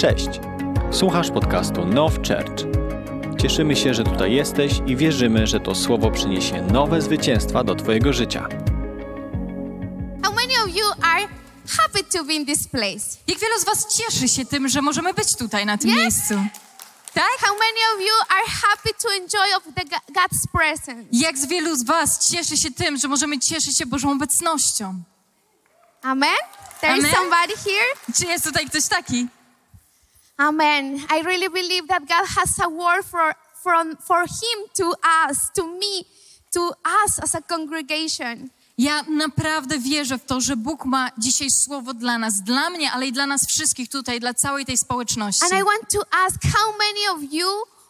Cześć! Słuchasz podcastu Now Church. Cieszymy się, że tutaj jesteś i wierzymy, że to słowo przyniesie nowe zwycięstwa do Twojego życia. How many of you are happy to be in this place? Jak wielu z Was cieszy się tym, że możemy być tutaj, na tym Yes. miejscu? Tak? How many of you are happy to enjoy of the Go- God's presence? Jak z wielu z Was cieszy się tym, że możemy cieszyć się Bożą obecnością? Amen. There is Amen. somebody here. Czy jest tutaj ktoś taki? Amen. I really believe that God has a word for from for Him to us, to me, to us as a congregation. Ja naprawdę wierzę w to, że Bóg ma dzisiaj słowo dla nas, dla mnie, ale i dla nas wszystkich tutaj, dla całej tej społeczności. And I want to ask how many of you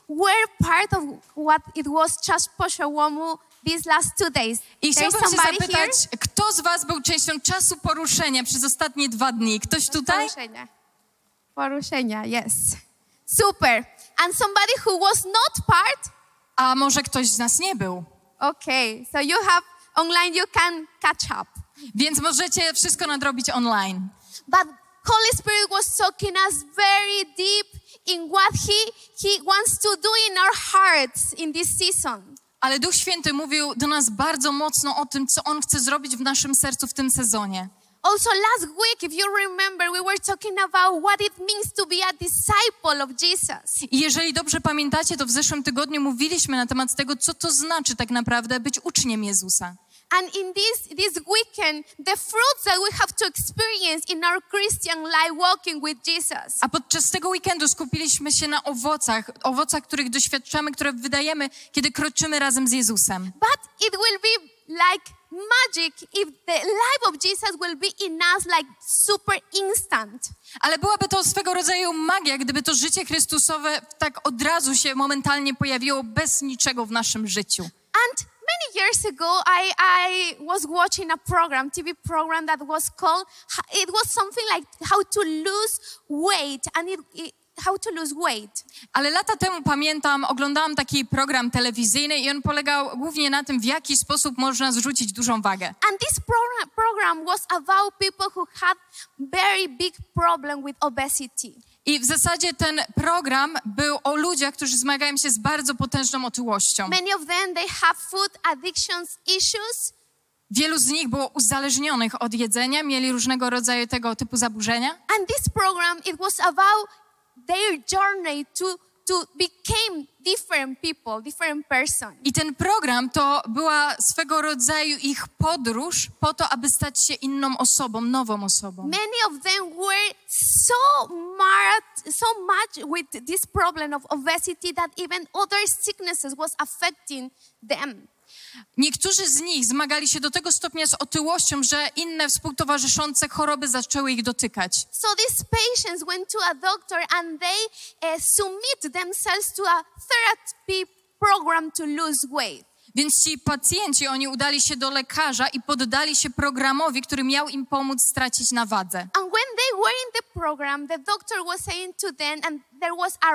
were part of what it was Church Poshawamu these last two days? I chciałabym się somebody here? zapytać, kto z Was był częścią czasu poruszenia przez ostatnie dwa dni? Ktoś tutaj? Poruszenia. Poruszenia, yes. Super. And somebody who was not part? A może ktoś z nas nie był? Okay, so you have online, you can catch up. Więc możecie wszystko nadrobić online. But Holy Spirit was talking us very deep in what He He wants to do in our hearts in this season. Ale Duch Święty mówił do nas bardzo mocno o tym, co On chce zrobić w naszym sercu w tym sezonie. Also, last week, if you remember, we were talking about what it means to be a disciple of Jesus. I jeżeli dobrze pamiętacie, to w zeszłym tygodniu mówiliśmy na temat tego, co to znaczy tak naprawdę być uczniem Jezusa. And in this, this weekend, the fruits that we have to experience in our Christian life walking with Jesus. A podczas tego weekendu skupiliśmy się na owocach, owocach, których doświadczamy, które wydajemy, kiedy kroczymy razem z Jezusem. But it will be like magic if the life of Jesus will be in us like super instant. Ale byłaby to swego rodzaju magia, gdyby to życie Chrystusowe tak od razu się momentalnie pojawiło bez niczego w naszym życiu. And many years ago, I, I was watching a program, TV program that was called, it was something like how to lose weight and it, it, how to lose weight. Ale lata temu pamiętam, oglądałam taki program telewizyjny i on polegał głównie na tym, w jaki sposób można zrzucić dużą wagę. And this program, program was about people who had very big problem with obesity. I w zasadzie ten program był o ludziach, którzy zmagają się z bardzo potężną otyłością. Many of them, they have food addictions issues. Wielu z nich było uzależnionych od jedzenia, mieli różnego rodzaju tego typu zaburzenia. And this program, it was about their journey to, to become different people, different person. I ten program to była swego rodzaju ich podróż po to, aby stać się inną osobą, nową osobą. Many of them were so marred, so much with this problem of obesity that even other sicknesses was affecting them. Niektórzy z nich zmagali się do tego stopnia z otyłością, że inne współtowarzyszące choroby zaczęły ich dotykać. So these patients went to a doctor and they uh, submit themselves to a therapy program to lose weight. Więc ci pacjenci, oni udali się do lekarza i poddali się programowi, który miał im pomóc stracić na wadze. And when they were in the program, the doctor was saying to them, and there was a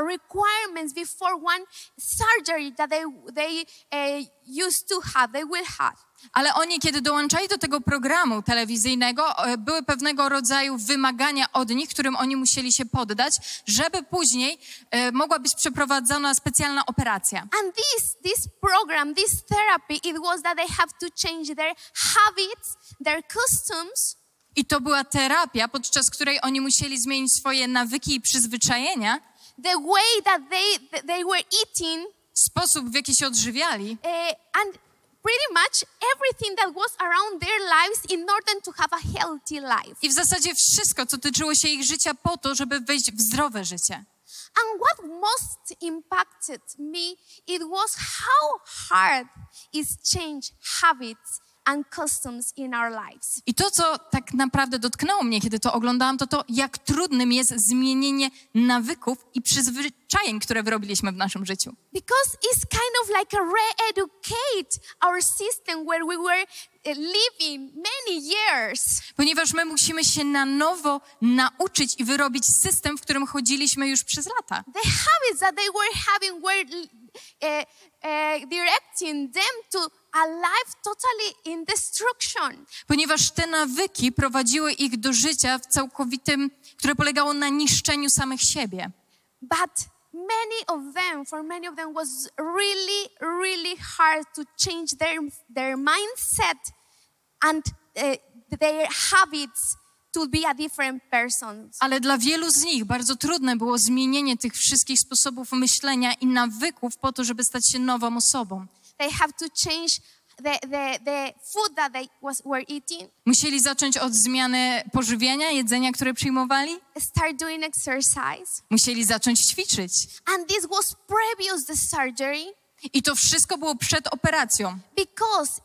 before one surgery that they they uh, used to have, they will have. Ale oni, kiedy dołączali do tego programu telewizyjnego, e, były pewnego rodzaju wymagania od nich, którym oni musieli się poddać, żeby później e, mogła być przeprowadzona specjalna operacja. And this this program, this therapy, it was that they have to change their habits, their customs, I to była terapia, podczas której oni musieli zmienić swoje nawyki i przyzwyczajenia, the way that they they were eating, sposób, w jaki się odżywiali. uh, and pretty much everything that was around their lives in order to have a healthy life. I w zasadzie wszystko, co tyczyło się ich życia po to, żeby wejść w zdrowe życie. And what most impacted me, it was how hard is change habits and customs in our lives. I to, co tak naprawdę dotknęło mnie, kiedy to oglądałam, to to, jak trudnym jest zmienienie nawyków i przyzwyczajeń, które wyrobiliśmy w naszym życiu. Because it's kind of like a re-educate our system where we were uh, living many years. Ponieważ my musimy się na nowo nauczyć i wyrobić system, w którym chodziliśmy już przez lata. The habits that they were having were uh, uh, directing them to totally in destruction. ponieważ te nawyki prowadziły ich do życia w całkowitym, które polegało na niszczeniu samych siebie. But many of them, for many of them, was really, really hard to change their, their mindset and uh, their habits to be a different person. Ale dla wielu z nich bardzo trudne było zmienienie tych wszystkich sposobów myślenia i nawyków po to, żeby stać się nową osobą. They have to change the, the, the food that they was, were eating, Musieli zacząć od zmiany pożywienia, jedzenia, które przyjmowali. start doing exercise. Musieli zacząć ćwiczyć. And this was previous the surgery I to wszystko było przed operacją. because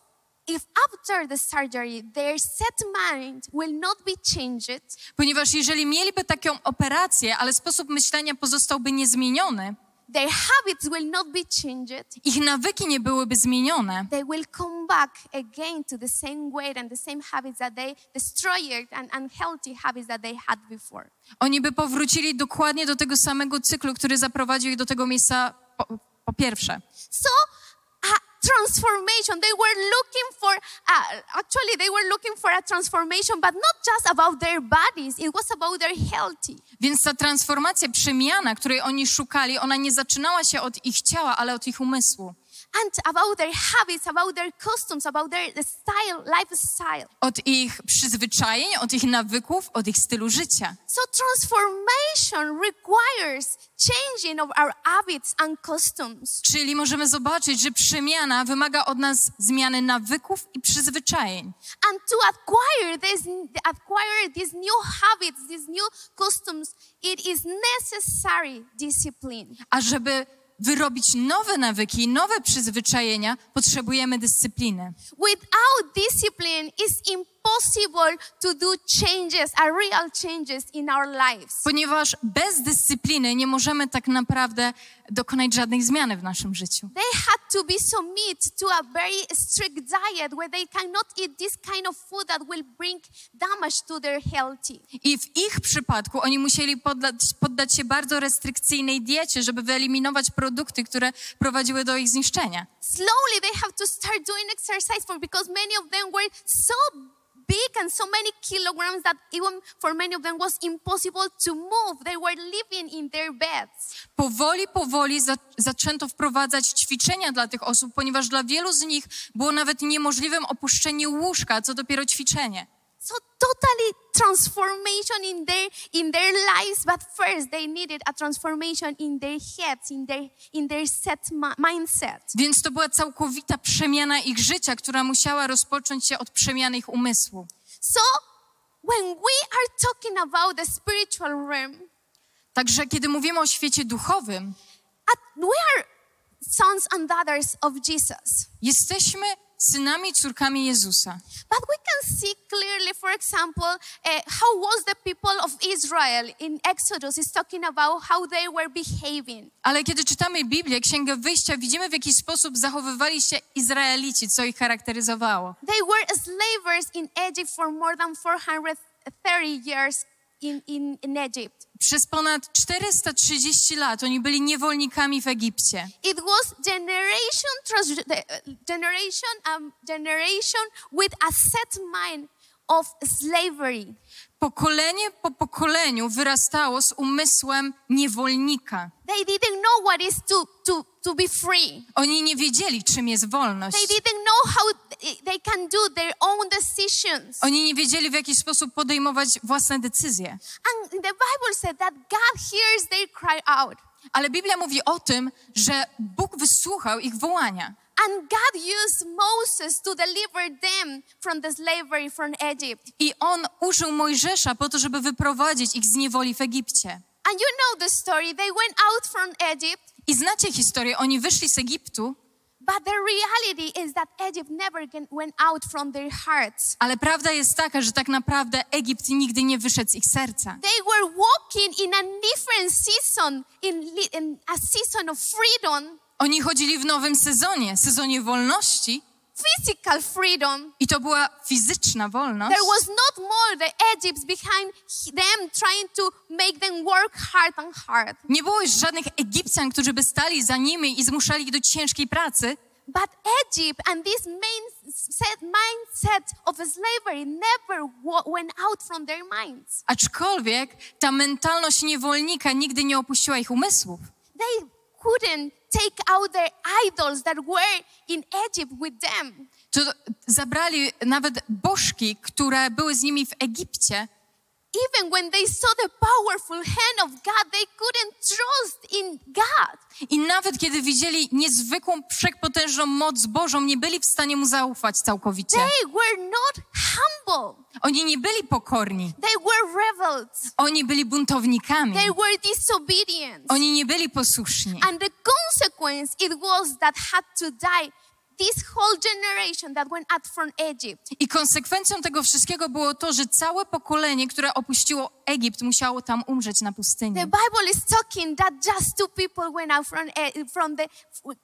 if after the surgery their set mind will not be changed, Ponieważ jeżeli mieliby taką operację, ale sposób myślenia pozostałby niezmieniony, their habits will not be changed, ich nawyki nie byłyby zmienione, they will come back again to the same weight and the same habits that they destroyed and unhealthy habits that they had before. oni by powrócili dokładnie do tego samego cyklu, który zaprowadził ich do tego miejsca po, po pierwsze. So, transformation. They were looking for, uh, actually, they were looking for a transformation, but not just about their bodies, it was about their healthy. Więc ta transformacja, przemiana, której oni szukali, ona nie zaczynała się od ich ciała, ale od ich umysłu. And about their habits, about their customs, about their the style, lifestyle. Od ich przyzwyczajeń, od ich nawyków, od ich stylu życia. So transformation requires changing of our habits and customs. Czyli możemy zobaczyć, że przemiana wymaga od nas zmiany nawyków i przyzwyczajeń. And to acquire this, acquire these new habits, these new customs, it is necessary discipline. A żeby wyrobić nowe nawyki, nowe przyzwyczajenia, potrzebujemy dyscypliny. Without discipline, it's impossible to do changes, a real changes in our lives. Ponieważ bez dyscypliny nie możemy tak naprawdę dokonać żadnej zmiany w naszym życiu. They had to be submit to a very strict diet where they cannot eat this kind of food that will bring damage to their health. I w ich przypadku oni musieli poddać, poddać się bardzo restrykcyjnej diecie, żeby wyeliminować produkty, które prowadziły do ich zniszczenia. Slowly, they have to start doing exercise for because many of them were so big and so many kilograms that even for many of them was impossible to move. They were living in their beds. Powoli, powoli za, zaczęto wprowadzać ćwiczenia dla tych osób, ponieważ dla wielu z nich było nawet niemożliwym opuszczenie łóżka, co dopiero ćwiczenie. So totally transformation in their in their lives, but first they needed a transformation in their heads, in their in their set mi- mindset. Więc to była całkowita przemiana ich życia, która musiała rozpocząć się od przemiany ich umysłu. So when we are talking about the spiritual realm, Także kiedy mówimy o świecie duchowym, we are sons and daughters of Jesus. jesteśmy synami i córkami Jezusa. But we can see clearly, for example, uh, how was the people of Israel in Exodus is talking about how they were behaving. Ale kiedy czytamy Biblię, Księgę Wyjścia, widzimy w jaki sposób zachowywali się Izraelici, co ich charakteryzowało. They were slavers in Egypt for more than 430 years in, in, in Egypt. Przez ponad 430 lat oni byli niewolnikami w Egipcie. It was generation generation um, generation with a set mind of slavery. Pokolenie po pokoleniu wyrastało z umysłem niewolnika. They didn't know what is to, to, to be free. Oni nie wiedzieli, czym jest wolność. They didn't know how they can do their own decisions. Oni nie wiedzieli, w jaki sposób podejmować własne decyzje. And the Bible said that God hears their cry out. Ale Biblia mówi o tym, że Bóg wysłuchał ich wołania. And God used Moses to deliver them from the slavery from Egypt. I on użył Mojżesza po to, żeby wyprowadzić ich z niewoli w Egipcie. And you know the story. They went out from Egypt, I znacie historię, oni wyszli z Egiptu, but the reality is that Egypt never gen- went out from their hearts. ale prawda jest taka, że tak naprawdę Egipt nigdy nie wyszedł z ich serca. They were walking in a different season, in, in a season of freedom, Oni chodzili w nowym sezonie, sezonie wolności physical freedom. i to była fizyczna wolność. There was not more the Egypts behind them trying to make them work hard and hard. Nie było już żadnych Egipcjan, którzy by stali za nimi i zmuszali ich do ciężkiej pracy, But Egypt and this mindset of slavery never went out from their minds. Aczkolwiek ta mentalność niewolnika nigdy nie opuściła ich umysłów. They couldn't take out their idols that were in Egypt with them. To zabrali nawet bożki, które były z nimi w Egipcie. Even when they saw the powerful hand of God, they couldn't trust in God. I nawet kiedy widzieli niezwykłą, wszechpotężną moc Bożą, nie byli w stanie mu zaufać całkowicie. They were not humble. Oni nie byli pokorni. They were rebels. Oni byli buntownikami. They were disobedient. Oni nie byli posłuszni. And the consequence it was that had to die this whole generation that went out from Egypt. I konsekwencją tego wszystkiego było to, że całe pokolenie, które opuściło Egipt, musiało tam umrzeć na The pustyni. Bible is talking that just two people went out from, E- from the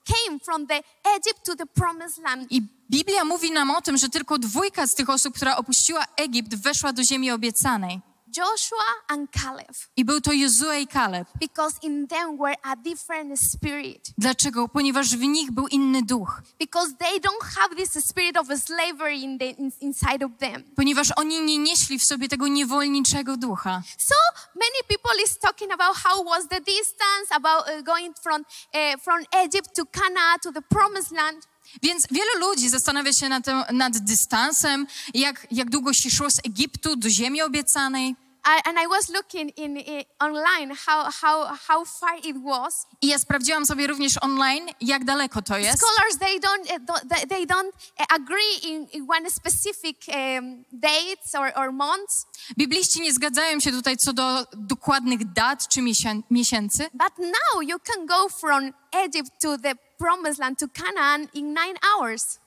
came from the Egypt to the promised land. I Biblia mówi nam o tym, że tylko dwójka z tych osób, która opuściła Egipt, weszła do ziemi obiecanej. Joshua and Caleb. I był to Jozue i Kaleb. Because in them were a different spirit. Dlaczego? Ponieważ w nich był inny duch. Because they don't have this spirit of slavery in the, in, inside of them. Ponieważ oni nie nieśli w sobie tego niewolniczego ducha. So many people is talking about how was the distance about uh, going from uh, from Egypt to Canaan to the promised land. Więc wielu ludzi zastanawia się nad, nad dystansem, jak, jak długo się szło z Egiptu do ziemi obiecanej. I, and I was looking in, in online how, how how far it was. I ja sprawdziłam sobie również online, jak daleko to jest. Scholars they don't don't- they- don't uh, agree in, one specific um, dates or, or months, Bibliści nie zgadzają się tutaj co do dokładnych dat czy miesię- miesięcy, but now you can go from Egypt to the promised land to Canaan in nine hours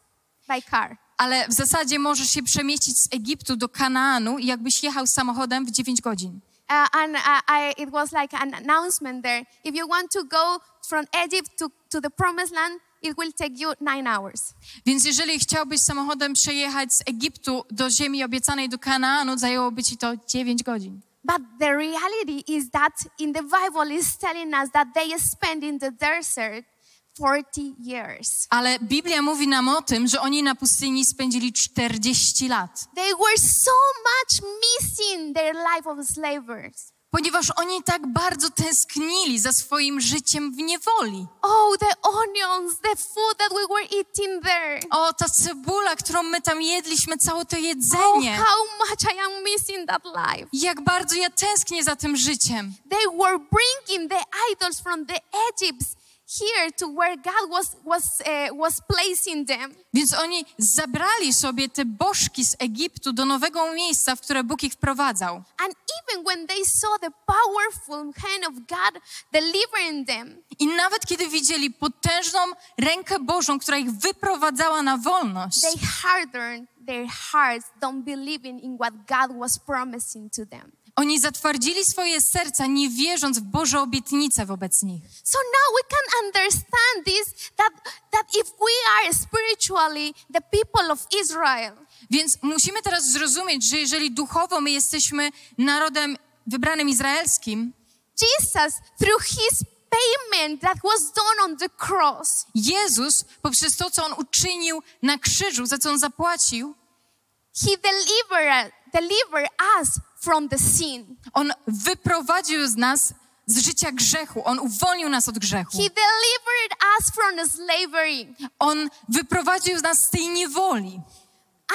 by car. ale w zasadzie możesz się przemieścić z Egiptu do Kanaanu i jakbyś jechał samochodem w 9 godzin. Uh, and uh, I, it was like an announcement there. If you want to go from Egypt to, to the promised land, it will take you nine hours. Więc jeżeli chciałbyś samochodem przejechać z Egiptu do ziemi obiecanej do Kanaanu, zajęłoby ci to 9 godzin. But the reality is that in the Bible is telling us that they spent in the desert 40 years. Ale Biblia mówi nam o tym, że oni na pustyni spędzili 40 lat. They were so much missing their life of slavers. Ponieważ oni tak bardzo tęsknili za swoim życiem w niewoli. Oh, the onions, the food that we were eating there. O, ta cebula, którą my tam jedliśmy, całe to Oh, jedzenie. how much I am missing that life. Jak bardzo ja tęsknię za tym życiem. They were bringing the idols from the Egypt here to where God was was uh, was placing them. Więc oni zabrali sobie te bożki z Egiptu do nowego miejsca, w które Bóg ich wprowadzał. And even when they saw the powerful hand of God delivering them, I nawet kiedy widzieli potężną rękę Bożą, która ich wyprowadzała na wolność, they hardened their hearts, don't believing in what God was promising to them. Oni zatwardzili swoje serca, nie wierząc w Boże obietnice wobec nich. So now we can understand this that that if we are spiritually the people of Israel, Więc musimy teraz zrozumieć, że jeżeli duchowo my jesteśmy narodem wybranym izraelskim, Jesus through his payment that was done on the cross, Jezus poprzez to, co On uczynił na krzyżu, za co On zapłacił, he delivered delivered us from the sin. On wyprowadził z nas z życia grzechu. On uwolnił nas od grzechu. He delivered us from the slavery. On wyprowadził nas z tej niewoli.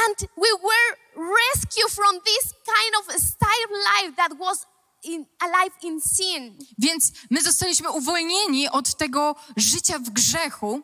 And we were rescued from this kind of style of life that was in alive in sin. Więc my zostaliśmy uwolnieni od tego życia w grzechu.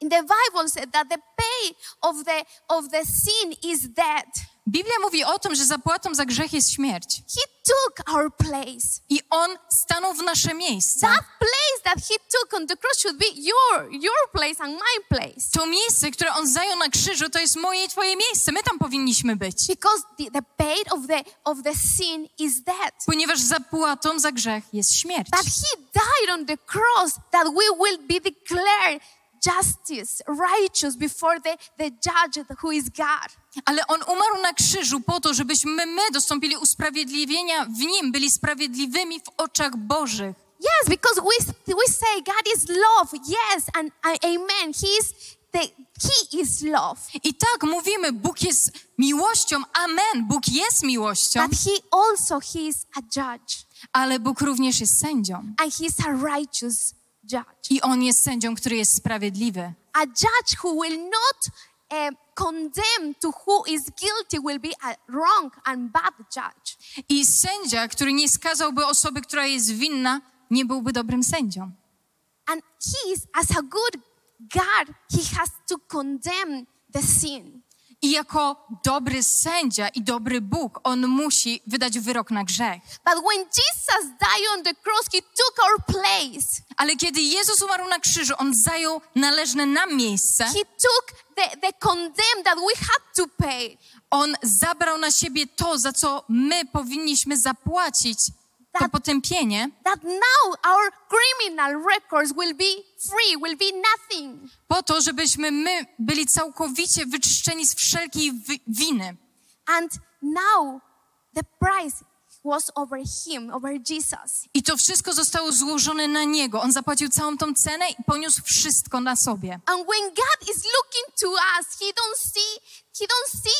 In the Bible said that the pay of the of the sin is death. Biblia mówi o tym, że zapłatą za grzech jest śmierć. He took our place. I On stanął w nasze miejsce. That place that he took on the cross should be your your place and my place. To miejsce, które On zajął na krzyżu, to jest moje i Twoje miejsce. My tam powinniśmy być. Because the, the pay of the of the sin is death. Ponieważ zapłatą za grzech jest śmierć. But he died on the cross that we will be declared justice, righteous before the, the judge who is God. Ale On umarł na krzyżu po to, żebyśmy my dostąpili usprawiedliwienia w Nim, byli sprawiedliwymi w oczach Bożych. Yes, because we, we say God is love. Yes, and amen. He is, the, he is love. I tak mówimy, Bóg jest miłością, amen, Bóg jest miłością, But he also he is a judge. ale Bóg również jest sędzią. And he is a righteous judge. I On jest sędzią, który jest sprawiedliwy. A judge who will not um, condemn to who is guilty will be a wrong and bad judge. I sędzia, który nie skazałby osoby, która jest winna, nie byłby dobrym sędzią. And he is, as a good God, he has to condemn the sin. I jako dobry sędzia i dobry Bóg, on musi wydać wyrok na grzech. But when Jesus died on the cross, he took our place. Ale kiedy Jezus umarł na krzyżu, on zajął należne nam miejsce. He took the, the condemn that we had to pay. On zabrał na siebie to, za co my powinniśmy zapłacić, to potępienie, That now our criminal records will be free, will be nothing. po to, żebyśmy my byli całkowicie wyczyszczeni z wszelkiej wi- winy. And now the price was over him, over Jesus. I to wszystko zostało złożone na Niego. On zapłacił całą tą cenę i poniósł wszystko na sobie. And when God is looking to us, he don't see he don't see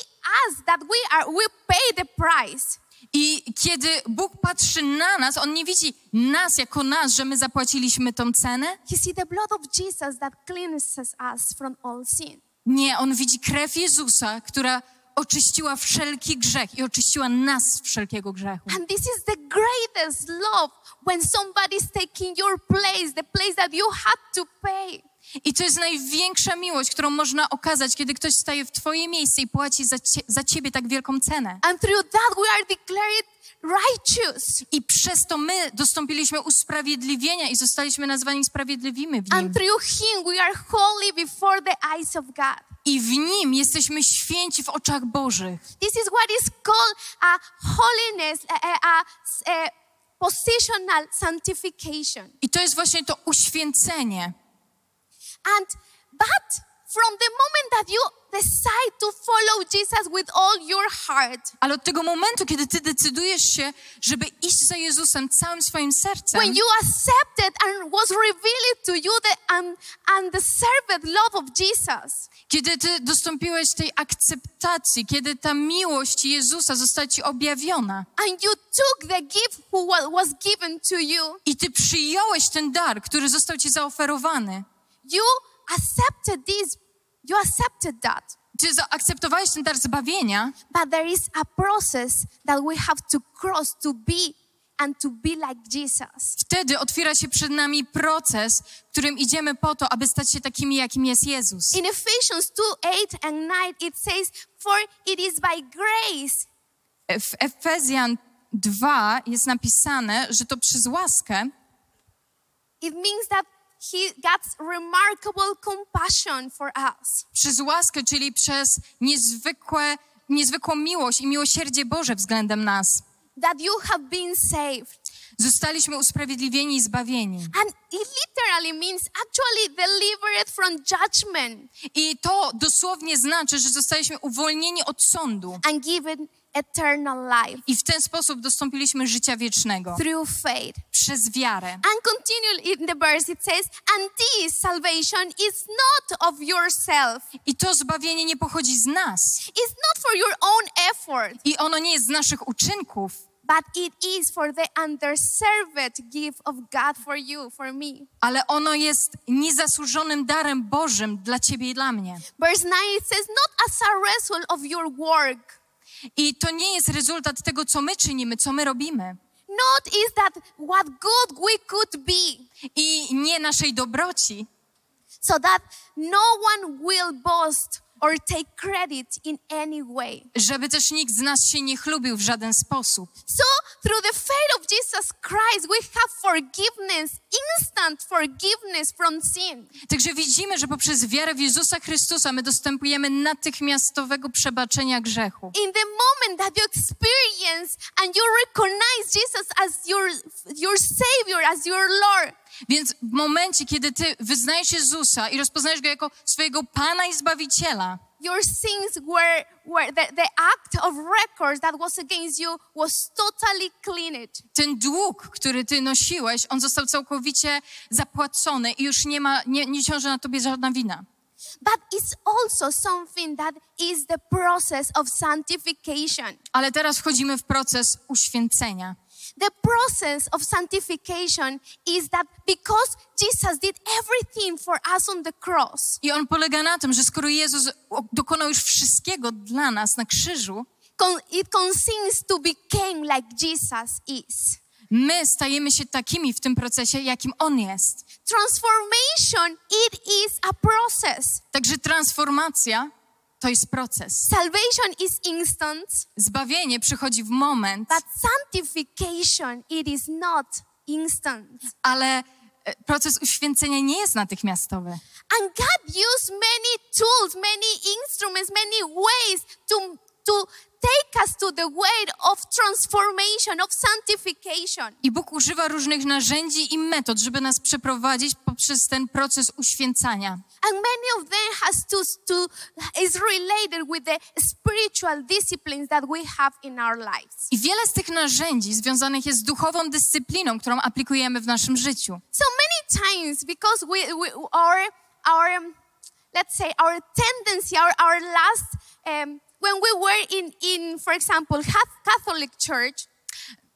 us that we are we pay the price. I kiedy Bóg patrzy na nas, On nie widzi nas jako nas, że my zapłaciliśmy tą cenę. He see the blood of Jesus that cleanses us from all sin. Nie, On widzi krew Jezusa, która oczyściła wszelki grzech i oczyściła nas z wszelkiego grzechu. And this is the greatest love when somebody's taking your place, the place that you had to pay. I to jest największa miłość, którą można okazać, kiedy ktoś staje w Twoje miejsce i płaci za, cie, za Ciebie tak wielką cenę. And through that we are declared righteous. I przez to my dostąpiliśmy usprawiedliwienia i zostaliśmy nazwani sprawiedliwymi w Nim. And through him we are holy before the eyes of God. I w Nim jesteśmy święci w oczach Bożych. This is what is called a holiness, a, a, a, a positional sanctification. I to jest właśnie to uświęcenie. And but from the moment that you decide to follow Jesus with all your heart, Ale od tego momentu, kiedy ty decydujesz się, żeby iść za Jezusem całym swoim sercem, when you accepted and was revealed to you the un, undeserved love of Jesus, kiedy ty dostąpiłeś tej akceptacji, kiedy ta miłość Jezusa została ci objawiona and you took the gift who wa- was given to you, i ty przyjąłeś ten dar, który został ci zaoferowany, you accepted this, you accepted that. ty zaakceptowałeś ten dar zbawienia, But there is a process that we have to cross to be and to be like Jesus. wtedy otwiera się przed nami proces, którym idziemy po to, aby stać się takimi, jakim jest Jezus. In Ephesians 2 8 and 9, it says, For it is by grace W Efezjan 2 jest napisane, że to przez łaskę It means that He God's remarkable compassion for us. przez łaskę, czyli przez niezwykłe, niezwykłą miłość i miłosierdzie Boże względem nas. That you have been saved. Zostaliśmy usprawiedliwieni i zbawieni. And it literally means actually delivered from judgment I to dosłownie znaczy, że zostaliśmy uwolnieni od sądu and given eternal life i w ten sposób dostąpiliśmy życia wiecznego through faith. przez wiarę. And continue in the verse, it says, And this salvation is not of yourself, I to zbawienie nie pochodzi z nas. it's not for your own effort, I ono nie jest z naszych uczynków, but it is for the undeserved gift of God for you, for me. ale ono jest niezasłużonym darem Bożym dla ciebie i dla mnie. Verse 9 it says, Not as a result of your work, I to nie jest rezultat tego, co my czynimy, co my robimy. not is that what good we could be, I nie naszej dobroci, so that no one will boast or take credit in any way. żeby też nikt z nas się nie chlubił w żaden sposób. So, through the faith of Jesus Christ, we have forgiveness, instant forgiveness from sin. Także widzimy, że poprzez wiarę w Jezusa Chrystusa my dostępujemy natychmiastowego przebaczenia grzechu. In the moment that you experience and you recognize Jesus as your, your Savior, as your Lord, Więc w momencie, kiedy ty wyznajesz Jezusa i rozpoznajesz Go jako swojego Pana i Zbawiciela, your sins were, were the, the act of records that was against you was totally cleaned. Ten dług, który ty nosiłeś, on został całkowicie zapłacony i już nie ma, nie, nie ciąży na tobie żadna wina. But it's also something that is the process of sanctification. Ale teraz wchodzimy w proces uświęcenia. The process of sanctification is that because Jesus did everything for us on the cross, I on polega na tym, że skoro Jezus dokonał już wszystkiego dla nas na krzyżu, it consists to become like Jesus is. my stajemy się takimi w tym procesie, jakim on jest. Transformation, it is a process. Także transformacja to jest proces. Salvation is instant, Zbawienie przychodzi w moment, but sanctification, it is not instant. ale e, proces uświęcenia nie jest natychmiastowy. And God used many tools, many instruments, many ways to, to take us to the way of transformation, of sanctification. I Bóg używa różnych narzędzi i metod, żeby nas przeprowadzić poprzez ten proces uświęcania. And many of them has to, to is related with the spiritual disciplines that we have in our lives. I wiele z tych narzędzi związanych jest z duchową dyscypliną, którą aplikujemy w naszym życiu. So many times, because we, we our our let's say our tendency, our our last um, when we were in in for example Cath- Catholic Church,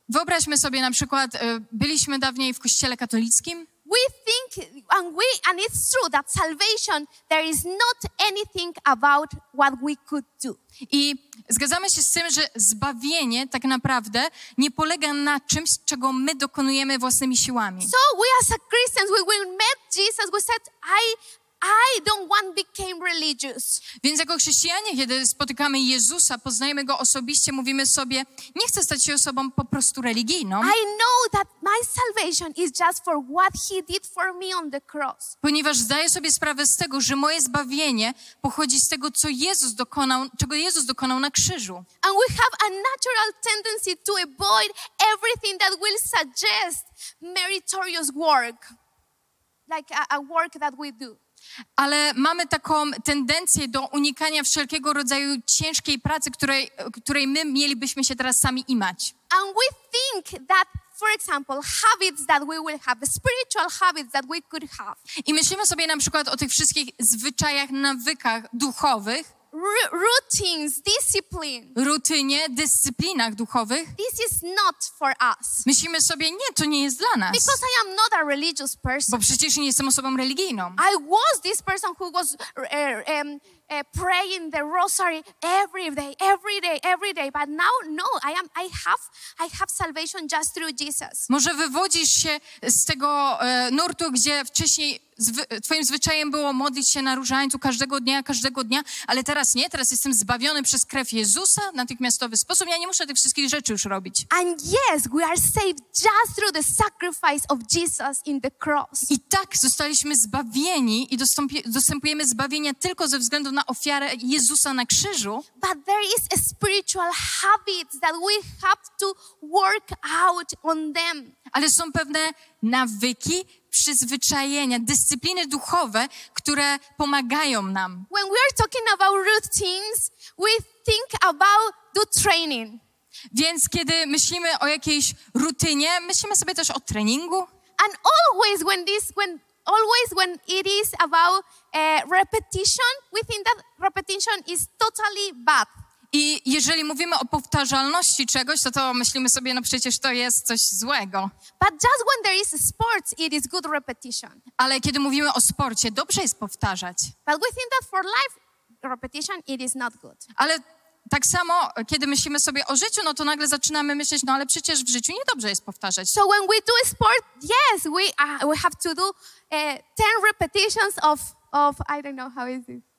Wyobraźmy sobie na przykład, e, byliśmy dawniej w kościele katolickim we think and we and it's true that salvation there is not anything about what we could do. i zgadzamy się z tym, że zbawienie tak naprawdę nie polega na czymś, czego my dokonujemy własnymi siłami. So we as a Christians, we will met Jesus, we said, I I don't want to become religious. Więc jako chrześcijanie, kiedy spotykamy Jezusa, poznajemy Go osobiście, mówimy sobie, nie chcę stać się osobą po prostu religijną, I know that my salvation is just for what he did for me on the cross. ponieważ zdaję sobie sprawę z tego, że moje zbawienie pochodzi z tego, co Jezus dokonał, czego Jezus dokonał na krzyżu. And we have a natural tendency to avoid everything that will suggest meritorious work, like a, a work that we do. Ale mamy taką tendencję do unikania wszelkiego rodzaju ciężkiej pracy, której, której my mielibyśmy się teraz sami imać. And we think that, for example, habits that we will have, the spiritual habits that we could have, I myślimy sobie na przykład o tych wszystkich zwyczajach, nawykach duchowych, routines, discipline. rutynie, dyscyplinach duchowych. This is not for us. Myślimy sobie, nie, to nie jest dla nas, Because I am not a religious person. bo przecież nie jestem osobą religijną. I was this person who was uh, um, uh, praying the rosary every day, every day, every day. But now, no, I am. I have. I have salvation just through Jesus. Może wywodzisz się z tego e, nurtu, gdzie wcześniej twoim zwyczajem było modlić się na różańcu każdego dnia, każdego dnia, ale teraz nie, teraz jestem zbawiony przez krew Jezusa w natychmiastowy sposób. Ja nie muszę tych wszystkich rzeczy już robić. And yes, we are saved just through the sacrifice of Jesus in the cross. I tak zostaliśmy zbawieni i dostępujemy zbawienia tylko ze względu na ofiarę Jezusa na krzyżu, But there is a spiritual habits that we have to work out on them. ale są pewne nawyki, przyzwyczajenia, dyscypliny duchowe, które pomagają nam. When we are talking about routines, we think about the training. Więc kiedy myślimy o jakiejś rutynie, myślimy sobie też o treningu. And always when this, when always when it is about uh, repetition, we think that repetition is totally bad. I jeżeli mówimy o powtarzalności czegoś, to to myślimy sobie, no przecież to jest coś złego. But just when there is sports, it is good repetition. Ale kiedy mówimy o sporcie, dobrze jest powtarzać. But we think that for life, repetition, it is not good. Ale tak samo, kiedy myślimy sobie o życiu, no to nagle zaczynamy myśleć, no ale przecież w życiu niedobrze jest powtarzać. So when we do sport, yes, we, uh, we have to do uh, 10 repetitions of, of, I don't know how is it.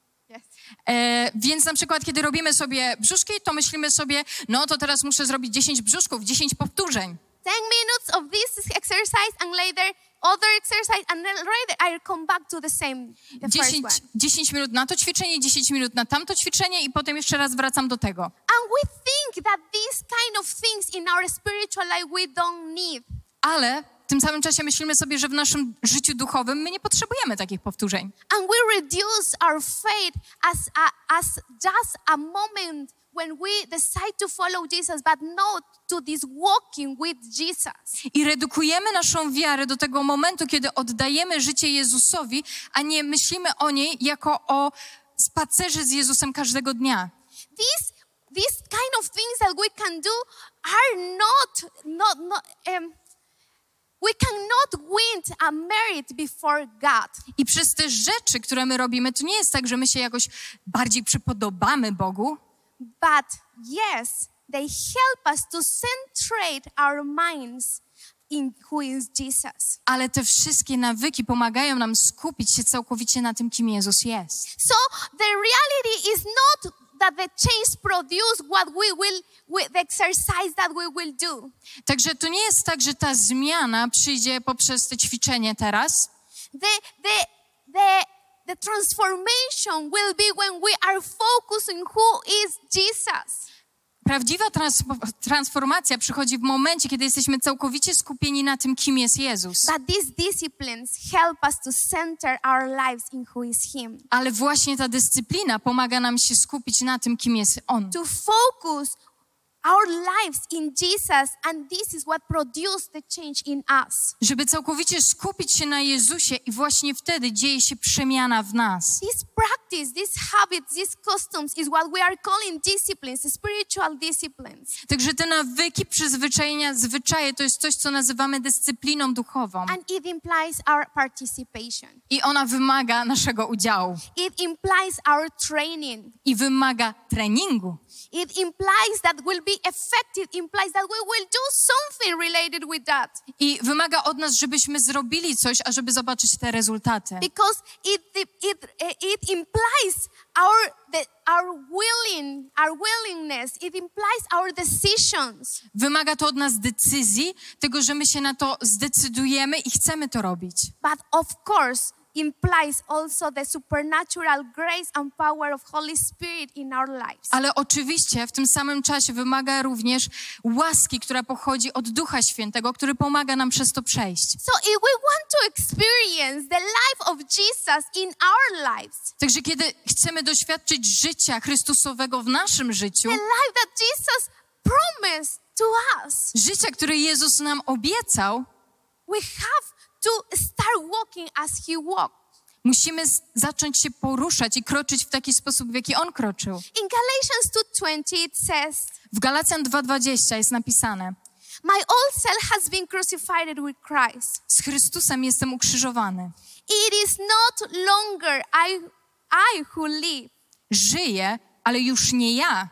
E, więc na przykład, kiedy robimy sobie brzuszki, to myślimy sobie, no to teraz muszę zrobić 10 brzuszków, 10 powtórzeń. 10 minutes of this exercise and later other exercise and then later I come back to the same, the first 10, one. 10 minut na to ćwiczenie, 10 minut na tamto ćwiczenie i potem jeszcze raz wracam do tego. And we think that these kind of things in our spiritual life we don't need. Ale w tym samym czasie myślimy sobie, że w naszym życiu duchowym my nie potrzebujemy takich powtórzeń. And we reduce our faith as, a, as just a moment when we decide to follow Jesus, but not to this walking with Jesus. I redukujemy naszą wiarę do tego momentu, kiedy oddajemy życie Jezusowi, a nie myślimy o niej jako o spacerze z Jezusem każdego dnia. These, these kind of things that we can do are not, not, not um, we cannot win a merit before God. I przez te rzeczy, które my robimy, to nie jest tak, że my się jakoś bardziej przypodobamy Bogu, But yes, they help us to centrate our minds in who is Jesus. ale te wszystkie nawyki pomagają nam skupić się całkowicie na tym, kim Jezus jest. So the reality is not that the change produce what we will, with the exercise that we will do. Także to nie jest tak, że ta zmiana przyjdzie poprzez te ćwiczenie teraz, The, the, the, the transformation will be when we are focusing who is Jesus. Prawdziwa trans- transformacja przychodzi w momencie, kiedy jesteśmy całkowicie skupieni na tym, kim jest Jezus. Ale właśnie ta dyscyplina pomaga nam się skupić na tym, kim jest On. to focus our lives in Jesus, and this is what produced the change in us. Żeby całkowicie skupić się na Jezusie i właśnie wtedy dzieje się przemiana w nas. This practice, these habits, these customs is what we are calling disciplines, spiritual disciplines. Także te nawyki, przyzwyczajenia, zwyczaje to jest coś, co nazywamy dyscypliną duchową. And it implies our participation. I ona wymaga naszego udziału. It implies our training. I wymaga treningu. It implies that we'll be effective, implies that we will do something related with that. I wymaga od nas, żebyśmy zrobili coś, ażeby zobaczyć te rezultaty. Because it, it, it implies our, the, our willing, our willingness. It implies our decisions. Wymaga to od nas decyzji, tego, że my się na to zdecydujemy i chcemy to robić. But of course, implies also the supernatural grace and power of Holy Spirit in our lives. Ale oczywiście w tym samym czasie wymaga również łaski, która pochodzi od Ducha Świętego, który pomaga nam przez to przejść. So if we want to experience the life of Jesus in our lives, Także kiedy chcemy doświadczyć życia Chrystusowego w naszym życiu, the life that Jesus promised to us, życia, które Jezus nam obiecał, we have to start walking as He walked. musimy zacząć się poruszać i kroczyć w taki sposób, w jaki On kroczył. In Galatians 2:20 it says, W Galacjan 2:20 jest napisane: "My old self has been crucified with Christ. Z Chrystusem jestem ukrzyżowany. It is not longer I I who live, Żyję, ale już nie ja,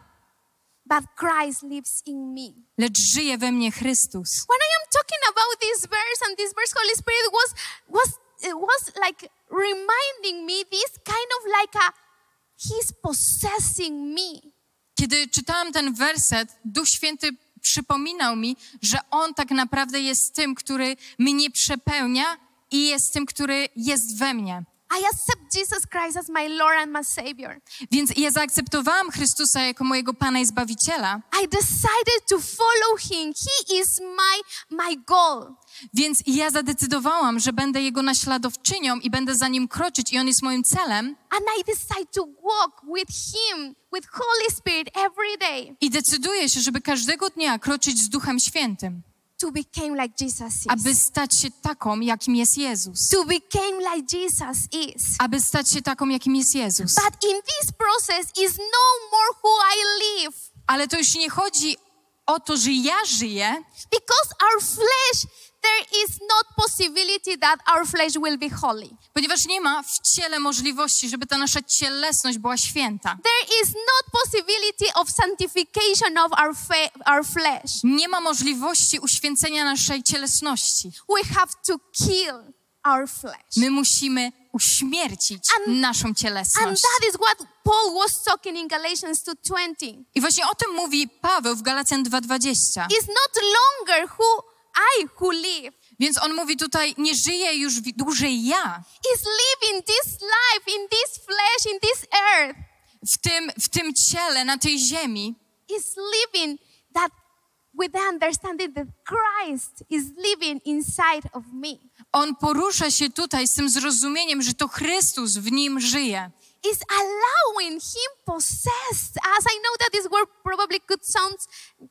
but Christ lives in me." lecz żyje we mnie Chrystus. When I am talking about this verse and this verse Holy Spirit was was was like reminding me this kind of like a he's possessing me. Kiedy czytałam ten werset, Duch Święty przypominał mi, że On tak naprawdę jest tym, który mnie przepełnia i jest tym, który jest we mnie. I accept Jesus Christ as my Lord and my Savior. Więc ja zaakceptowałam Chrystusa jako mojego Pana i Zbawiciela, I decided to follow him. He is my my goal. więc ja zadecydowałam, że będę Jego naśladowczynią i będę za Nim kroczyć i On jest moim celem. And I decide to walk with him, with Holy Spirit every day I decyduję się, żeby każdego dnia kroczyć z Duchem Świętym, to become like Jesus aby is. stać się taką, jakim jest Jezus. To become like Jesus is. Aby stać się taką, jakim jest Jezus. But in this process is no more who I live. Ale to już nie chodzi o to, że ja żyję, Because our flesh, there is not possibility that our flesh will be holy. ponieważ nie ma w ciele możliwości, żeby ta nasza cielesność była święta. There is not possibility of sanctification of our, our flesh. Nie ma możliwości uświęcenia naszej cielesności. We have to kill our flesh. My musimy uśmiercić And- naszą And cielesność. that is what Paul was talking in Galatians 2:20. I właśnie o tym mówi Paweł w Galacjan 2:20. It's not longer who I who live. Więc on mówi tutaj, nie żyję już dłużej ja Is living this life in this flesh, in this earth. w tym, w tym ciele, na tej ziemi, Is living that with the understanding that Christ is living inside of me. On porusza się tutaj z tym zrozumieniem, że to Chrystus w nim żyje. Is allowing Him possessed us. I know that this word probably could sound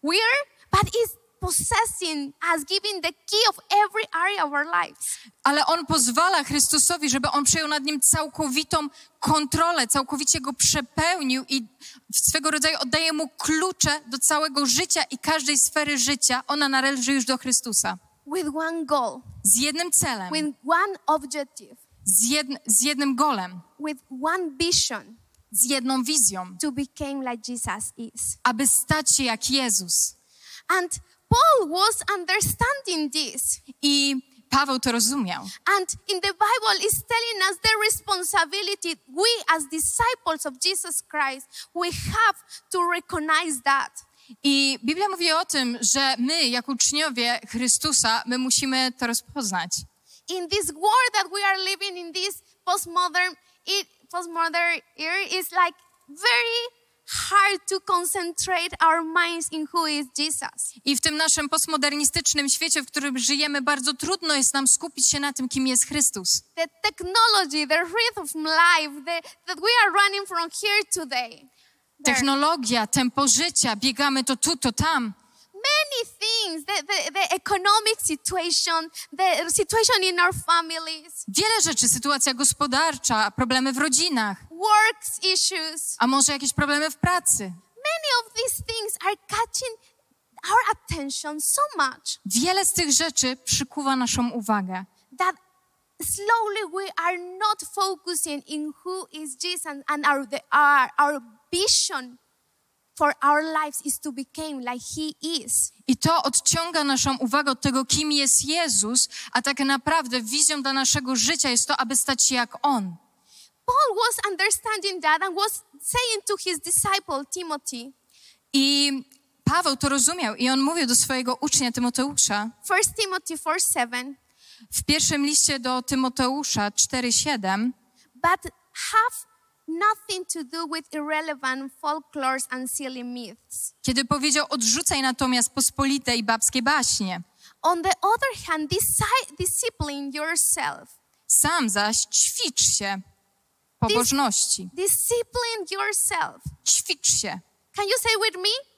weird, but is possessing us, giving the key of every area of our lives. Ale on pozwala Chrystusowi, żeby on przejął nad nim całkowitą kontrolę, całkowicie go przepełnił i swego rodzaju oddaje mu klucze do całego życia i każdej sfery życia. Ona należy już do Chrystusa. With one goal, Z jednym celem, with one objective, z, jedn, z jednym golem, with one vision z jedną wizją, to become like Jesus is. aby stać się jak Jezus. And Paul was understanding this. I Paweł to rozumiał. And in the Bible, it's telling us the responsibility we, as disciples of Jesus Christ, we have to recognize that. I Biblia mówi o tym, że my, jako uczniowie Chrystusa, my musimy to rozpoznać. In this world that we are living in this postmodern, postmodern era is like very hard to concentrate our minds in who is Jesus. I w tym naszym postmodernistycznym świecie, w którym żyjemy, bardzo trudno jest nam skupić się na tym, kim jest Chrystus. The technology, the rhythm of life the, that we are running from here today. Technologia, tempo życia, biegamy to tu, to tam. Many things the, the, the economic situation the situation in our families Wiele rzeczy, sytuacja gospodarcza, problemy w rodzinach, works issues a może jakieś problemy w pracy. many of these things are catching our attention so much Wiele z tych rzeczy przykuwa naszą uwagę. that slowly we are not focusing in who is jesus and our, the, our, our vision for our lives is to become like he is. I to odciąga naszą uwagę od tego, kim jest Jezus, a tak naprawdę wizją dla naszego życia jest to, aby stać się jak On. paul was understanding that and was saying to his disciple timothy. I Paweł to rozumiał i on mówił do swojego ucznia Tymoteusza. 1 timothy 4 7 w pierwszym liście do Tymoteusza 4:7, but have nothing to do with irrelevant folklores and silly myths. kiedy powiedział: Odrzucaj natomiast pospolite i babskie baśnie. On the other hand, discipline yourself. Sam zaś ćwicz się pobożności. Discipline yourself. Ćwicz się. Can you say with me?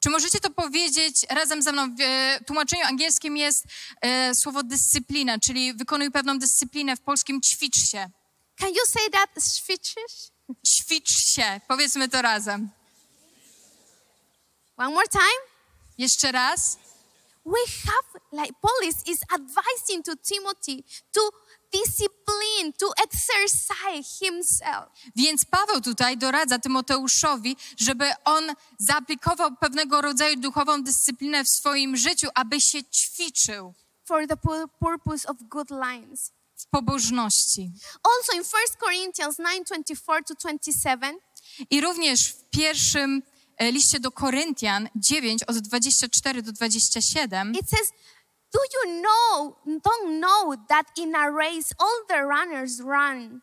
Czy możecie to powiedzieć razem ze mną? W e, tłumaczeniu angielskim jest e, słowo dyscyplina, czyli wykonuj pewną dyscyplinę, w polskim ćwicz się. Can you say that switches? Ćwicz się. Powiedzmy to razem. One more time. Jeszcze raz. We have, like Paul is, is advising to Timothy to discipline, to exercise himself. Więc Paweł tutaj doradza Tymoteuszowi, żeby on zaaplikował pewnego rodzaju duchową dyscyplinę w swoim życiu, aby się ćwiczył for the pu- purpose of good lines. W pobożności. Also in 1 Corinthians 9:24 to 27, I również w pierwszym e, liście do Koryntian 9 od 24 do 27 it says, "Do you know, don't know that in a race all the runners run,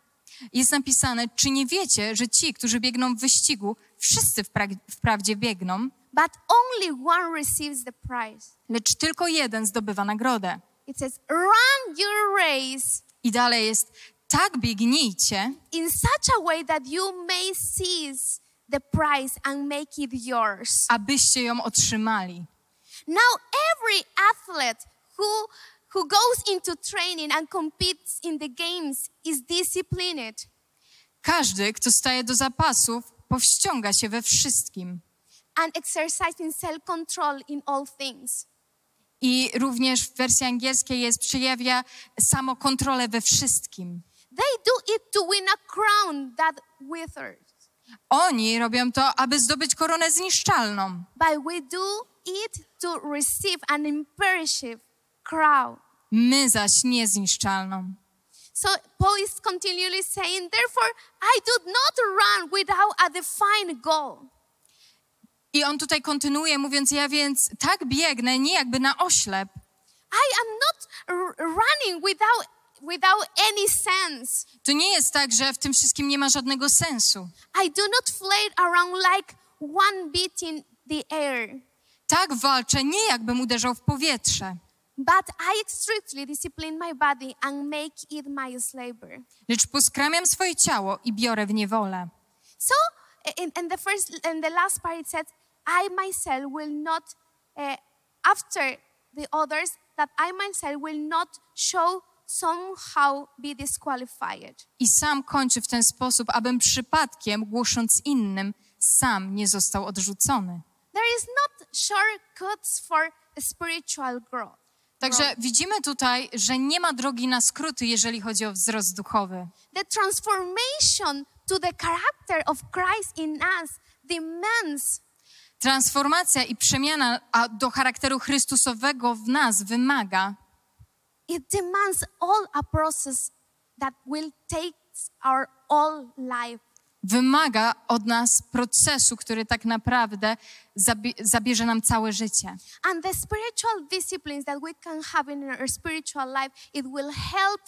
jest napisane, czy nie wiecie, że ci, którzy biegną w wyścigu, wszyscy wpra- wprawdzie biegną, but only one receives the prize?" lecz tylko jeden zdobywa nagrodę. It says, "Run your race I dalej jest, tak biegnijcie, in such a way that you may seize the prize and make it yours." abyście ją otrzymali. Now every athlete who who goes into training and competes in the games is disciplined. Każdy, kto staje do zapasów, powściąga się we wszystkim. and exercising self control in all things. I również w wersji angielskiej jest przejawia samokontrolę we wszystkim. They do it to win a crown that withers, Oni robią to, aby zdobyć koronę zniszczalną, but we do it to receive an imperishable crown. my zaś niezniszczalną. So Paul is continually saying, therefore, I do not run without a defined goal. I on tutaj kontynuuje, mówiąc, ja więc tak biegnę, nie jakby na oślep. I am not running without without any sense. To nie jest tak, że w tym wszystkim nie ma żadnego sensu. I do not flit around like one beat in the air. Tak walczę, nie jakbym uderzał w powietrze, but I strictly discipline my body and make it my slaver. lecz poskramiam swoje ciało i biorę w niewolę. So, in, in the first, in the last part, it says, I myself will not, uh, after the others, that I myself will not show somehow be disqualified. I sam kończy w ten sposób, abym przypadkiem, głosząc innym, sam nie został odrzucony. There is not shortcuts for spiritual growth. Także widzimy tutaj, że nie ma drogi na skróty, jeżeli chodzi o wzrost duchowy. The transformation to the character of Christ in us demands Transformacja i przemiana do charakteru Chrystusowego w nas wymaga, it demands all a process that will take our all life. wymaga od nas procesu, który tak naprawdę zabie, zabierze nam całe życie. And the spiritual disciplines that we can have in our spiritual life, it will help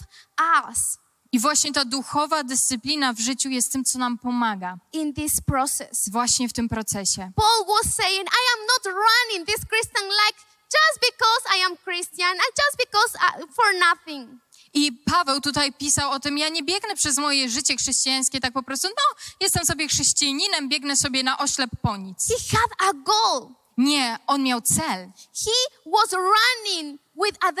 us I właśnie ta duchowa dyscyplina w życiu jest tym, co nam pomaga. in this process. Właśnie w tym procesie. Paul was saying, I am not running this Christian life just because I am Christian and just because I, for nothing. I Paweł tutaj pisał o tym, ja nie biegnę przez moje życie chrześcijańskie tak po prostu, no, jestem sobie chrześcijaninem, biegnę sobie na oślep po nic. He had a goal. Nie, on miał cel. He was running with a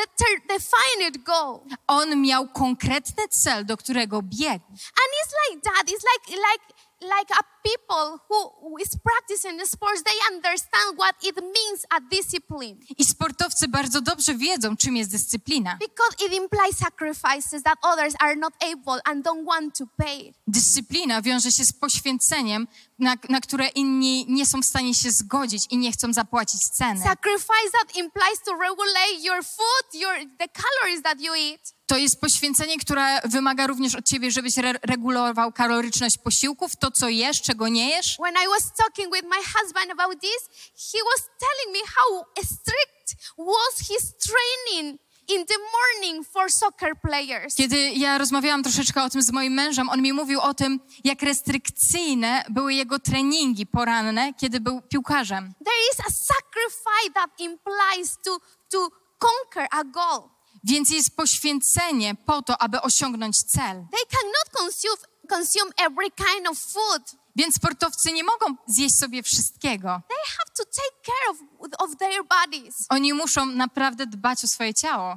defined goal. On miał konkretny cel, do którego biegł. And it's like that. It's like like like a people who is practicing the sports. They understand what it means a discipline I sportowcy bardzo dobrze wiedzą, czym jest dyscyplina. because it implies sacrifices that others are not able and don't want to pay. Dyscyplina wiąże się z poświęceniem, na, na które inni nie są w stanie się zgodzić i nie chcą zapłacić ceny. Sacrifice that implies to regulate your food, your the calories that you eat. To jest poświęcenie, które wymaga również od ciebie, żebyś re regulował kaloryczność posiłków, to co jesz, czego nie jesz. When I was talking with my husband about this, he was telling me how strict was his training in the morning for soccer players. Kiedy ja rozmawiałam troszeczkę o tym z moim mężem, on mi mówił o tym, jak restrykcyjne były jego treningi poranne, kiedy był piłkarzem. There is a sacrifice that implies to, to conquer a goal. Więc jest poświęcenie po to, aby osiągnąć cel. They cannot consume, consume every kind of food. Więc sportowcy nie mogą zjeść sobie wszystkiego. They have to take care of, of their bodies. Oni muszą naprawdę dbać o swoje ciało.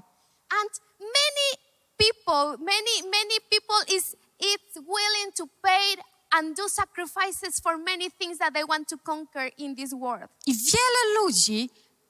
And many people, many, many people is it's willing to pay and do sacrifices for many things that they want to conquer in this world. I wiele ludzi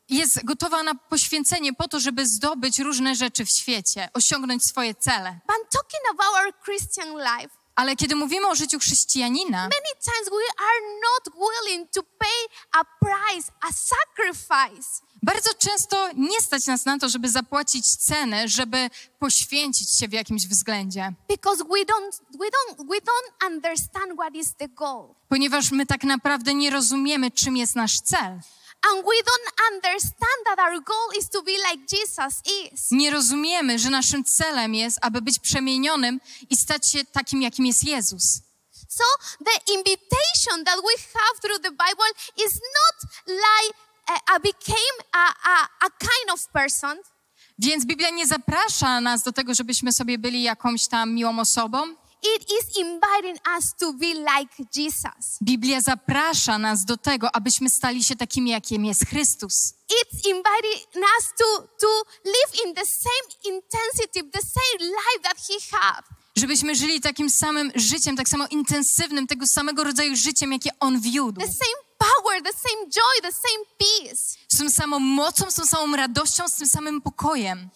jest gotowa na poświęcenie po to, żeby zdobyć różne rzeczy w świecie, osiągnąć swoje cele. But I'm talking about our Christian life. Ale kiedy mówimy o życiu chrześcijanina, Many times we are not willing to pay a price, a sacrifice. bardzo często nie stać nas na to, żeby zapłacić cenę, żeby poświęcić się w jakimś względzie. because we don't we don't we don't understand what is the goal Ponieważ my tak naprawdę nie rozumiemy, czym jest nasz cel. And we don't understand that our goal is to be like jesus is Nie rozumiemy, że naszym celem jest, aby być przemienionym i stać się takim, jakim jest Jezus. so the invitation that we have through the bible is not like a became a, a, a kind of person Więc Biblia nie zaprasza nas do tego, żebyśmy sobie byli jakąś tam miłą osobą. It is inviting us to be like jesus Biblia zaprasza nas do tego, abyśmy stali się takimi, jakim jest Chrystus. it's inviting us to to live in the same intensity the same life that he had Żebyśmy żyli takim samym życiem, tak samo intensywnym, tego samego rodzaju życiem, jakie On wiódł. the same power, the same joy, the same peace. Z tą samą mocą, z tą samą radością, z tym samym pokojem.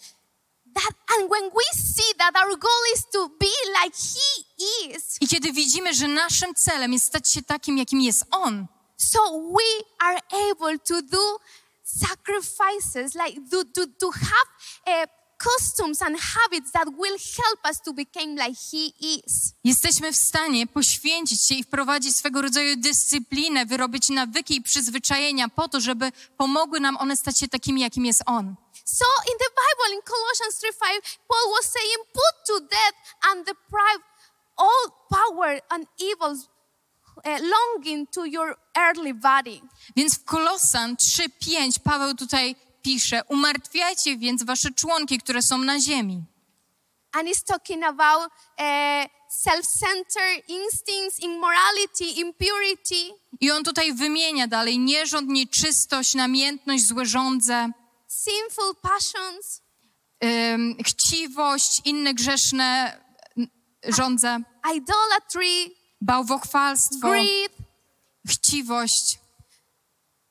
That and when we see that our goal is to be like He is, I kiedy widzimy, że naszym celem jest stać się takim, jakim jest On, so we are able to do sacrifices, like to to, to have uh, customs and habits that will help us to become like He is. jesteśmy w stanie poświęcić się i wprowadzić swego rodzaju dyscyplinę, wyrobić nawyki i przyzwyczajenia po to, żeby pomogły nam one stać się takimi, jakim jest On. So in the Bible, in Colossians 3 5, Paul was saying, Put to death and deprive all power and evils uh, longing to your earthly body. Więc w Kolosan 3:5 Paweł tutaj pisze: Umartwiajcie więc wasze członki, które są na ziemi. And he's talking about uh, self-centered instincts, immorality, impurity, I on tutaj wymienia dalej nierząd, nieczystość, namiętność, złe żądze, sinful passions, ym, chciwość, inne grzeszne żądze, idolatry, bałwochwalstwo, greed. chciwość.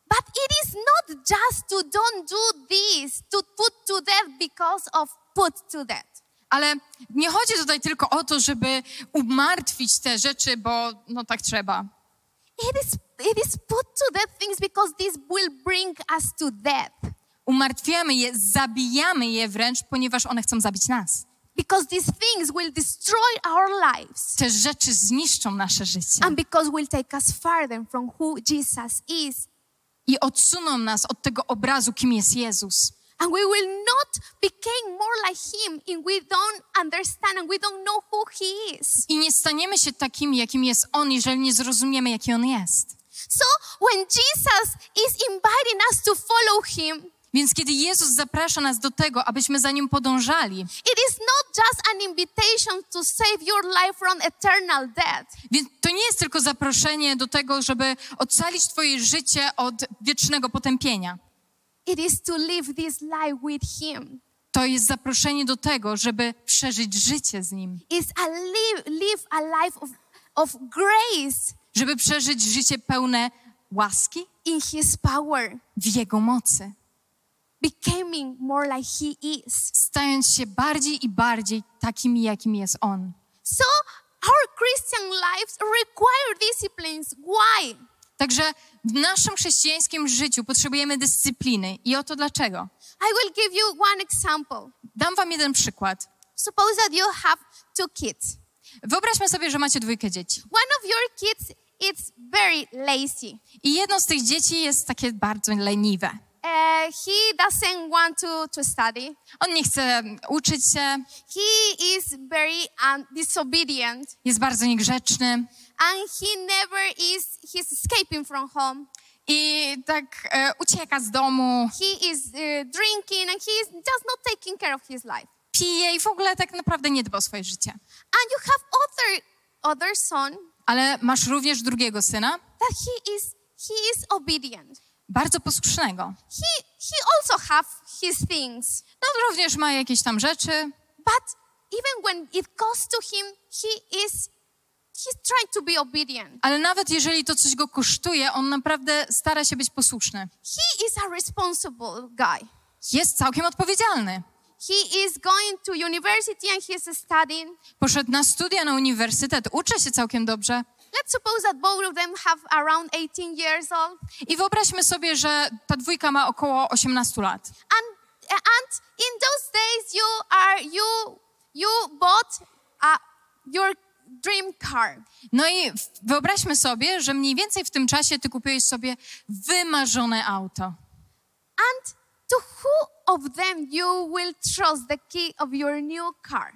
But it is not just to don't do this, to put to death because of put to death. Ale nie chodzi tutaj tylko o to, żeby umartwić te rzeczy, bo no tak trzeba. It is, it is put to death things because this will bring us to death. Umartwiamy je, zabijamy je wręcz, ponieważ one chcą zabić nas. Because these things will destroy our lives. Te rzeczy zniszczą nasze życie And because will take us farther from who Jesus is. i odsuną nas od tego obrazu, kim jest Jezus. And we will not become more like him if we don't understand and we don't know who he is. I nie staniemy się takimi, jakim jest On, jeżeli nie zrozumiemy, jaki On jest. So when Jesus is inviting us to follow him, Więc kiedy Jezus zaprasza nas do tego, abyśmy za Nim podążali, it is not just an invitation to save your life from eternal death. więc to nie jest tylko zaproszenie do tego, żeby ocalić Twoje życie od wiecznego potępienia. It is to live this life with him. To jest zaproszenie do tego, żeby przeżyć życie z Nim, It's a live, live a life of, of grace żeby przeżyć życie pełne łaski in his power, w Jego mocy, becoming more like he is. stając się bardziej i bardziej takimi, jakim jest On. So our Christian lives require disciplines. Why? Także w naszym chrześcijańskim życiu potrzebujemy dyscypliny. I oto dlaczego. I will give you one example. Dam wam jeden przykład. Suppose that you have two kids. Wyobraźmy sobie, że macie dwójkę dzieci. One of your kids is very lazy. I jedno z tych dzieci jest takie bardzo leniwe. Uh, he doesn't want to, to study. On nie chce uczyć się, He is very um, disobedient. jest bardzo niegrzeczny And he never is, he's escaping from home. i tak e, ucieka z domu, He is uh, drinking and he is just not taking care of his life. pije i w ogóle tak naprawdę nie dba o swoje życie. And you have other, other son Ale masz również drugiego syna, that he is, he is obedient. Bardzo posłusznego. He, he also have his things. No również ma jakieś tam rzeczy, But even when it goes to him, he is, he's trying to be obedient. ale nawet jeżeli to coś go kosztuje, on naprawdę stara się być posłuszny. He is a responsible guy. Jest całkiem odpowiedzialny. He is going to university and he is studying. Poszedł na studia na uniwersytet, uczy się całkiem dobrze. Let's suppose that both of them have around 18 years old. I wyobraźmy sobie, że ta dwójka ma około 18 lat. And, and in those days, you are, you, you bought a, your dream car. No i wyobraźmy sobie, że mniej więcej w tym czasie ty kupiłeś sobie wymarzone auto. And to who of them you will trust the key of your new car?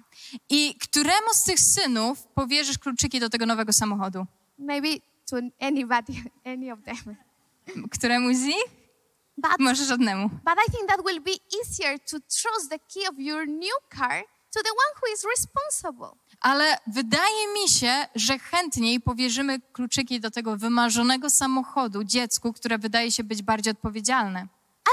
I któremu z tych synów powierzysz kluczyki do tego nowego samochodu? Maybe to anybody, any of them. Któremu z nich? But, Może żadnemu. but I think that will be easier to trust the key of your new car to the one who is responsible. Ale wydaje mi się, że chętniej powierzymy kluczyki do tego wymarzonego samochodu dziecku, które wydaje się być bardziej odpowiedzialne.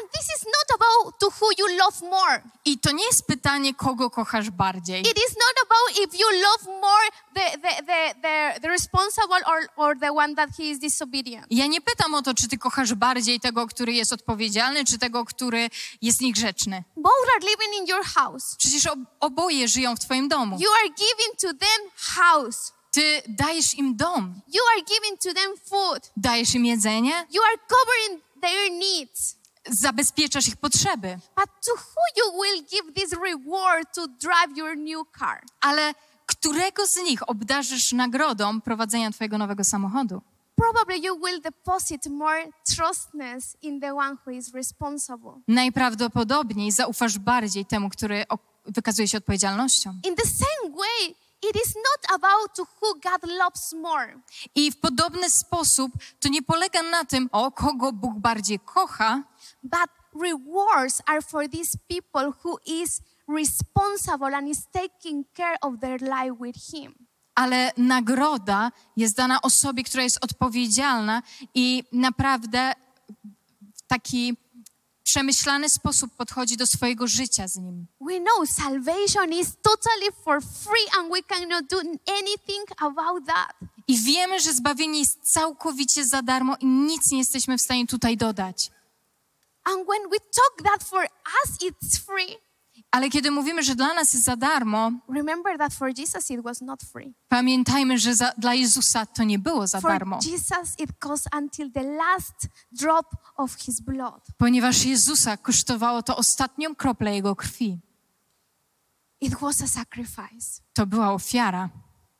And this is not about to who you love more. I to nie jest pytanie, kogo kochasz bardziej. It is not about if you love more the, the, the, the, the responsible or, or the one that he is disobedient. Ja nie pytam o to, czy ty kochasz bardziej tego, który jest odpowiedzialny, czy tego, który jest niegrzeczny. Both are living in your house. Przecież ob- oboje żyją w twoim domu. You are giving to them house. Ty dajesz im dom, You are giving to them food. dajesz im jedzenie, You are covering their needs. Zabezpieczasz ich potrzeby. But to who you will give this reward to drive your new car? Ale którego z nich obdarzysz nagrodą prowadzenia twojego nowego samochodu? Probably you will deposit more trustness in the one who is responsible. Najprawdopodobniej zaufasz bardziej temu, który wykazuje się odpowiedzialnością. In the same way, it is not about who God loves more. I w podobny sposób to nie polega na tym, o kogo Bóg bardziej kocha, but rewards are for these people who is responsible and is taking care of their life with him. ale nagroda jest dana osobie, która jest odpowiedzialna i naprawdę w taki przemyślany sposób podchodzi do swojego życia z nim. We know salvation is totally for free and we cannot do anything about that. I wiemy, że zbawienie jest całkowicie za darmo i nic nie jesteśmy w stanie tutaj dodać. And when we talk that for us it's free, Ale kiedy mówimy, że dla nas jest za darmo, remember that for Jesus it was not free. pamiętajmy, że za, dla Jezusa to nie było za For darmo, Jesus it cost until the last drop of his blood. ponieważ Jezusa kosztowało to ostatnią kroplę Jego krwi. It was a sacrifice. To była ofiara.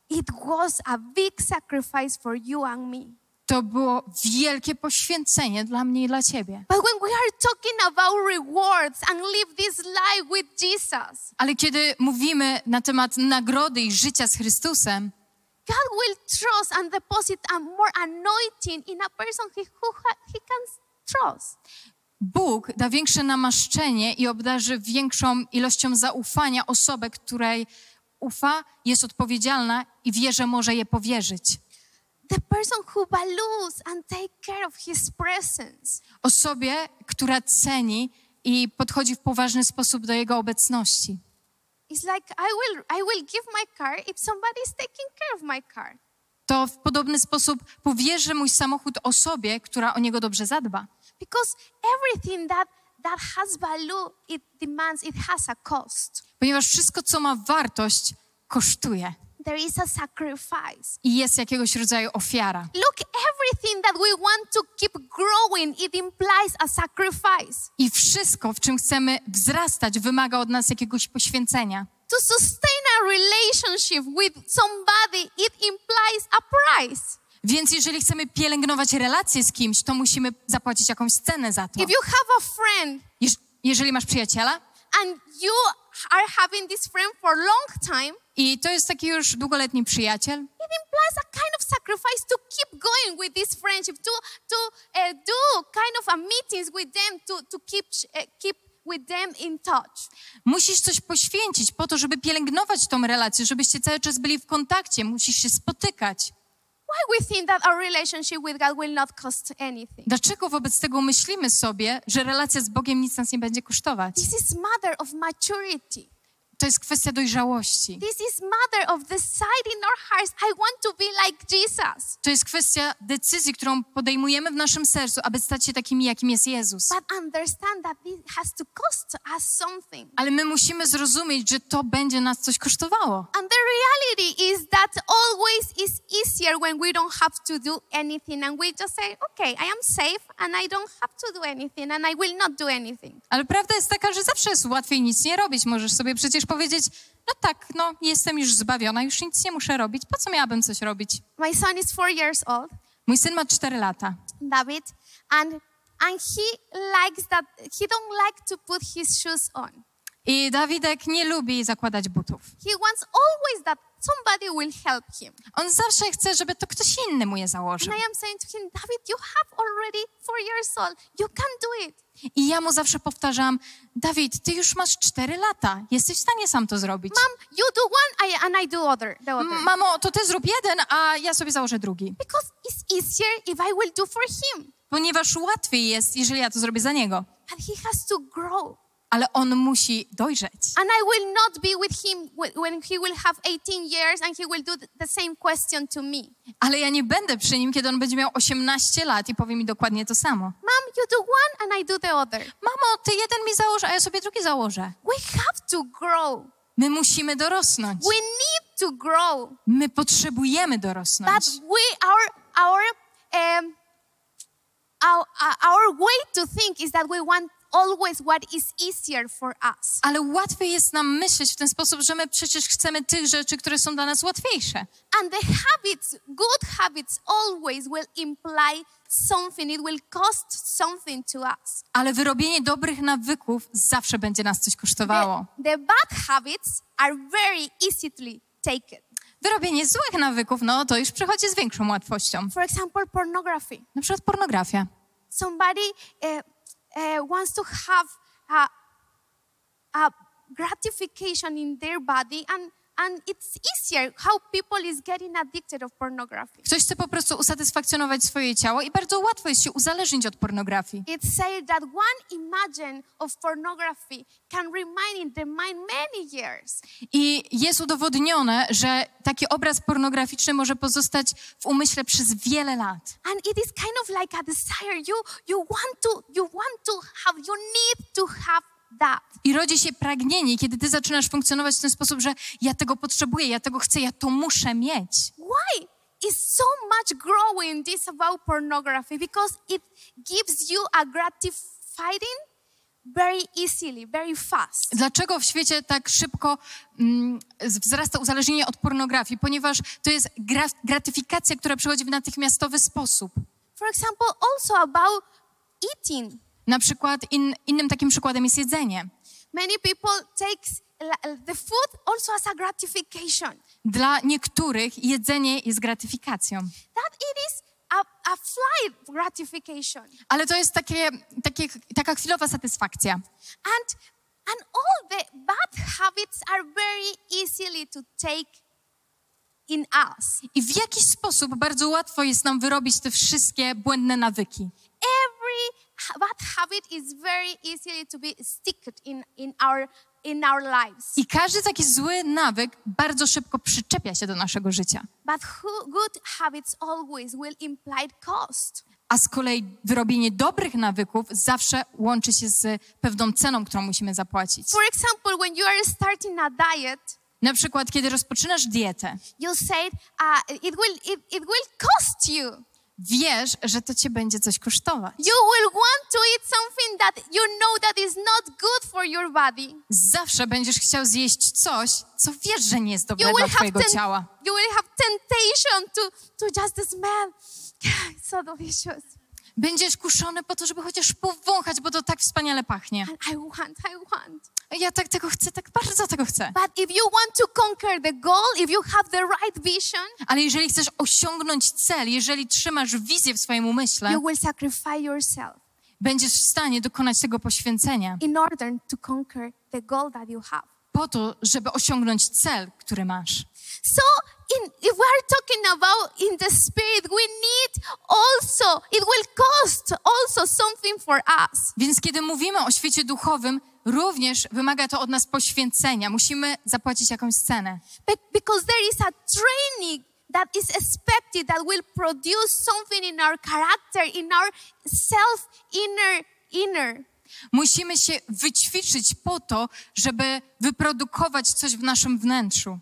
It was a big sacrifice for you and me. To było wielkie poświęcenie dla mnie i dla Ciebie. But when we are talking about rewards and live this life with Jesus, Ale kiedy mówimy na temat nagrody i życia z Chrystusem, God will trust and deposit a more anointing in a person he, who he can trust. Bóg da większe namaszczenie i obdarzy większą ilością zaufania osobę, której ufa, jest odpowiedzialna i wie, że może je powierzyć. The person who values and take care of his presence. Osobie, która ceni i podchodzi w poważny sposób do Jego obecności. It's like I will I will give my car if somebody is taking care of my car. To w podobny sposób powierzy mój samochód osobie, która o niego dobrze zadba. Because everything that that has value, it demands it has a cost. Ponieważ wszystko, co ma wartość, kosztuje There is a sacrifice. i jest jakiegoś rodzaju ofiara. Look, everything that we want to keep growing, it implies a sacrifice. I wszystko, w czym chcemy wzrastać, wymaga od nas jakiegoś poświęcenia. To sustain a relationship with somebody, it implies a price. Więc jeżeli chcemy pielęgnować relacje z kimś, to musimy zapłacić jakąś cenę za to. If you have a friend Jeż- jeżeli masz przyjaciela and you are having this friend for long time, i to jest taki już długoletni przyjaciel, it implies a kind of sacrifice to keep going with this friendship, to to uh, do kind of a meetings with them, to to keep uh, keep with them in touch. musisz coś poświęcić po to, żeby pielęgnować tą relację, żebyście cały czas byli w kontakcie, musisz się spotykać. Dlaczego wobec tego myślimy sobie, że relacja z Bogiem nic nas nie będzie kosztować? This is matter of maturity. To jest kwestia dojrzałości. This is matter of deciding in our hearts, I want to be like Jesus. To jest kwestia decyzji, którą podejmujemy w naszym sercu, aby stać się takimi, jakim jest Jezus. But understand that this has to cost us something. Ale my musimy zrozumieć, że to będzie nas coś kosztowało. And the reality is that always is easier when we don't have to do anything and we just say, okay, I am safe and I don't have to do anything and I will not do anything. Ale prawda jest taka, że zawsze jest łatwiej nic nie robić. Możesz sobie przecież powiedzieć, no tak, no jestem już zbawiona, już nic nie muszę robić. Po co miałabym coś robić? My son is four years old, Mój syn ma 4 lata David, and and he likes that he don't like to put his shoes on. i Dawidek nie lubi zakładać butów. He wants always that somebody will help him. On zawsze chce, żeby to ktoś inny mu je założył. And I am saying to him, David, you have already four years old. You can do it. I ja mu zawsze powtarzam, Dawid, ty już masz 4 lata, jesteś w stanie sam to zrobić. Mom, you do one, I, and I do other. The other. Mamo, to ty zrób jeden, a ja sobie założę drugi. Because it's easier if I will do for him. Ponieważ łatwiej jest, jeżeli ja to zrobię za niego. But he has to grow. Ale on musi dojrzeć. And I will not be with him wh- when he will have 18 years and he will do th- the same question to me. Ale ja nie będę przy nim, kiedy on będzie miał 18 lat i powie mi dokładnie to samo. Mom, you do one and I do the other. Mamo, ty jeden mi założ, a ja sobie drugi założę. We have to grow. My musimy dorosnąć. We need to grow. My potrzebujemy dorosnąć. But we, our, our, um, our, our way to think is that we want always what is easier for us. Ale łatwiej jest nam myśleć w ten sposób, że my przecież chcemy tych rzeczy, które są dla nas łatwiejsze. And the habits, good habits, always will imply something. It will cost something to us. Ale wyrobienie dobrych nawyków zawsze będzie nas coś kosztowało. The, the bad habits are very easily taken. Wyrobienie złych nawyków, no to już przychodzi z większą łatwością. For example, pornography. Na przykład pornografia. Somebody uh, uh, wants to have a, a gratification in their body, and, and it's easier how people is getting addicted of pornography. Ktoś chce po prostu usatysfakcjonować swoje ciało i bardzo łatwo jest się uzależnić od pornografii. It's said that one imagine of pornography can remain in the mind many years. I jest udowodnione, że taki obraz pornograficzny może pozostać w umyśle przez wiele lat. And it is kind of like a desire. You you want to you want to have you need to have. I rodzi się pragnienie, kiedy ty zaczynasz funkcjonować w ten sposób, że ja tego potrzebuję, ja tego chcę, ja to muszę mieć. Why is so much growing this about pornography? Because it gives you a gratifying very easily, very fast. Dlaczego w świecie tak szybko mm, wzrasta uzależnienie od pornografii? Ponieważ to jest gra, gratyfikacja, która przychodzi w natychmiastowy sposób. For example, also about eating. Na przykład in, innym takim przykładem jest jedzenie. Many people takes the food also as a gratification. Dla niektórych jedzenie jest gratyfikacją. That it is a, a flight gratification. Ale to jest takie, takie, taka chwilowa satysfakcja. And and all the bad habits are very easily to take in us. I w jakiś sposób bardzo łatwo jest nam wyrobić te wszystkie błędne nawyki. Every ha- bad habit is very easily to be sticked in, in our in our lives. I każdy taki zły nawyk bardzo szybko przyczepia się do naszego życia. But good habits always will imply cost. A z kolei wyrobienie dobrych nawyków zawsze łączy się z pewną ceną, którą musimy zapłacić. For example, when you are starting a diet, Na przykład, kiedy rozpoczynasz dietę, you said uh, it will it, it will cost you. Wiesz, że to cię będzie coś kosztować. You will want to eat something that you know that is not good for your body. Zawsze będziesz chciał zjeść coś, co wiesz, że nie jest dobre dla twojego ten- ciała. you will have temptation to to just the smell. It's so delicious. Będziesz kuszony po to, żeby chociaż powąchać, bo to tak wspaniale pachnie. I want, I want. Ja tak tego chcę, tak bardzo tego chcę. But if you want to conquer the goal, if you have the right vision, Ale jeżeli chcesz osiągnąć cel, jeżeli trzymasz wizję w swoim umyśle, you will sacrifice yourself będziesz w stanie dokonać tego poświęcenia in order to conquer the goal that you have. Po to, żeby osiągnąć cel, który masz. So, in, if we are talking about in the spirit, we need also, it will cost also something for us. Więc kiedy mówimy o świecie duchowym, również wymaga to od nas poświęcenia. Musimy zapłacić jakąś cenę. Be- because there is a training that is expected that will produce something in our character, in our self inner inner. Musimy się wyćwiczyć po to, żeby wyprodukować coś w naszym wnętrzu.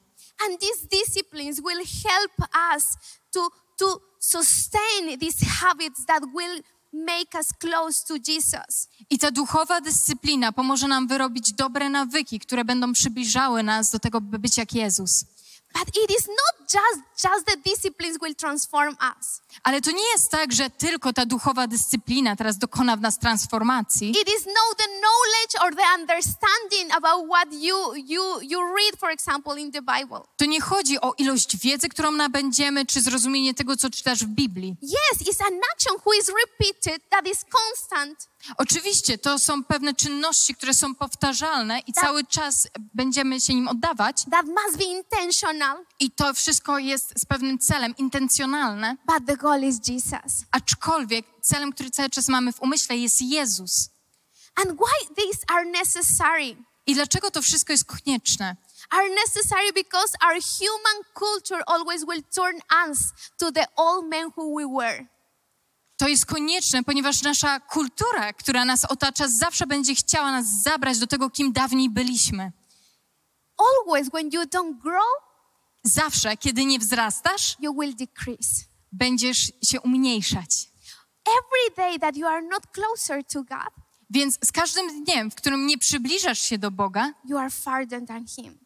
And these disciplines will help us to, to sustain these habits that will make us close to Jesus. I ta duchowa dyscyplina pomoże nam wyrobić dobre nawyki, które będą przybliżały nas do tego, by być jak Jezus. But it is not just, just the disciplines will transform us. Ale to nie jest tak, że tylko ta duchowa dyscyplina teraz dokona w nas transformacji. It is not the knowledge or the understanding about what you, you, you read, for example, in the Bible. To nie chodzi o ilość wiedzy, którą nabędziemy, czy zrozumienie tego, co czytasz w Biblii. Yes, it's an action who is repeated, that is constant, Oczywiście, to są pewne czynności, które są powtarzalne i Tak. cały czas będziemy się nim oddawać. that must be intentional, I to wszystko jest z pewnym celem, intencjonalne. but the goal is Jesus. Aczkolwiek celem, który cały czas mamy w umyśle jest Jezus. And why these are necessary? I dlaczego to wszystko jest konieczne? Are necessary because our human culture always will turn us to the old men who we were. To jest konieczne, ponieważ nasza kultura, która nas otacza, zawsze będzie chciała nas zabrać do tego, kim dawniej byliśmy. Always, when you don't grow, Zawsze, kiedy nie wzrastasz, you will decrease. będziesz się umniejszać. Every day that you are not closer to God, Więc z każdym dniem, w którym nie przybliżasz się do Boga, you are farther than Him.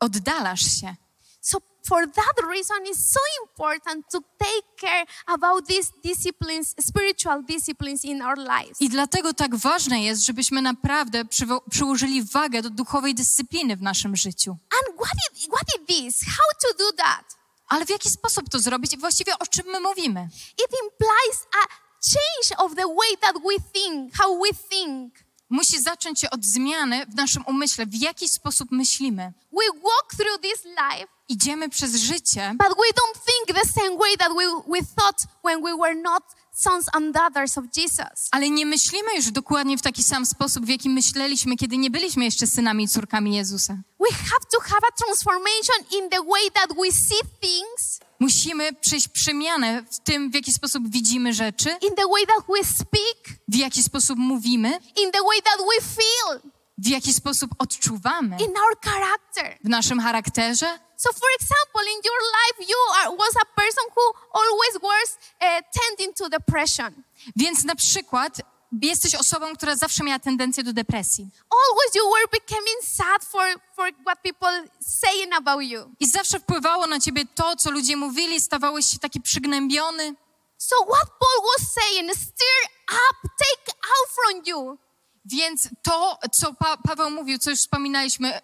oddalasz się. So, for that reason, it's so important to take care about these disciplines, spiritual disciplines in our lives. I dlatego tak ważne jest, żebyśmy naprawdę przywo- przyłożyli wagę do duchowej dyscypliny w naszym życiu. And what is, what is this? How to do that? Ale w jaki sposób to zrobić i właściwie o czym my mówimy? It implies a change of the way that we think, how we think. Musi zacząć się od zmiany w naszym umyśle, w jaki sposób myślimy. We walk through this life, Idziemy przez życie, but we don't think the same way that we, we thought when we were not sons and daughters of Jesus. ale nie myślimy już dokładnie w taki sam sposób, w jaki myśleliśmy, kiedy nie byliśmy jeszcze synami i córkami Jezusa. We have to have a transformation in the way that we see things, Musimy przejść przemianę w tym, w jaki sposób widzimy rzeczy, in the way that we speak, w jaki sposób mówimy, in the way that we feel, w jaki sposób odczuwamy in our character. w naszym charakterze. So, for example, in your life, you are, was a person who always was uh, tending to depression. Więc na przykład jesteś osobą, która zawsze miała tendencję do depresji. Always you were becoming sad for, for what people saying about you. I zawsze wpływało na ciebie to, co ludzie mówili, stawałeś się taki przygnębiony. So what Paul was saying, stir up, take out from you. Więc to, co pa Paweł mówił, co już wspominaliśmy,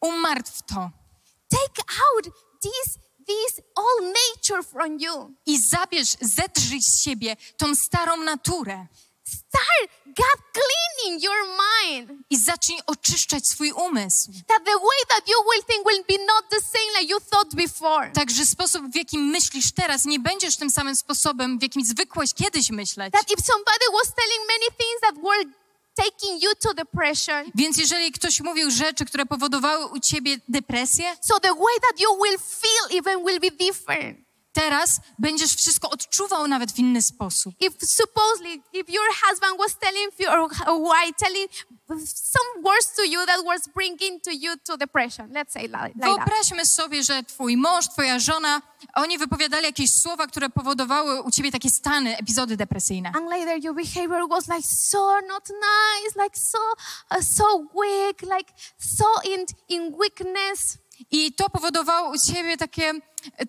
umartw to. Take out this, this all nature from you. I zabierz, zedrzyj z siebie tą starą naturę. Start God cleaning your mind. I zacznij oczyszczać swój umysł. That the way that you will think will be not the same like you thought before. Także sposób, w jakim myślisz teraz, nie będziesz tym samym sposobem, w jakim zwykłeś kiedyś myśleć. That if somebody was telling many things that were taking you to depression, Więc jeżeli ktoś mówił rzeczy, które powodowały u ciebie depresję, so the way that you will feel even will be different. Teraz będziesz wszystko odczuwał nawet w inny sposób. If supposedly, if your husband was telling you or wife telling some words to you that was bringing to you to depression, let's say like, like. Wyobraźmy sobie, że twój mąż, twoja żona, oni wypowiadali jakieś słowa, które powodowały u ciebie takie stany, epizody depresyjne. And later your behavior was like so not nice, like so uh, so weak, like so in in weakness. I to powodowało u ciebie takie,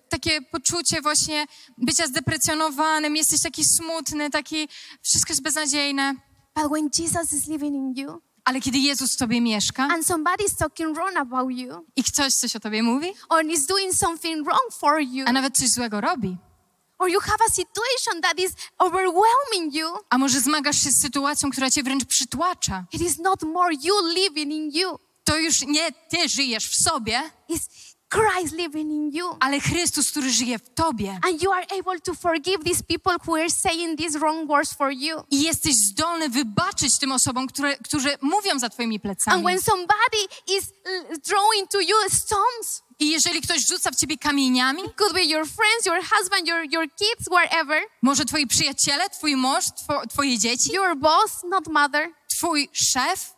takie poczucie właśnie bycia zdeprecjonowanym, jesteś taki smutny, taki, wszystko jest beznadziejne. But when Jesus is living in you Ale kiedy Jezus w tobie mieszka and somebody is talking wrong about you i ktoś coś o tobie mówi, or is doing something wrong for you a nawet coś złego robi, or you have a situation that is overwhelming you, a może zmagasz się z sytuacją, która cię wręcz przytłacza, it is not more you living in you. To już nie ty żyjesz w sobie, It's Christ living in you. ale Chrystus, który żyje w tobie. And you are able to forgive these people who are saying these wrong words for you. I jesteś zdolny wybaczyć tym osobom, które, którzy mówią za twoimi And plecami. when somebody is throwing to you stones, I jeżeli ktoś rzuca w ciebie kamieniami, could be your friends, your husband, your, your kids, wherever, może twoi przyjaciele, twój mąż, two, twoje dzieci, your boss, not mother, twój szef,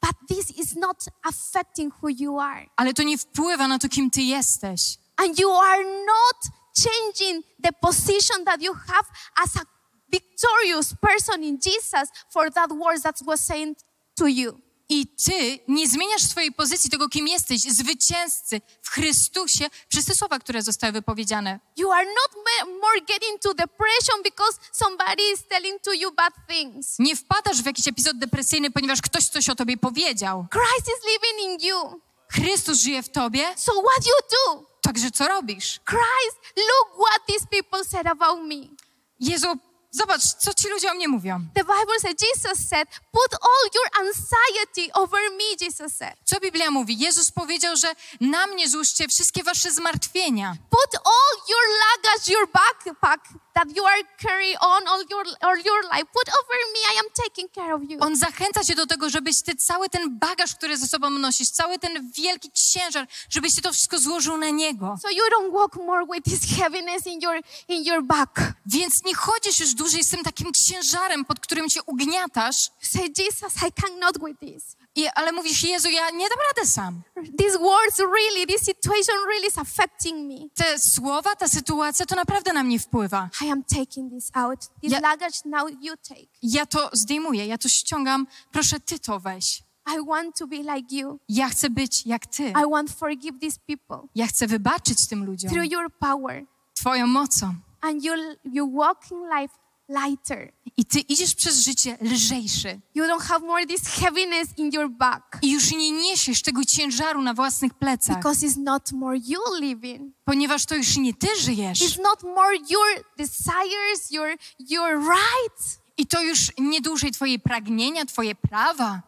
but this is not affecting who you are. ale to nie wpływa na to, kim ty jesteś. And you are not changing the position that you have as a victorious person in Jesus for that words that was saying to you. I ty nie zmieniasz swojej pozycji tego, kim jesteś, zwycięzcy w Chrystusie, przez te słowa, które zostały wypowiedziane. You are not more getting to depression because somebody is telling to you bad things. Nie wpadasz w jakiś epizod depresyjny, ponieważ ktoś coś o tobie powiedział. Christ is living in you. Chrystus żyje w tobie, So what you do? także co robisz? Christ, look what these people said about me. Jezu, zobacz, co ci ludzie o mnie mówią. The Bible said, Jesus said, put all your anxiety over me, Jesus said. Co Biblia mówi? Jezus powiedział, że na mnie złóżcie wszystkie wasze zmartwienia. Put all your luggage, your backpack that you are carrying on all your, all your life. Put over me, I am taking care of you. On zachęca cię do tego, żebyś ty cały ten bagaż, który ze sobą nosisz, cały ten wielki ciężar, żebyś ty to wszystko złożył na Niego. So you don't walk more with this heaviness in your, in your back. Więc nie chodzisz już dłużej z tym takim ciężarem, pod którym się ugniatasz, You say, Jesus, I cannot with this. I, ale mówisz, Jezu, ja nie dam rady sam. These words really, this situation really is affecting me. Te słowa, ta sytuacja, to naprawdę na mnie wpływa. I am taking this out. This Ja- luggage now you take. Ja to zdejmuję, ja to ściągam, proszę Ty to weź. I want to be like you. Ja chcę być jak Ty. I want forgive these people Ja chcę wybaczyć tym ludziom through your power. Twoją mocą. And you you walk in life lighter. I ty idziesz przez życie lżejszy. You don't have more this heaviness in your back I już nie niesiesz tego ciężaru na własnych plecach, because it's not more you living. ponieważ to już nie ty żyjesz. It's not more your desires, your your rights. I to już nie dłużej twoje pragnienia, twoje prawa,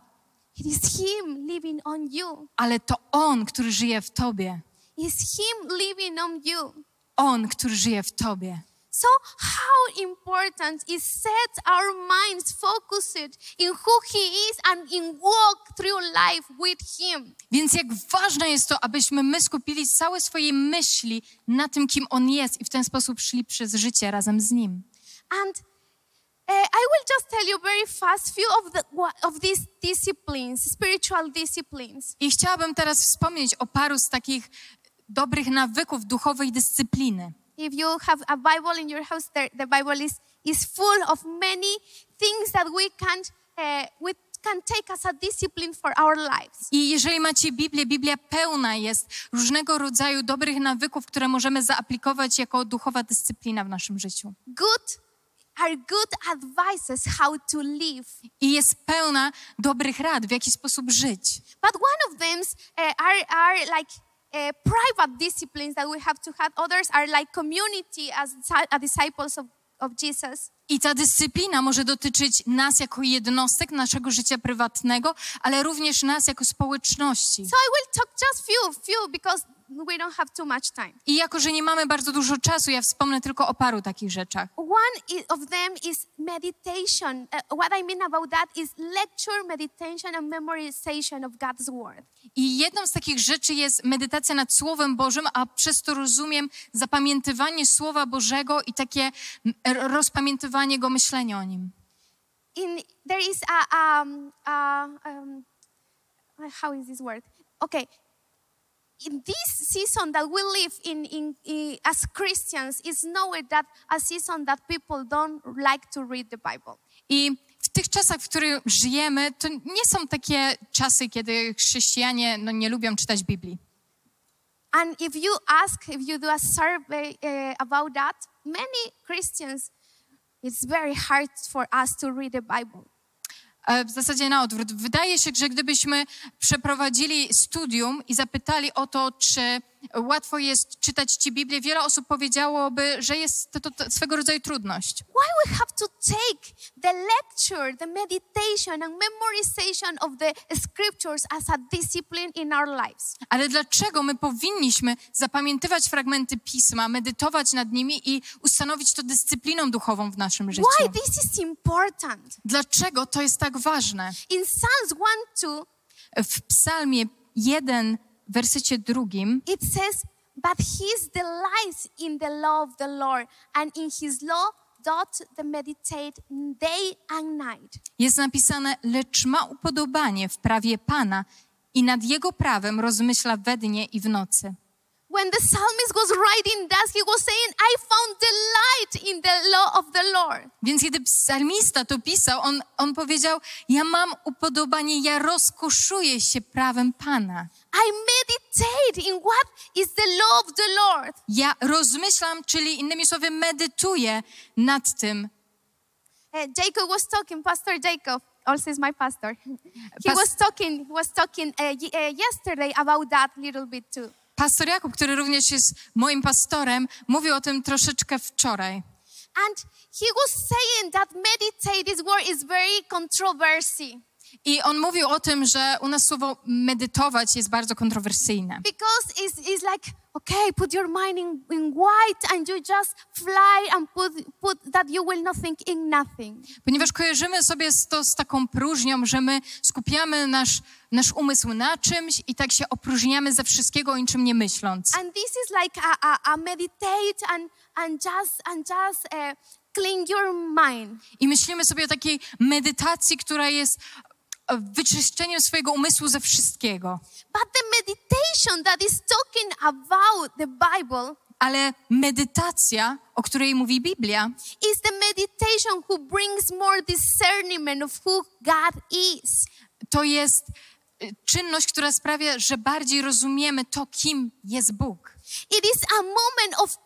It is Him living on you. ale to On, który żyje w tobie. It's Him living on you. On, który żyje w tobie. So, how important is set our minds focused in who He is and in walk through life with Him? Więc jak ważne jest to, abyśmy my skupili całe swoje myśli na tym, kim On jest i w ten sposób szli przez życie razem z Nim. And uh, I will just tell you very fast few of the of these disciplines, spiritual disciplines. I chciałabym teraz wspomnieć o paru z takich dobrych nawyków duchowej dyscypliny. If you have a Bible in your house, there, the Bible is is full of many things that we can uh, we can take as a discipline for our lives. I jeżeli macie Biblię, Biblia pełna jest różnego rodzaju dobrych nawyków, które możemy zaaplikować jako duchowa dyscyplina w naszym życiu. Good are good advices how to live. I jest pełna dobrych rad, w jaki sposób żyć. But one of them uh, are, are like uh, private disciplines that we have to have. Others are like community as a disciples of, of Jesus. I ta dyscyplina może dotyczyć nas jako jednostek, naszego życia prywatnego, ale również nas jako społeczności. So I will talk just few, few because we don't have too much time. I jako, że nie mamy bardzo dużo czasu, ja wspomnę tylko o paru takich rzeczach. One of them is meditation. Uh, what I mean about that is lecture, meditation, and memorization of God's word. I jedną z takich rzeczy jest medytacja nad Słowem Bożym, a przez to rozumiem zapamiętywanie Słowa Bożego i takie rozpamiętywanie go, myślenie o nim. In there is a um, a, um, how is this word? Okay, in this season that we live in, in, in as Christians is nowhere that a season that people don't like to read the Bible. I w tych czasach, w których żyjemy, to nie są takie czasy, kiedy chrześcijanie no, nie lubią czytać Biblii. And if you ask, if you do a survey uh, about that, many Christians, it's very hard for us to read the Bible. E, W zasadzie na odwrót. Wydaje się, że gdybyśmy przeprowadzili studium i zapytali o to, czy łatwo jest czytać Ci Biblię, wiele osób powiedziałoby, że jest to, to, to swego rodzaju trudność. Why we have to take the lecture, the meditation, and memorization of the scriptures as a discipline in our lives? Ale dlaczego my powinniśmy zapamiętywać fragmenty pisma, medytować nad nimi i ustanowić to dyscypliną duchową w naszym życiu? Why this is important? Dlaczego to jest tak ważne? In Psalms 1 2, W Psalmie 1, wersecie drugim, it says, But his delights in the law of the Lord, and in his law doth the meditate day and night. jest napisane, lecz ma upodobanie w prawie Pana i nad Jego prawem rozmyśla we dnie i w nocy. When the psalmist was writing that, he was saying, I found delight in the law of the Lord. Więc kiedy psalmista to pisał, on, on powiedział, ja mam upodobanie, ja rozkoszuję się prawem Pana. I meditate in what is the law of the Lord. Ja rozmyślam, czyli innymi słowy medytuję nad tym. Uh, Jacob was talking, Pastor Jacob, also is my pastor. He Pas- was talking, he was talking uh, uh, yesterday about that little bit too. Pastor Jakub, który również jest moim pastorem, mówił o tym troszeczkę wczoraj. And he was saying that meditate, this word is very I on mówił o tym, że u nas słowo medytować jest bardzo kontrowersyjne. because it's, it's like, okay, put your mind in, in white and you just fly and put, put that you will not think in nothing. Ponieważ kojarzymy sobie to z taką próżnią, że my skupiamy nasz, nasz umysł na czymś i tak się opróżniamy ze wszystkiego, o niczym nie myśląc. And this is like a, a, a meditate and, and just, and just uh, clean your mind. I myślimy sobie o takiej medytacji, która jest wyczyszczeniem swojego umysłu ze wszystkiego. But the meditation that is talking about the Bible Ale medytacja, o której mówi Biblia, is the meditation who brings more discernment of who God is. to jest e, czynność, która sprawia, że bardziej rozumiemy to, kim jest Bóg. It is a moment of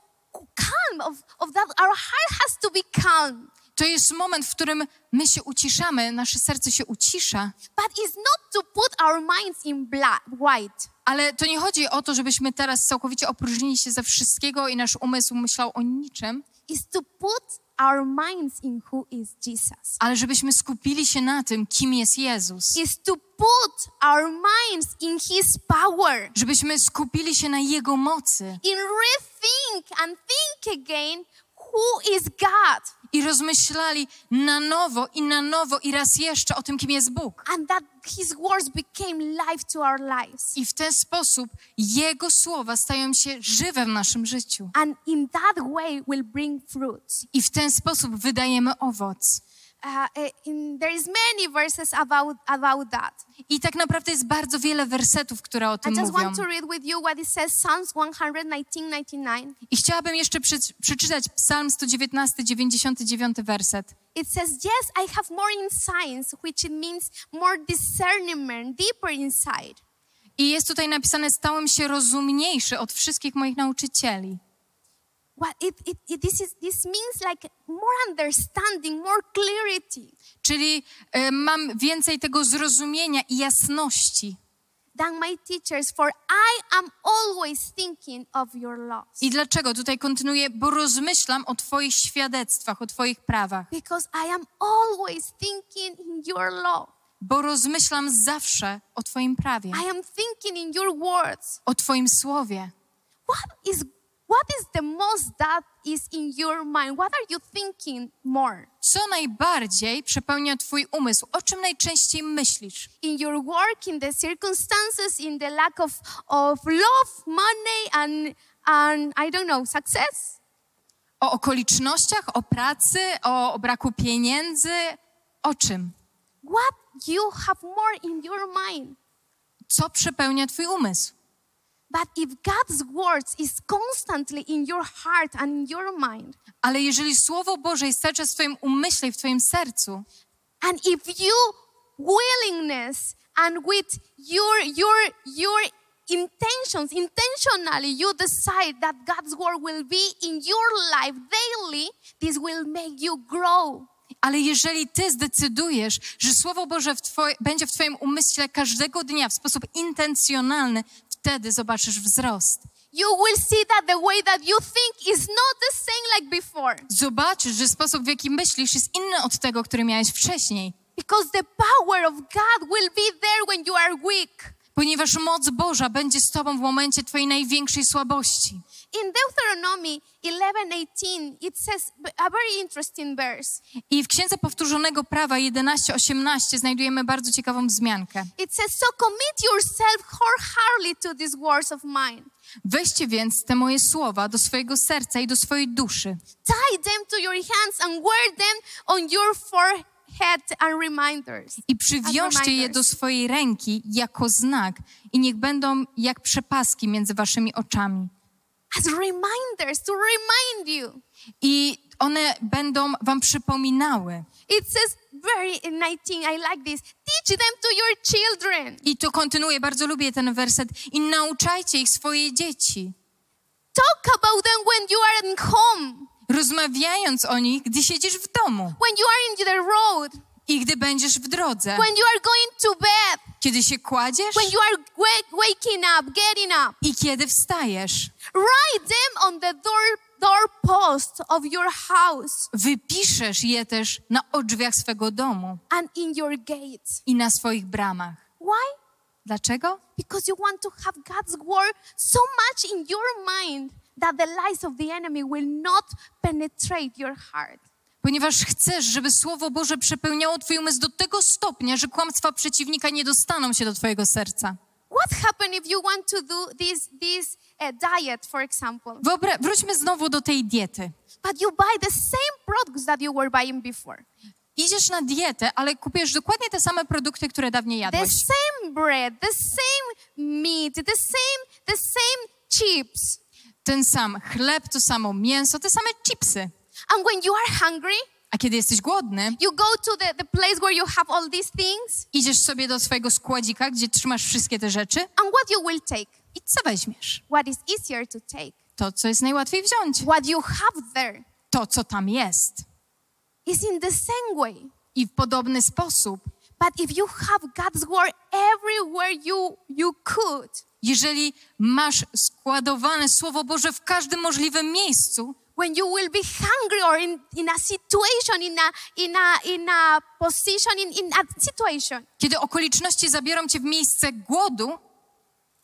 calm, of, of that our heart has to be calm. To jest moment, w którym my się uciszamy, nasze serce się ucisza, But it's not to put our minds in black, white. ale to nie chodzi o to, żebyśmy teraz całkowicie opróżnili się ze wszystkiego i nasz umysł myślał o niczym, It's to put our minds in who is Jesus. ale żebyśmy skupili się na tym, kim jest Jezus. Is to put our minds in His power. Żebyśmy skupili się na Jego mocy In rethink and think again who is God. I rozmyślali na nowo i na nowo i raz jeszcze o tym, kim jest Bóg. And that His words became life to our lives. I w ten sposób Jego słowa stają się żywe w naszym życiu. And in that way will bring fruits. I w ten sposób wydajemy owoc. In, there is many verses about, about that. I tak naprawdę jest bardzo wiele wersetów, które o I tym just mówią. want to read with you what it says, Psalms 119, 99. I chciałabym jeszcze przy, przeczytać Psalm 119, 99 werset. It says, Yes, I have more insights, which it means more discernment, deeper inside. I jest tutaj napisane, stałem się rozumniejszy od wszystkich moich nauczycieli. What it, it, it, this, is, this means like more understanding, more clarity Czyli e, mam więcej tego zrozumienia i jasności. than my teachers, for I am always thinking of your laws. I dlaczego? Tutaj kontynuuję, bo rozmyślam o Twoich świadectwach, o Twoich prawach. Because I am always thinking in your law. Bo rozmyślam zawsze o Twoim prawie, I am thinking in your words. o Twoim słowie. What is what is the most that is in your mind? What are you thinking more? Co najbardziej przepełnia Twój umysł? O czym najczęściej myślisz? In your work, in the circumstances, in the lack of, of love, money, and and I don't know, success? O okolicznościach, o pracy, o, o braku pieniędzy? O czym? What you have more in your mind? Co przepełnia Twój umysł? Ale jeżeli Słowo Boże jest cały czas w Twoim umyśle i w Twoim sercu, and if you willingness and with your your your intentions intentionally you decide that god's word will be in your life daily this will make you grow. ale jeżeli Ty zdecydujesz, że Słowo Boże w twoi- będzie w Twoim umyśle każdego dnia w sposób intencjonalny, wtedy zobaczysz wzrost. you will see that the way that you think is not the same like before Zobaczysz, że sposób, w jaki myślisz, jest inny od tego, który miałeś wcześniej. because the power of god will be there when you are weak Ponieważ moc Boża będzie z Tobą w momencie Twojej największej słabości. In deuteronomy 11:18 it says a very interesting verse I w Księdze Powtórzonego Prawa 11:18 znajdujemy bardzo ciekawą wzmiankę. It says, So commit yourself wholeheartedly to these words of mine. Weźcie więc te moje słowa do swojego serca i do swojej duszy Tie them to your hands and wear them on your forehead i przywiążcie je do swojej ręki jako znak i niech będą jak przepaski między waszymi oczami. As reminders to remind you. I one będą wam przypominały. It says very in 19, I like this. Teach them to your children. I to kontynuuje, bardzo lubię ten werset. I nauczajcie ich swoje dzieci, Talk about them when you are at home, rozmawiając o nich, gdy siedzisz w domu when you are in the road, i gdy będziesz w drodze, when you are going to bed, kiedy się kładziesz when you are wa- waking up, getting up. i kiedy wstajesz. Write them on the door doorpost of your house Wypiszesz je też na drzwiach swego domu and in your gates. i na swoich bramach. Why? Dlaczego? Because you want to have God's word so much in your mind that the lies of the enemy will not penetrate your heart. Ponieważ chcesz, żeby Słowo Boże przepełniało Twój umysł do tego stopnia, że kłamstwa przeciwnika nie dostaną się do Twojego serca. What happens if you want to do this, this uh, diet, for example, Wyobra- wróćmy znowu do tej diety. but you buy the same products that you were buying before? Idziesz na dietę, ale kupujesz dokładnie te same produkty, które dawniej The jadłeś. same bread, the same meat, the same, the same chips. Ten sam chleb, to samo mięso, te same chipsy. And when you are hungry, A kiedy jesteś głodny, you go to the, the place where you have all these things, idziesz sobie do swojego składzika, gdzie trzymasz wszystkie te rzeczy and what you will take? i co weźmiesz? What is easier to take? To, co jest najłatwiej wziąć. What you have there. To, co tam jest. is in the same way. I w podobny sposób, But if you have God's word everywhere you you could, jeżeli masz składowane Słowo Boże w każdym możliwym miejscu, when you will be hungry or in, in a situation, in a in a in a position, in, in a situation, kiedy okoliczności zabiorą cię w miejsce głodu,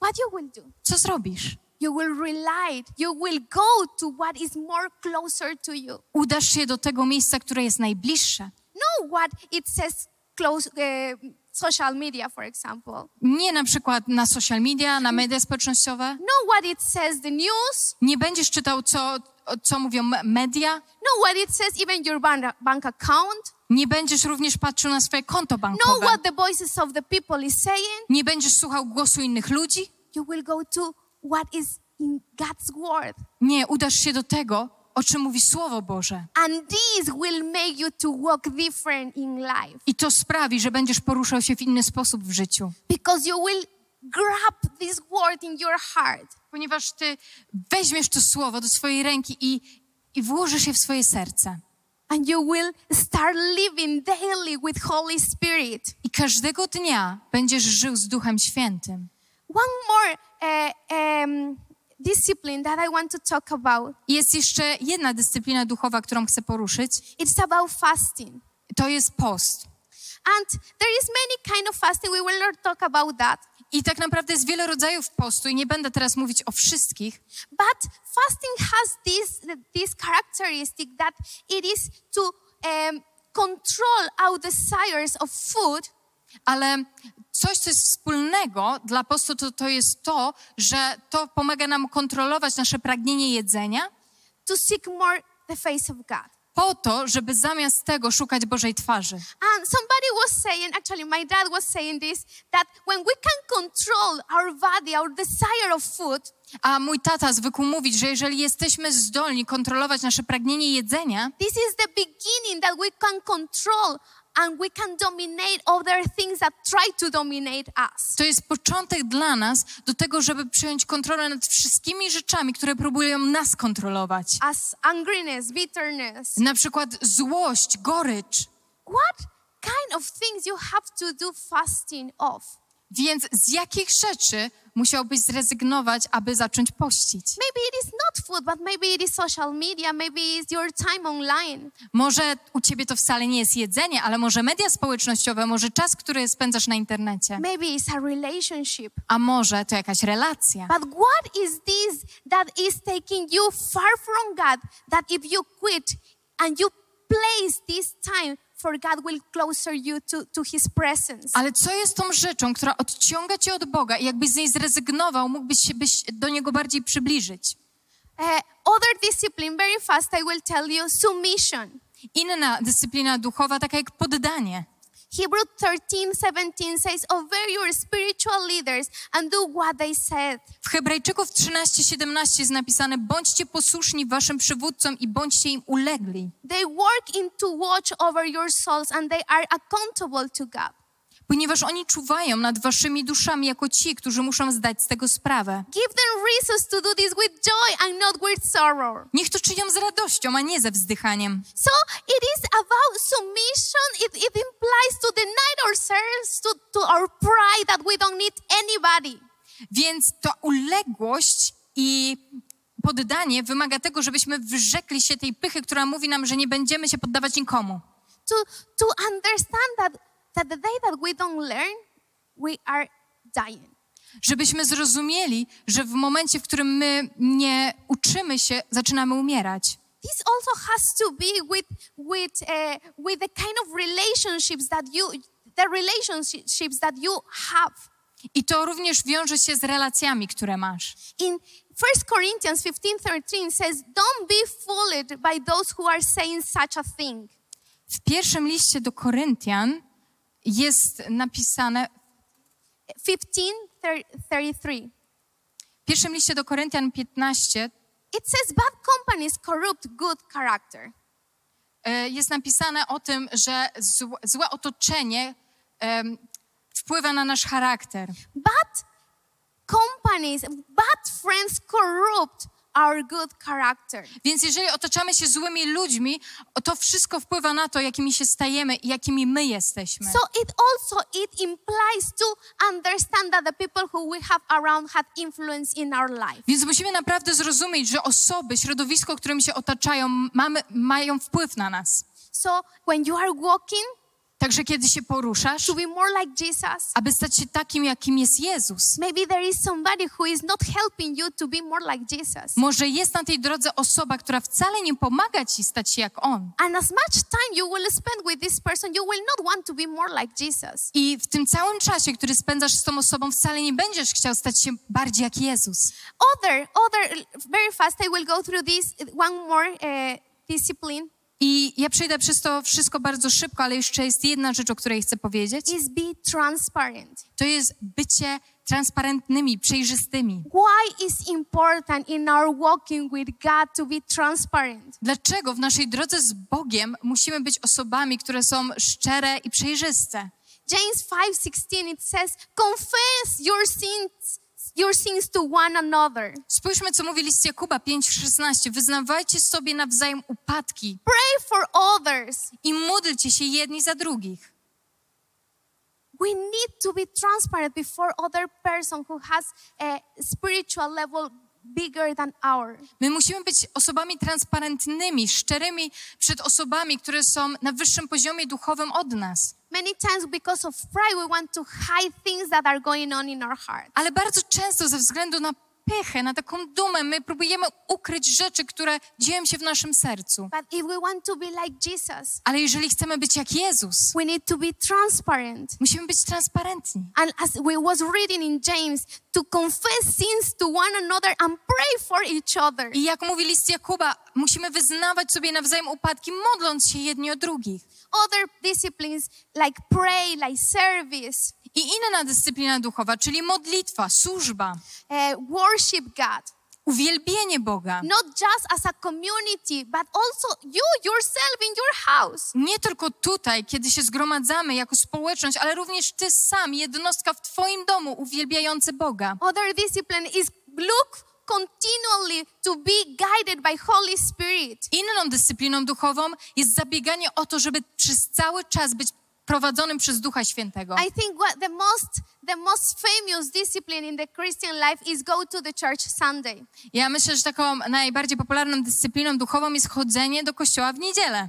what you will do? co zrobisz? You will rely, you will go to what is more closer to you. Udasz się do tego miejsca, które jest najbliższe. No what it says close uh, social media, for example. Nie na przykład na social media, na media społecznościowe. No what it says the news. Nie będziesz czytał, co, co mówią me- media. No what it says even your bank, account. Nie będziesz również patrzył na swoje konto No bankowe. what the voices of the people is saying. Nie będziesz słuchał głosu innych ludzi. You will go to what is in God's word. Nie, udasz się do tego, o czym mówi Słowo Boże. And this will make you to walk different in life. I to sprawi, że będziesz poruszał się w inny sposób w życiu. Because you will grab this word in your heart. Ponieważ ty weźmiesz to Słowo do swojej ręki i, i włożysz je w swoje serce. And you will start living daily with Holy Spirit. I każdego dnia będziesz żył z Duchem Świętym. One more uh, um, discipline that I want to talk about. Jest jeszcze jedna dyscyplina duchowa, którą chcę poruszyć. It's about fasting. To jest post. And there is many kind of fasting. We will not talk about that. I tak naprawdę jest wiele rodzajów postu i nie będę teraz mówić o wszystkich, But fasting has this this characteristic that it is to um, control our desires of food. Ale coś, co jest wspólnego dla postu, to, to jest to, że to pomaga nam kontrolować nasze pragnienie jedzenia. To seek more the face of God. Po to, żeby zamiast tego szukać Bożej twarzy. And somebody was saying, actually, my dad was saying this, that when we can control our body, our desire of food, A mój tata zwykł mówić, że jeżeli jesteśmy zdolni kontrolować nasze pragnienie jedzenia, this is the beginning that we can control and we can dominate other things that try to dominate us. to jest początek dla nas do tego, żeby przyjąć kontrolę nad wszystkimi rzeczami, które próbują nas kontrolować. As angriness, bitterness. Na przykład złość, gorycz. What kind of things you have to do fasting of? Więc z jakich rzeczy musiałbyś zrezygnować, aby zacząć pościć? Maybe it is not food, but maybe it is social media, maybe it's your time online. Może u ciebie to wcale nie jest jedzenie, ale może media społecznościowe, może czas, który spędzasz na internecie, Maybe it's a relationship. a może to jakaś relacja. But what is this that is taking you far from God? That if you quit and you place this time for God will closer you to, to his presence. Ale co jest tą rzeczą, która odciąga cię od Boga i jakbyś z niej zrezygnował, mógłbyś się byś do Niego bardziej przybliżyć? Uh, other discipline, very fast, I will tell you, submission. Inna dyscyplina duchowa, taka jak poddanie. Hebrew 13, 17 says, Obey your spiritual leaders and do what they said. W Hebrajczyków 13:17 jest napisane: bądźcie posłuszni waszym przywódcom i bądźcie im ulegli, They work in to watch over your souls and they are accountable to God. Ponieważ oni czuwają nad waszymi duszami jako ci, którzy muszą zdać z tego sprawę. Give them reasons to do this with joy and not with sorrow. Niech to czynią z radością, a nie ze wzdychaniem. So it is about submission. It, it implies to deny ourselves to, to our pride that we don't need anybody. Więc ta uległość i poddanie wymaga tego, żebyśmy wyrzekli się tej pychy, która mówi nam, że nie będziemy się poddawać nikomu. To, to understand that, that the day that we don't learn, we are dying. Żebyśmy zrozumieli, że w momencie, w którym my nie uczymy się, zaczynamy umierać. This also has to be with, with, uh, with the kind of relationships that you, the relationships that you have. I to również wiąże się z relacjami, które masz. In 1 Corinthians 15:13 says, "Don't be fooled by those who are saying such a thing." W pierwszym liście do Koryntian jest napisane, 15:33. w pierwszym liście do Koryntian 15 It says bad companies corrupt good character. e, jest napisane o tym, że zł- złe otoczenie em, wpływa na nasz charakter. Bad companies, bad friends corrupt our good character. Więc jeżeli otaczamy się złymi ludźmi, to wszystko wpływa na to, jakimi się stajemy i jakimi my jesteśmy. So it also it implies to understand that the people who we have around had influence in our life. Więc musimy naprawdę zrozumieć, że osoby, środowisko, którymi się otaczają, mamy, mają wpływ na nas. So when you are walking Także kiedy się poruszasz, to be more like Jesus, aby stać się takim, jakim jest Jezus. maybe there is somebody who is not helping you to be more like Jesus. Może jest na tej drodze osoba, która wcale nie pomaga ci stać się jak On. And as much time you will spend with this person, you will not want to be more like Jesus. I w tym całym czasie, który spędzasz z tą osobą, wcale nie będziesz chciał stać się bardziej jak Jezus. Other, other, very fast, I will go through this one more uh, discipline I ja przejdę przez to wszystko bardzo szybko, ale jeszcze jest jedna rzecz, o której chcę powiedzieć. is be transparent. To jest bycie transparentnymi, przejrzystymi. Why is important in our walking with God to be transparent? Dlaczego w naszej drodze z Bogiem musimy być osobami, które są szczere i przejrzyste? James 5:16 it says, "Confess your sins, your sins to one another. Spójrzmy, co mówi list Jakuba 5,16. Wyznawajcie sobie nawzajem upadki Pray for others." i módlcie się jedni za drugich. We need to be transparent before other person who has a spiritual level bigger than our. My musimy być osobami transparentnymi, szczerymi przed osobami, które są na wyższym poziomie duchowym od nas. Many times because of pride we want to hide things that are going on in our heart. Ale bardzo często ze względu na pychę, na taką dumę, my próbujemy ukryć rzeczy, które dzieją się w naszym sercu. But if we want to be like Jesus, Ale jeżeli chcemy być jak Jezus, we need to be transparent. musimy być transparentni. And as we was reading in James, to confess sins to one another and pray for each other. I jak mówi list Jakuba, musimy wyznawać sobie nawzajem upadki, modląc się jedni o drugich. Other disciplines like pray, like service, I inna dyscyplina duchowa, czyli modlitwa, służba, uh, worship God. uwielbienie Boga. Not just as a community, but also you yourself in your house. Nie tylko tutaj, kiedy się zgromadzamy jako społeczność, ale również ty sam, jednostka w twoim domu, uwielbiający Boga. Other discipline is look continually to be guided by Holy Spirit. Inną dyscypliną duchową jest zabieganie o to, żeby przez cały czas być prowadzonym przez Ducha Świętego. I think what the most the most famous discipline in the Christian life is go to the church Sunday. Ja myślę, że taką najbardziej popularną dyscypliną duchową jest chodzenie do kościoła w niedzielę.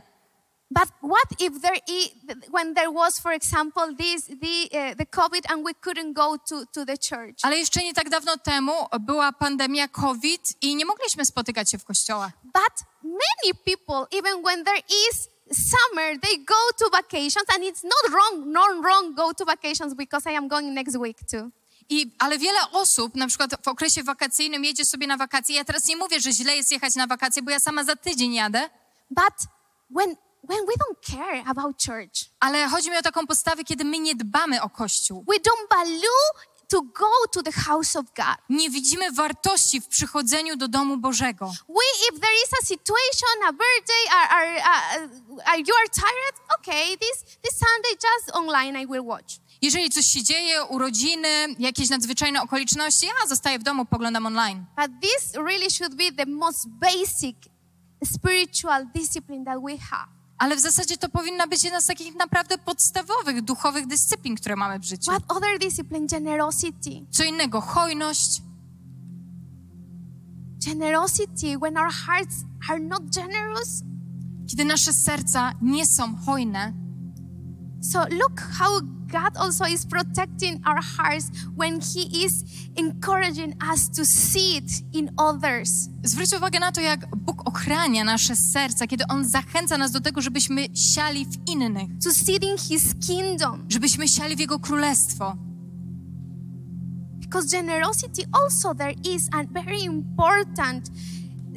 But what if there i when there was, for example, this the uh, the COVID and we couldn't go to to the church? Ale jeszcze nie tak dawno temu była pandemia COVID i nie mogliśmy spotykać się w kościołach. But many people, even when there is summer, they go to vacations, and it's not wrong, not wrong go to vacations because I am going next week too. I, ale wiele osób, na przykład w okresie wakacyjnym, jedzie sobie na wakacje. Ja teraz nie mówię, że źle jest jechać na wakacje, bo ja sama za tydzień jadę, But when when we don't care about church, ale chodzi mi o taką postawę, kiedy my nie dbamy o Kościół. we don't value to go to the house of God. Nie widzimy wartości w przychodzeniu do domu Bożego. We, if there is a situation, a birthday, are, are, uh, are you are tired? Okay, this this Sunday just online I will watch. Jeżeli coś się dzieje, urodziny, jakieś nadzwyczajne okoliczności, ja zostaję w domu, poglądam online. But this really should be the most basic spiritual discipline that we have. Ale w zasadzie to powinna być jedna z takich naprawdę podstawowych, duchowych dyscyplin, które mamy w życiu. What other discipline? Generosity. Co innego, hojność. Generosity, when our hearts are not generous. Kiedy nasze serca nie są hojne, So look how God also is protecting our hearts when He is encouraging us to see it in others. Zwróć uwagę na to, jak Bóg ochrania nasze serca, kiedy On zachęca nas do tego, żebyśmy siali w innych, To see it in His kingdom. żebyśmy siali w Jego królestwo. Because generosity also there is a very important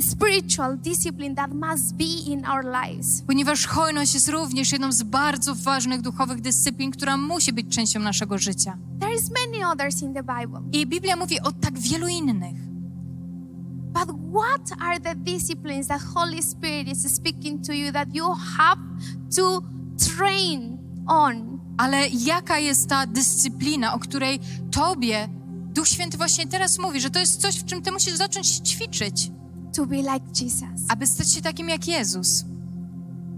spiritual discipline that must be in our lives. Ponieważ hojność jest również jedną z bardzo ważnych duchowych dyscyplin, która musi być częścią naszego życia. There is many others in the Bible. I Biblia mówi o tak wielu innych. But what are the disciplines that Holy Spirit is speaking to you that you have to train on? Ale jaka jest ta dyscyplina, o której Tobie Duch Święty właśnie teraz mówi, że to jest coś, w czym Ty musisz zacząć ćwiczyć? To be like Jesus, aby stać się takim jak Jezus,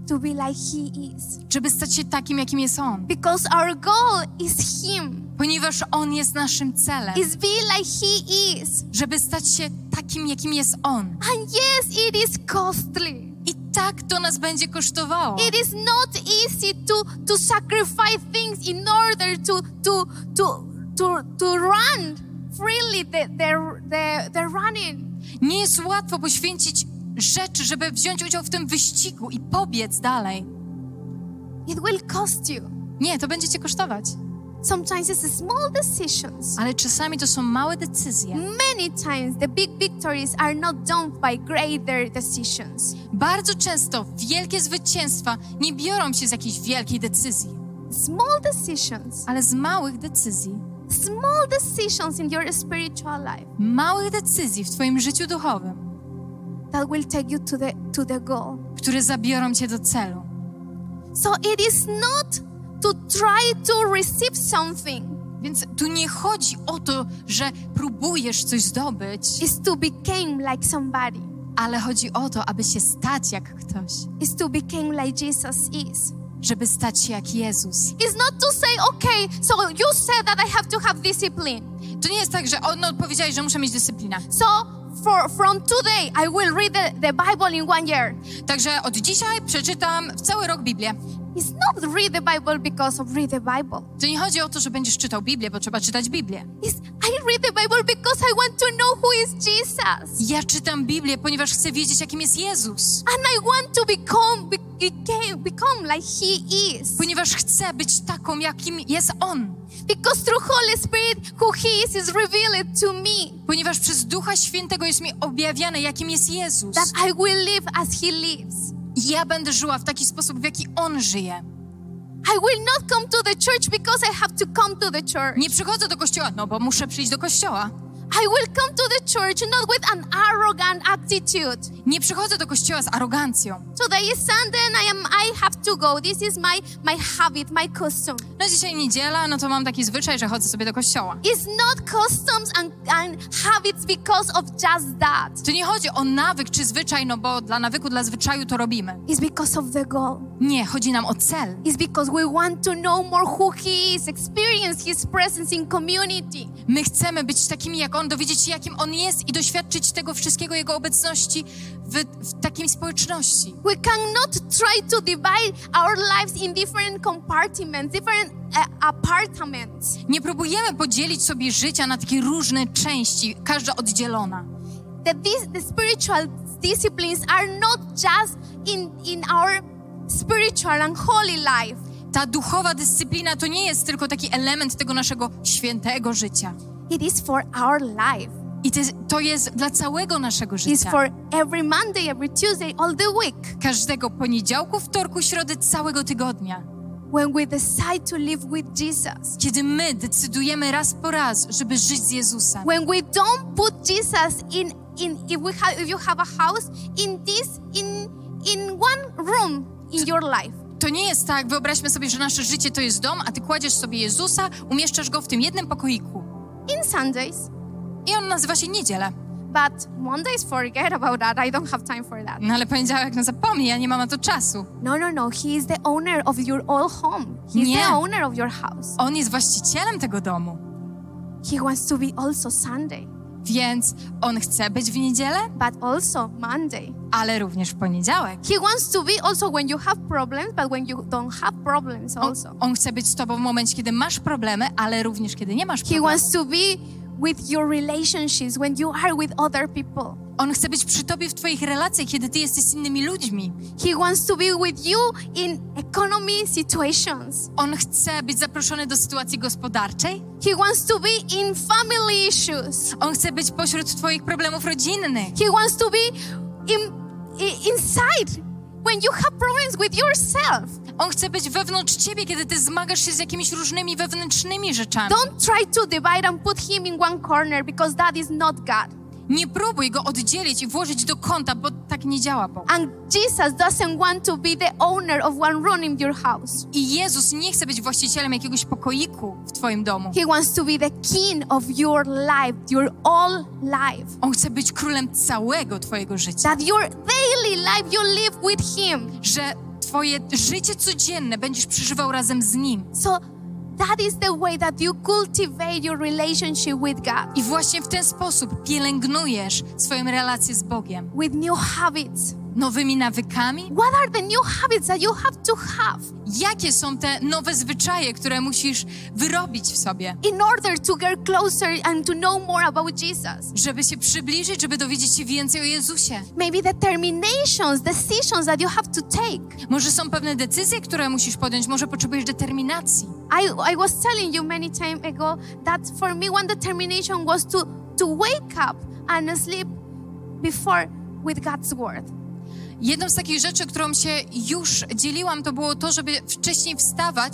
to be like He is. żeby stać się takim, jakim jest On. Because our goal is Him, Ponieważ On jest naszym celem, is be like He is. żeby stać się takim, jakim jest On. And yes, it is costly. I tak to nas będzie kosztowało. It is not easy to, to sacrifice things in order to, to, to, to, to run freely the, the, the, the running. Nie jest łatwo poświęcić rzeczy, żeby wziąć udział w tym wyścigu i pobiec dalej. It will cost you. Nie, to będzie cię kosztować. Sometimes it's small decisions. Ale czasami to są małe decyzje. Many times the big victories are not done by greater decisions. Bardzo często wielkie zwycięstwa nie biorą się z jakiejś wielkiej decyzji, Small decisions, ale z małych decyzji. Small decisions in your spiritual life Małych decyzji w twoim życiu duchowym, that will take you to the to the goal. które zabiorą cię do celu. So it is not to try to receive something. Więc tu nie chodzi o to, że próbujesz coś zdobyć, It's to become like somebody. ale chodzi o to, aby się stać jak ktoś, It's to become like Jesus is. Żeby stać się jak Jezus. It's not to say, okay, so you said that I have to have discipline. To nie jest tak, że o, no, powiedziałeś, że muszę mieć dyscyplinę. So for from today I will read the, the Bible in one year. Także od dzisiaj przeczytam w cały rok Biblię. It's not read the Bible because of read the Bible. To nie chodzi o to, że będziesz czytał Biblię, bo trzeba czytać Biblię. It's I read the Bible because I want to know who is Jesus. Ja czytam Biblię, ponieważ chcę wiedzieć, jakim jest Jezus. And I want to become be, became, become like He is. Ponieważ chcę być taką, jakim jest On. Because through Holy Spirit, who He is is revealed to me. Ponieważ przez Ducha Świętego jest mi objawiane, jakim jest Jezus. That I will live as He lives. Ja będę żyła w taki sposób, w jaki On żyje. I will not come to the church because I have to come to the church. Nie przychodzę do kościoła, no bo muszę przyjść do kościoła. I will come to the church not with an arrogant attitude. Nie przychodzę do kościoła z arogancją. Today is Sunday and I am I have to go. This is my my habit, my custom. No dzisiaj niedziela, no to mam taki zwyczaj, że chodzę sobie do kościoła. It's not customs and, and habits because of just that. Tu nie chodzi o nawyk czy zwyczaj, no bo dla nawyku, dla zwyczaju to robimy. It's because of the goal. Nie, chodzi nam o cel. It's because we want to know more who He is, experience His presence in community. My chcemy być takimi jak On, dowiedzieć się, jakim On jest i doświadczyć tego wszystkiego, Jego obecności w, w takiej społeczności. We cannot try to divide our lives in different compartments, different uh, apartments. Nie próbujemy podzielić sobie życia na takie różne części, każda oddzielona. These the spiritual disciplines are not just in in our spiritual and holy life. Ta duchowa dyscyplina to nie jest tylko taki element tego naszego świętego życia. It is for our life. I to jest, to jest dla całego naszego It's życia. for every Monday, every Tuesday, all the week. Każdego poniedziałku, wtorku, środy, całego tygodnia. When we decide to live with Jesus. Kiedy my decydujemy raz po raz, żeby żyć z Jezusem. When we don't put Jesus in in if we have if you have a house in this in in one room in your life. To nie jest tak, wyobraźmy sobie, że nasze życie to jest dom, a ty kładziesz sobie Jezusa, umieszczasz go w tym jednym pokoiku. In Sundays, I on nazywa się niedzielę. but Mondays forget about that. I don't have time for that. No ale poniedziałek, no zapomnij, ja nie mam na to czasu. No, no, no. He is the owner of your all home. He's Nie. the owner of your house. On jest właścicielem tego domu. He wants to be also Sunday, Więc on chce być w niedzielę, but also Monday. ale również w poniedziałek. He wants to be also when you have problems, but when you don't have problems On, also. on chce być z tobą w momencie, kiedy masz problemy, ale również kiedy nie masz He problemów. wants to be with your relationships when you are with other people. On chce być przy tobie w twoich relacjach, kiedy ty jesteś z innymi ludźmi. He wants to be with you in economy situations. On chce być zaproszony do sytuacji gospodarczej. He wants to be in family issues. On chce być pośród twoich problemów rodzinnych. He wants to be in, inside when you have problems with yourself. On chce być wewnątrz ciebie, kiedy ty zmagasz się z jakimiś różnymi wewnętrznymi rzeczami. Don't try to divide and put him in one corner because that is not God. Nie próbuj go oddzielić i włożyć do konta, bo tak nie działa Bóg. And Jesus doesn't want to be the owner of one room in your house. I Jezus nie chce być właścicielem jakiegoś pokoiku w twoim domu. He wants to be the king of your life, your all life. On chce być królem całego twojego życia. That your daily life you live with him. Że twoje życie codzienne będziesz przeżywał razem z Nim. So that is the way that you cultivate your relationship with God. I właśnie w ten sposób pielęgnujesz swoją relację z Bogiem. With new habits. Nowymi nawykami? What are the new habits that you have to have Jakie są te nowe zwyczaje, które musisz wyrobić w sobie, in order to get closer and to know more about Jesus? żeby się przybliżyć, żeby dowiedzieć się więcej o Jezusie? Maybe determinations, decisions that you have to take. Może są pewne decyzje, które musisz podjąć, może potrzebujesz determinacji. I, I was telling you many times ago that for me one determination was to to wake up and sleep before with God's word. Jedną z takich rzeczy, którą się już dzieliłam, to było to, żeby wcześniej wstawać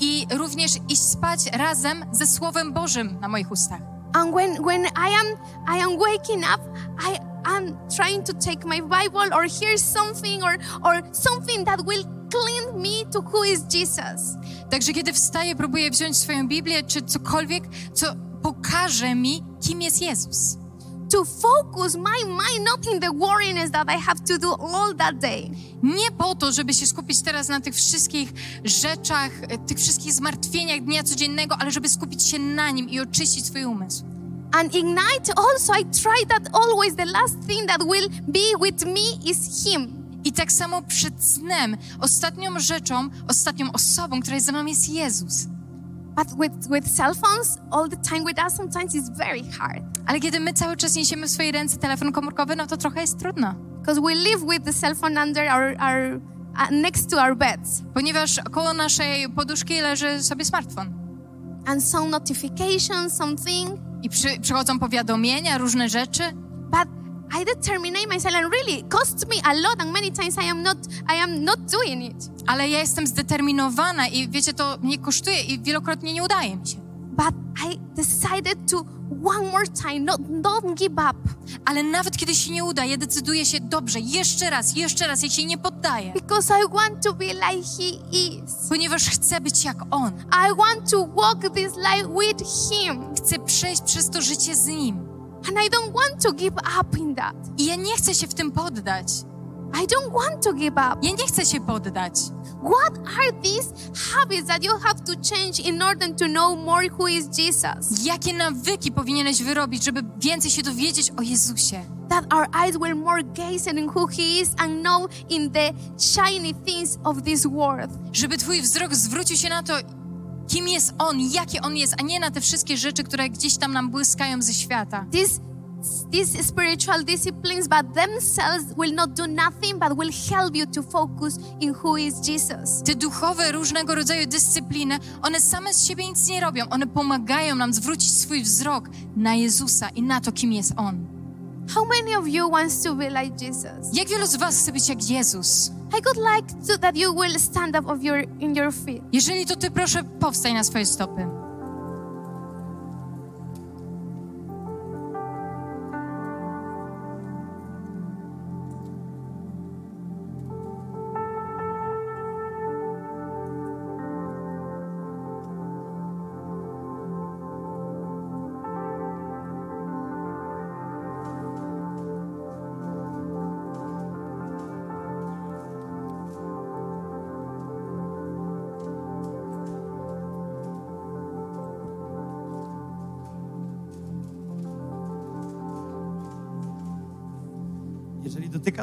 i również iść spać razem ze Słowem Bożym na moich ustach. And when when I am I am waking up, I am trying to take my Bible or hear something or or something that will clean me to who is Jesus. Także kiedy wstaję, próbuję wziąć swoją Biblię czy cokolwiek, co pokaże mi, kim jest Jezus. To focus my mind not in the worriness that I have to do all that day. Nie po to, żeby się skupić teraz na tych wszystkich rzeczach, e, tych wszystkich zmartwieniach dnia codziennego, ale żeby skupić się na nim i oczyścić swój umysł. And ignite also I try that always the last thing that will be with me is him. I tak samo przed snem, ostatnią rzeczą, ostatnią osobą, która jest ze mną, jest Jezus. But with, with cell phones all the time with us, sometimes it's very hard Ale kiedy my cały czas niesiemy w swojej ręce telefon komórkowy, no to trochę jest trudno. because we live with the cell phone under our, our uh, next to our beds, Ponieważ koło naszej poduszki leży sobie smartfon. and some notifications, something. I przy, przychodzą powiadomienia, różne rzeczy. But I determine myself, and really costs me a lot, and many times I am not, I am not doing it. Ale ja jestem zdeterminowana i wiecie, to mnie kosztuje i wielokrotnie nie udaje mi się. But I decided to one more time, not don't give up, Ale nawet kiedy się nie uda, ja decyduję się, dobrze, jeszcze raz, jeszcze raz, ja się nie poddaję. because I want to be like He is. Ponieważ chcę być jak On. I want to walk this life with Him, Chcę przejść przez to życie z Nim. And I don't want to give up in that. I ja nie chcę się w tym poddać. I don't want to give up. Ja nie chcę się poddać. What are these habits that you have to change in order to know more who is Jesus? Jakie nawyki powinieneś wyrobić, żeby więcej się dowiedzieć o Jezusie? That our eyes will more gaze in who He is and know in the shiny things of this world. Żeby Twój wzrok zwrócił się na to, kim jest On, jakie On jest, a nie na te wszystkie rzeczy, które gdzieś tam nam błyskają ze świata. These these spiritual disciplines by themselves will not do nothing but will help you to focus in who is Jesus. Te duchowe, różnego rodzaju dyscypliny, one same z siebie nic nie robią. One pomagają nam zwrócić swój wzrok na Jezusa i na to, kim jest On. How many of you wants to be like Jesus? Jak wielu z Was chce być jak Jezus? I would like to, that you will stand up of your in your feet. Jeżeli to Ty, proszę, powstań na swoje stopy.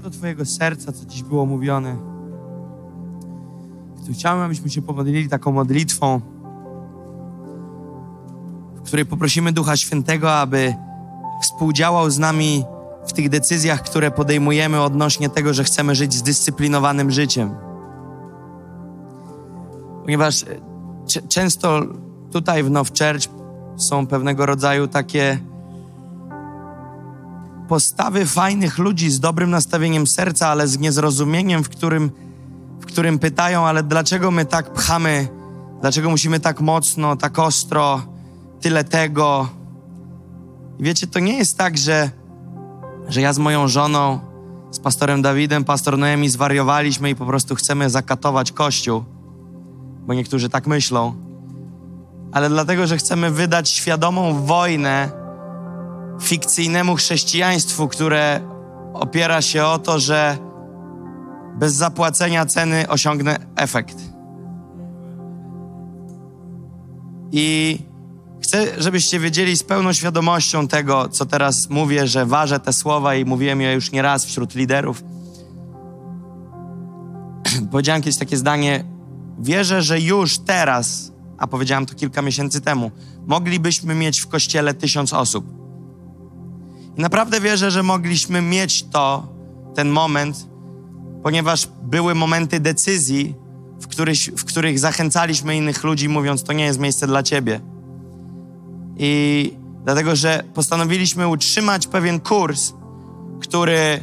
To Twojego serca, co dziś było mówione, to chciałem, abyśmy się pomodlili taką modlitwą, w której poprosimy Ducha Świętego, aby współdziałał z nami w tych decyzjach, które podejmujemy odnośnie tego, że chcemy żyć zdyscyplinowanym życiem. Ponieważ e, często tutaj w Now Church są pewnego rodzaju takie postawy fajnych ludzi z dobrym nastawieniem serca, ale z niezrozumieniem, w którym, w którym pytają, ale dlaczego my tak pchamy, dlaczego musimy tak mocno, tak ostro, tyle tego. I wiecie, to nie jest tak, że że ja z moją żoną, z pastorem Dawidem, pastor Noemi zwariowaliśmy i po prostu chcemy zakatować Kościół, bo niektórzy tak myślą, ale dlatego, że chcemy wydać świadomą wojnę fikcyjnemu chrześcijaństwu, które opiera się o to, że bez zapłacenia ceny osiągnę efekt. I chcę, żebyście wiedzieli z pełną świadomością tego, co teraz mówię, że ważę te słowa i mówiłem je już nie raz wśród liderów. Powiedziałem kiedyś takie zdanie: Wierzę, że już teraz, a powiedziałem to kilka miesięcy temu, moglibyśmy mieć w kościele tysiąc osób. I naprawdę wierzę, że mogliśmy mieć to, ten moment, ponieważ były momenty decyzji, w których, w których zachęcaliśmy innych ludzi, mówiąc: To nie jest miejsce dla ciebie. I dlatego, że postanowiliśmy utrzymać pewien kurs, który,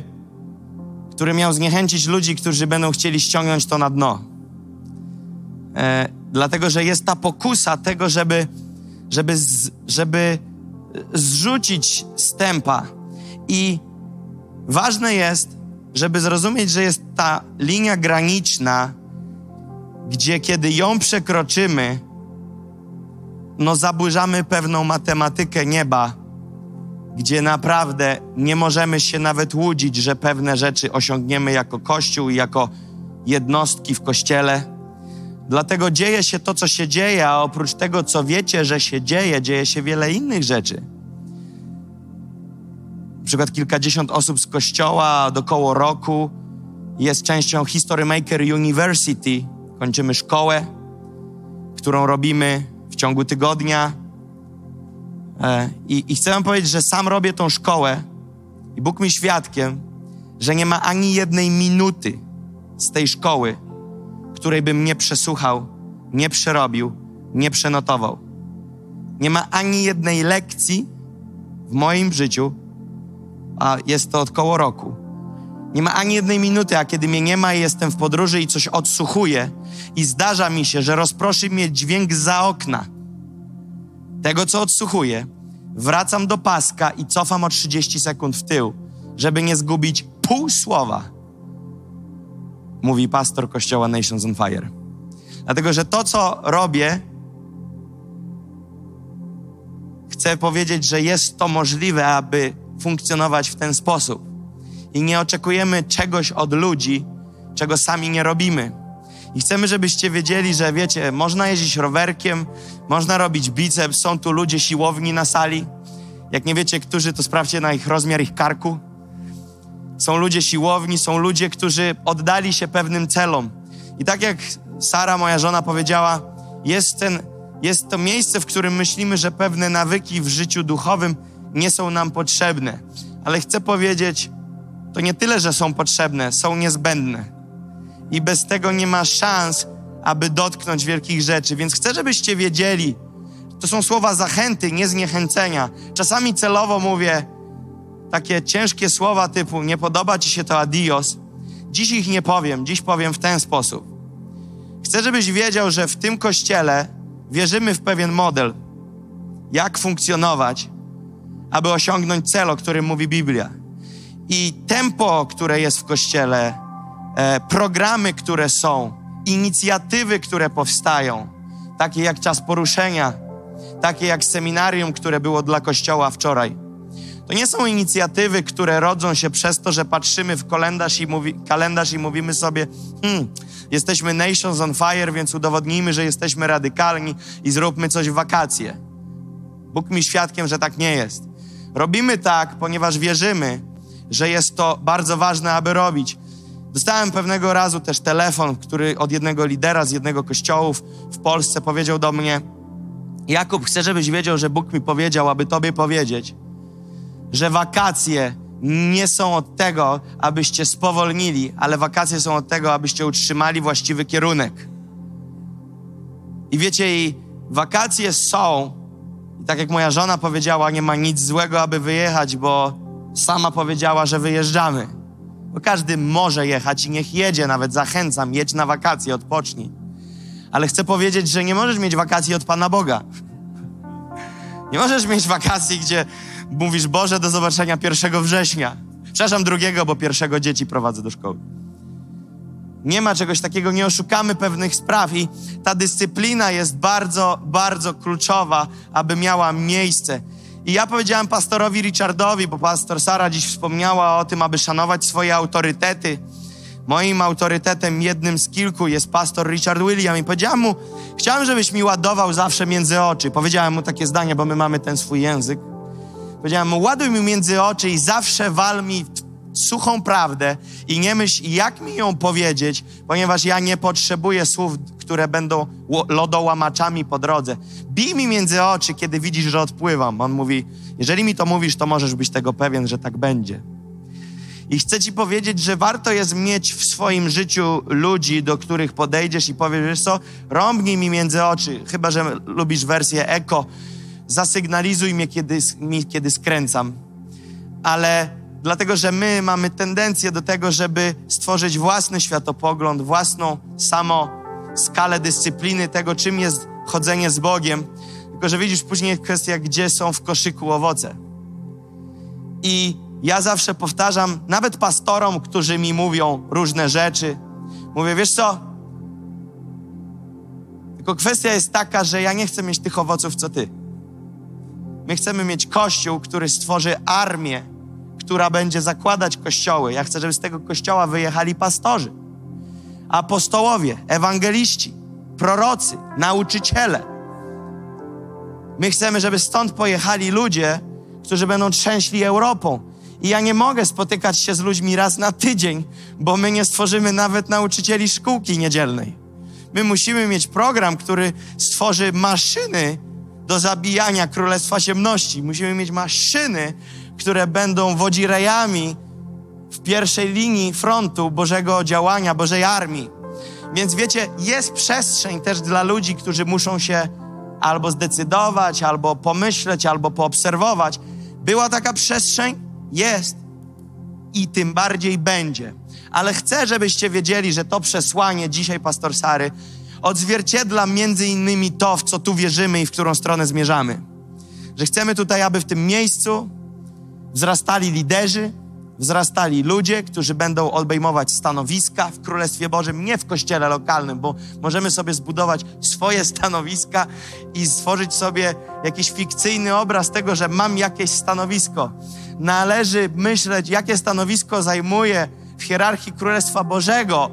który miał zniechęcić ludzi, którzy będą chcieli ściągnąć to na dno. E, dlatego, że jest ta pokusa tego, żeby, żeby, żeby zrzucić stępa. I ważne jest, żeby zrozumieć, że jest ta linia graniczna, gdzie kiedy ją przekroczymy, no zaburzamy pewną matematykę nieba, gdzie naprawdę nie możemy się nawet łudzić, że pewne rzeczy osiągniemy jako Kościół i jako jednostki w Kościele. Dlatego dzieje się to, co się dzieje, a oprócz tego, co wiecie, że się dzieje, dzieje się wiele innych rzeczy. Na przykład kilkadziesiąt osób z kościoła do koło roku jest częścią History Maker University. Kończymy szkołę, którą robimy w ciągu tygodnia. E, I, I chcę wam powiedzieć, że sam robię tą szkołę i Bóg mi świadkiem, że nie ma ani jednej minuty z tej szkoły, której bym nie przesłuchał, nie przerobił, nie przenotował. Nie ma ani jednej lekcji w moim życiu, a jest to od koło roku. Nie ma ani jednej minuty, a kiedy mnie nie ma i jestem w podróży i coś odsłuchuję i zdarza mi się, że rozproszy mnie dźwięk za okna tego, co odsłuchuję, wracam do paska i cofam o 30 sekund w tył, żeby nie zgubić pół słowa, mówi pastor kościoła Nations on Fire. Dlatego, że to, co robię, chcę powiedzieć, że jest to możliwe, aby funkcjonować w ten sposób. I nie oczekujemy czegoś od ludzi, czego sami nie robimy. I chcemy, żebyście wiedzieli, że wiecie, można jeździć rowerkiem, można robić biceps, są tu ludzie siłowni na sali. Jak nie wiecie, którzy, to sprawdźcie na ich rozmiar ich karku. Są ludzie siłowni, są ludzie, którzy oddali się pewnym celom. I tak jak Sara, moja żona, powiedziała, jest, ten, jest to miejsce, w którym myślimy, że pewne nawyki w życiu duchowym nie są nam potrzebne. Ale chcę powiedzieć, to nie tyle, że są potrzebne, są niezbędne. I bez tego nie ma szans, aby dotknąć wielkich rzeczy. Więc chcę, żebyście wiedzieli, to są słowa zachęty, nie zniechęcenia. Czasami celowo mówię takie ciężkie słowa typu nie podoba ci się to adios. Dziś ich nie powiem, dziś powiem w ten sposób. Chcę, żebyś wiedział, że w tym kościele wierzymy w pewien model, jak funkcjonować, aby osiągnąć cel, o którym mówi Biblia. I tempo, które jest w kościele, e, programy, które są, inicjatywy, które powstają, takie jak czas poruszenia, takie jak seminarium, które było dla kościoła wczoraj. To nie są inicjatywy, które rodzą się przez to, że patrzymy w kalendarz i, mówi, kalendarz i mówimy sobie, hmm, jesteśmy Nations on Fire, więc udowodnijmy, że jesteśmy radykalni i zróbmy coś w wakacje. Bóg mi świadkiem, że tak nie jest. Robimy tak, ponieważ wierzymy, że jest to bardzo ważne, aby robić. Dostałem pewnego razu też telefon, który od jednego lidera z jednego kościołów w Polsce powiedział do mnie: Jakub, chcę, żebyś wiedział, że Bóg mi powiedział, aby tobie powiedzieć, że wakacje nie są od tego, abyście spowolnili, ale wakacje są od tego, abyście utrzymali właściwy kierunek. I wiecie, i wakacje są, i tak jak moja żona powiedziała, nie ma nic złego, aby wyjechać, bo sama powiedziała, że wyjeżdżamy. Bo każdy może jechać i niech jedzie, nawet zachęcam, jedź na wakacje, odpocznij. Ale chcę powiedzieć, że nie możesz mieć wakacji od Pana Boga. Nie możesz mieć wakacji, gdzie mówisz, Boże, do zobaczenia 1 września. Przepraszam, drugiego, bo pierwszego dzieci prowadzę do szkoły. Nie ma czegoś takiego, nie oszukamy pewnych spraw i ta dyscyplina jest bardzo, bardzo kluczowa, aby miała miejsce. I ja powiedziałem pastorowi Richardowi, bo pastor Sara dziś wspomniała o tym, aby szanować swoje autorytety. Moim autorytetem, jednym z kilku, jest pastor Richard William i powiedziałem mu, chciałem, żebyś mi ładował zawsze między oczy. Powiedziałem mu takie zdanie, bo my mamy ten swój język. Powiedziałem ładuj mi między oczy i zawsze wal mi suchą prawdę i nie myśl, jak mi ją powiedzieć, ponieważ ja nie potrzebuję słów, które będą lodołamaczami po drodze. Bij mi między oczy, kiedy widzisz, że odpływam. On mówi, jeżeli mi to mówisz, to możesz być tego pewien, że tak będzie. I chcę ci powiedzieć, że warto jest mieć w swoim życiu ludzi, do których podejdziesz i powiesz, wiesz co, rąbnij mi między oczy, chyba, że lubisz wersję eko, zasygnalizuj mnie, kiedy, mi, kiedy skręcam. Ale dlatego, że my mamy tendencję do tego, żeby stworzyć własny światopogląd, własną samo skalę dyscypliny tego, czym jest chodzenie z Bogiem. Tylko, że widzisz później kwestia, gdzie są w koszyku owoce. I ja zawsze powtarzam, nawet pastorom, którzy mi mówią różne rzeczy, mówię, wiesz co? Tylko kwestia jest taka, że ja nie chcę mieć tych owoców, co ty. My chcemy mieć kościół, który stworzy armię, która będzie zakładać kościoły. Ja chcę, żeby z tego kościoła wyjechali pastorzy, apostołowie, ewangeliści, prorocy, nauczyciele. My chcemy, żeby stąd pojechali ludzie, którzy będą trzęśli Europą. I ja nie mogę spotykać się z ludźmi raz na tydzień, bo my nie stworzymy nawet nauczycieli szkółki niedzielnej. My musimy mieć program, który stworzy maszyny do zabijania królestwa ciemności. Musimy mieć maszyny, które będą wodzirejami w pierwszej linii frontu Bożego działania, Bożej armii. Więc wiecie, jest przestrzeń też dla ludzi, którzy muszą się albo zdecydować, albo pomyśleć, albo poobserwować. Była taka przestrzeń? Jest. I tym bardziej będzie. Ale chcę, żebyście wiedzieli, że to przesłanie dzisiaj, pastor Sary, odzwierciedla między innymi to, w co tu wierzymy i w którą stronę zmierzamy. Że chcemy tutaj, aby w tym miejscu wzrastali liderzy, wzrastali ludzie, którzy będą obejmować stanowiska w Królestwie Bożym, nie w kościele lokalnym, bo możemy sobie zbudować swoje stanowiska i stworzyć sobie jakiś fikcyjny obraz tego, że mam jakieś stanowisko. Należy myśleć, jakie stanowisko zajmuję w hierarchii Królestwa Bożego,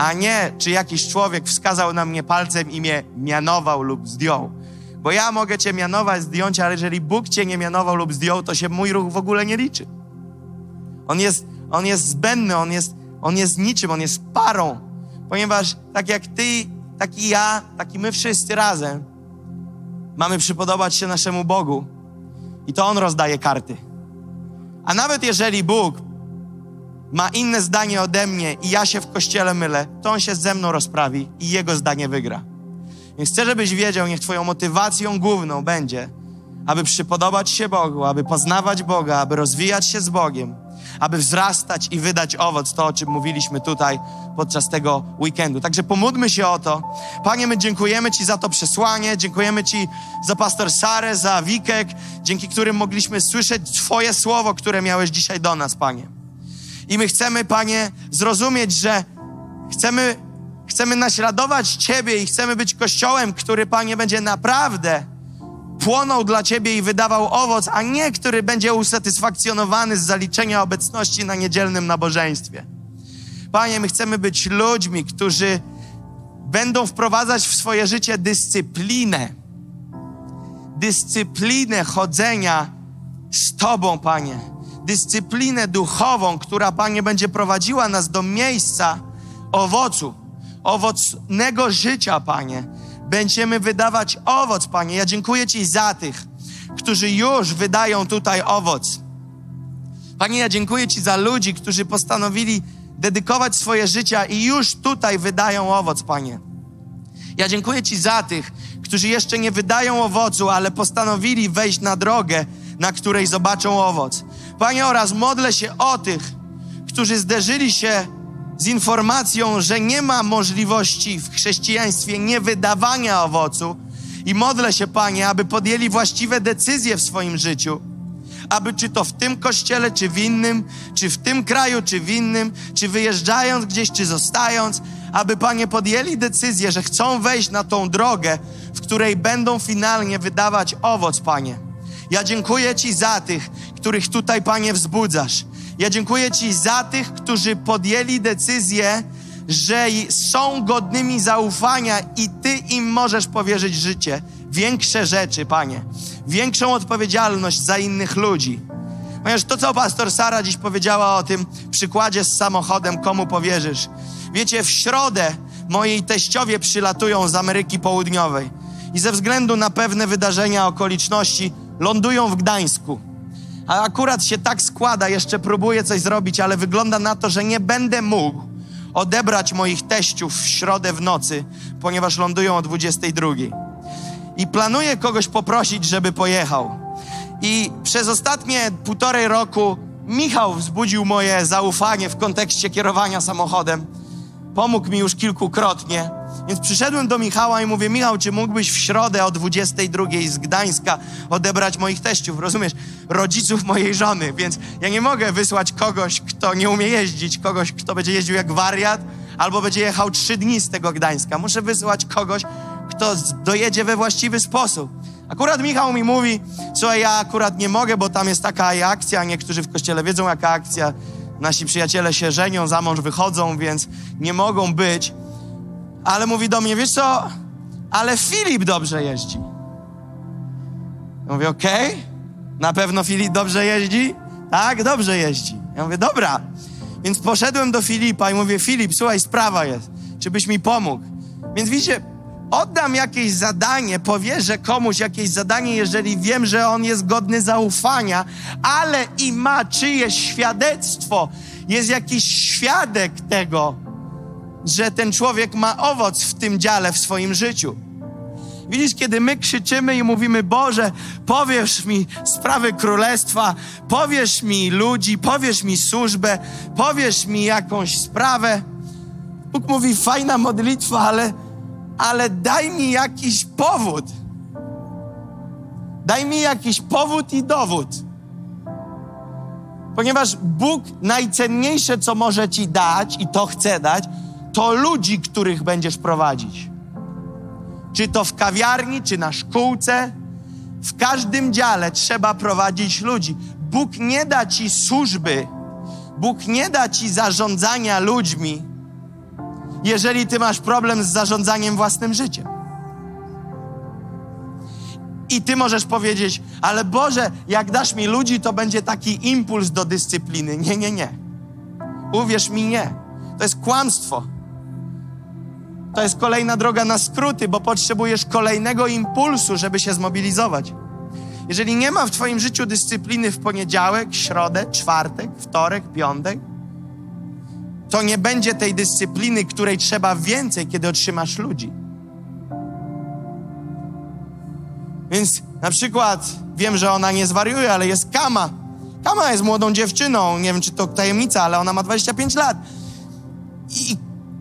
a nie czy jakiś człowiek wskazał na mnie palcem i mnie mianował lub zdjął. Bo ja mogę cię mianować, zdjąć, ale jeżeli Bóg cię nie mianował lub zdjął, to się mój ruch w ogóle nie liczy. On jest, on jest zbędny, on jest, on jest niczym, on jest parą. Ponieważ tak jak ty, tak i ja, tak i my wszyscy razem mamy przypodobać się naszemu Bogu. I to On rozdaje karty. A nawet jeżeli Bóg ma inne zdanie ode mnie i ja się w kościele mylę, to On się ze mną rozprawi i Jego zdanie wygra. Więc chcę, żebyś wiedział, niech Twoją motywacją główną będzie, aby przypodobać się Bogu, aby poznawać Boga, aby rozwijać się z Bogiem, aby wzrastać i wydać owoc, to o czym mówiliśmy tutaj podczas tego weekendu. Także pomódlmy się o to. Panie, my dziękujemy Ci za to przesłanie, dziękujemy Ci za pastor Sarę, za Wikek, dzięki którym mogliśmy słyszeć Twoje słowo, które miałeś dzisiaj do nas, Panie. I my chcemy, Panie, zrozumieć, że chcemy, chcemy naśladować Ciebie i chcemy być kościołem, który, Panie, będzie naprawdę płonął dla Ciebie i wydawał owoc, a nie który będzie usatysfakcjonowany z zaliczenia obecności na niedzielnym nabożeństwie. Panie, my chcemy być ludźmi, którzy będą wprowadzać w swoje życie dyscyplinę. Dyscyplinę chodzenia z Tobą, Panie. Dyscyplinę duchową, która, Panie, będzie prowadziła nas do miejsca owocu, owocnego życia, Panie będziemy wydawać owoc, Panie. Ja dziękuję Ci za tych, którzy już wydają tutaj owoc. Panie, ja dziękuję Ci za ludzi, którzy postanowili dedykować swoje życia i już tutaj wydają owoc, Panie. Ja dziękuję Ci za tych, którzy jeszcze nie wydają owocu, ale postanowili wejść na drogę, na której zobaczą owoc. Panie, oraz modlę się o tych, którzy zderzyli się z informacją, że nie ma możliwości w chrześcijaństwie niewydawania owocu. I modlę się, Panie, aby podjęli właściwe decyzje w swoim życiu, aby czy to w tym kościele, czy w innym, czy w tym kraju, czy w innym, czy wyjeżdżając gdzieś, czy zostając, aby Panie podjęli decyzję, że chcą wejść na tą drogę, w której będą finalnie wydawać owoc, Panie. Ja dziękuję Ci za tych, których tutaj, Panie, wzbudzasz. Ja dziękuję Ci za tych, którzy podjęli decyzję, że są godnymi zaufania i Ty im możesz powierzyć życie. Większe rzeczy, Panie. Większą odpowiedzialność za innych ludzi. Ponieważ to, co pastor Sara dziś powiedziała o tym przykładzie z samochodem, komu powierzysz. Wiecie, w środę mojej teściowie przylatują z Ameryki Południowej i ze względu na pewne wydarzenia, okoliczności lądują w Gdańsku. A akurat się tak składa, jeszcze próbuję coś zrobić, ale wygląda na to, że nie będę mógł odebrać moich teściów w środę w nocy, ponieważ lądują o 22. I planuję kogoś poprosić, żeby pojechał. I przez ostatnie półtorej roku Michał wzbudził moje zaufanie w kontekście kierowania samochodem. Pomógł mi już kilkukrotnie. Więc przyszedłem do Michała i mówię: Michał, czy mógłbyś w środę o 22 z Gdańska odebrać moich teściów? Rozumiesz? Rodziców mojej żony. Więc ja nie mogę wysłać kogoś, kto nie umie jeździć, kogoś, kto będzie jeździł jak wariat, albo będzie jechał trzy dni z tego Gdańska. Muszę wysłać kogoś, kto dojedzie we właściwy sposób. Akurat Michał mi mówi, słuchaj, ja akurat nie mogę, bo tam jest taka akcja, niektórzy w kościele wiedzą, jaka akcja. Nasi przyjaciele się żenią, za mąż wychodzą, więc nie mogą być. Ale mówi do mnie, wiesz co, ale Filip dobrze jeździ. Ja mówię, okej, okay. na pewno Filip dobrze jeździ? Tak, dobrze jeździ. Ja mówię, dobra. Więc poszedłem do Filipa i mówię, Filip, słuchaj, sprawa jest, czy byś mi pomógł? Więc widzicie, oddam jakieś zadanie, powierzę komuś jakieś zadanie, jeżeli wiem, że on jest godny zaufania, ale i ma czyjeś świadectwo, jest jakiś świadek tego, że ten człowiek ma owoc w tym dziale w swoim życiu. Widzisz, kiedy my krzyczymy i mówimy, Boże, powiesz mi sprawy królestwa, powiesz mi ludzi, powiesz mi służbę, powiesz mi jakąś sprawę. Bóg mówi, fajna modlitwa, ale, ale daj mi jakiś powód. Daj mi jakiś powód i dowód. Ponieważ Bóg najcenniejsze, co może ci dać, i to chce dać, to ludzi, których będziesz prowadzić. Czy to w kawiarni, czy na szkółce, w każdym dziale trzeba prowadzić ludzi. Bóg nie da ci służby, Bóg nie da ci zarządzania ludźmi, jeżeli ty masz problem z zarządzaniem własnym życiem. I ty możesz powiedzieć, ale Boże, jak dasz mi ludzi, to będzie taki impuls do dyscypliny. Nie, nie, nie. Uwierz mi, nie. To jest kłamstwo. To jest kolejna droga na skróty, bo potrzebujesz kolejnego impulsu, żeby się zmobilizować. Jeżeli nie ma w Twoim życiu dyscypliny w poniedziałek, środę, czwartek, wtorek, piątek, to nie będzie tej dyscypliny, której trzeba więcej, kiedy otrzymasz ludzi. Więc na przykład wiem, że ona nie zwariuje, ale jest Kama. Kama jest młodą dziewczyną, nie wiem czy to tajemnica, ale ona ma 25 lat. I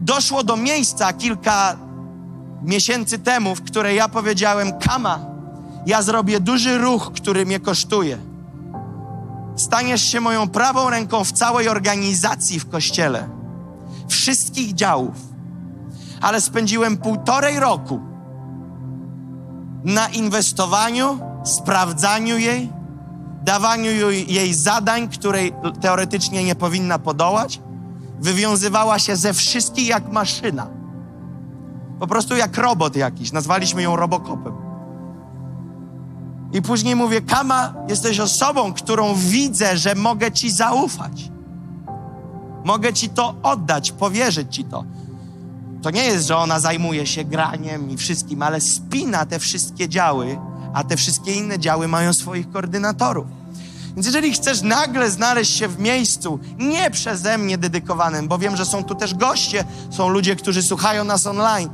doszło do miejsca kilka miesięcy temu, w której ja powiedziałem: Kama, ja zrobię duży ruch, który mnie kosztuje. Staniesz się moją prawą ręką w całej organizacji w kościele, wszystkich działów. Ale spędziłem półtorej roku na inwestowaniu, sprawdzaniu jej, dawaniu jej zadań, której teoretycznie nie powinna podołać wywiązywała się ze wszystkich jak maszyna. Po prostu jak robot jakiś. Nazwaliśmy ją robokopem. I później mówię, Kama, jesteś osobą, którą widzę, że mogę ci zaufać. Mogę ci to oddać, powierzyć ci to. To nie jest, że ona zajmuje się graniem i wszystkim, ale spina te wszystkie działy, a te wszystkie inne działy mają swoich koordynatorów. Więc jeżeli chcesz nagle znaleźć się w miejscu nie przeze mnie dedykowanym, bo wiem, że są tu też goście, są ludzie, którzy słuchają nas online.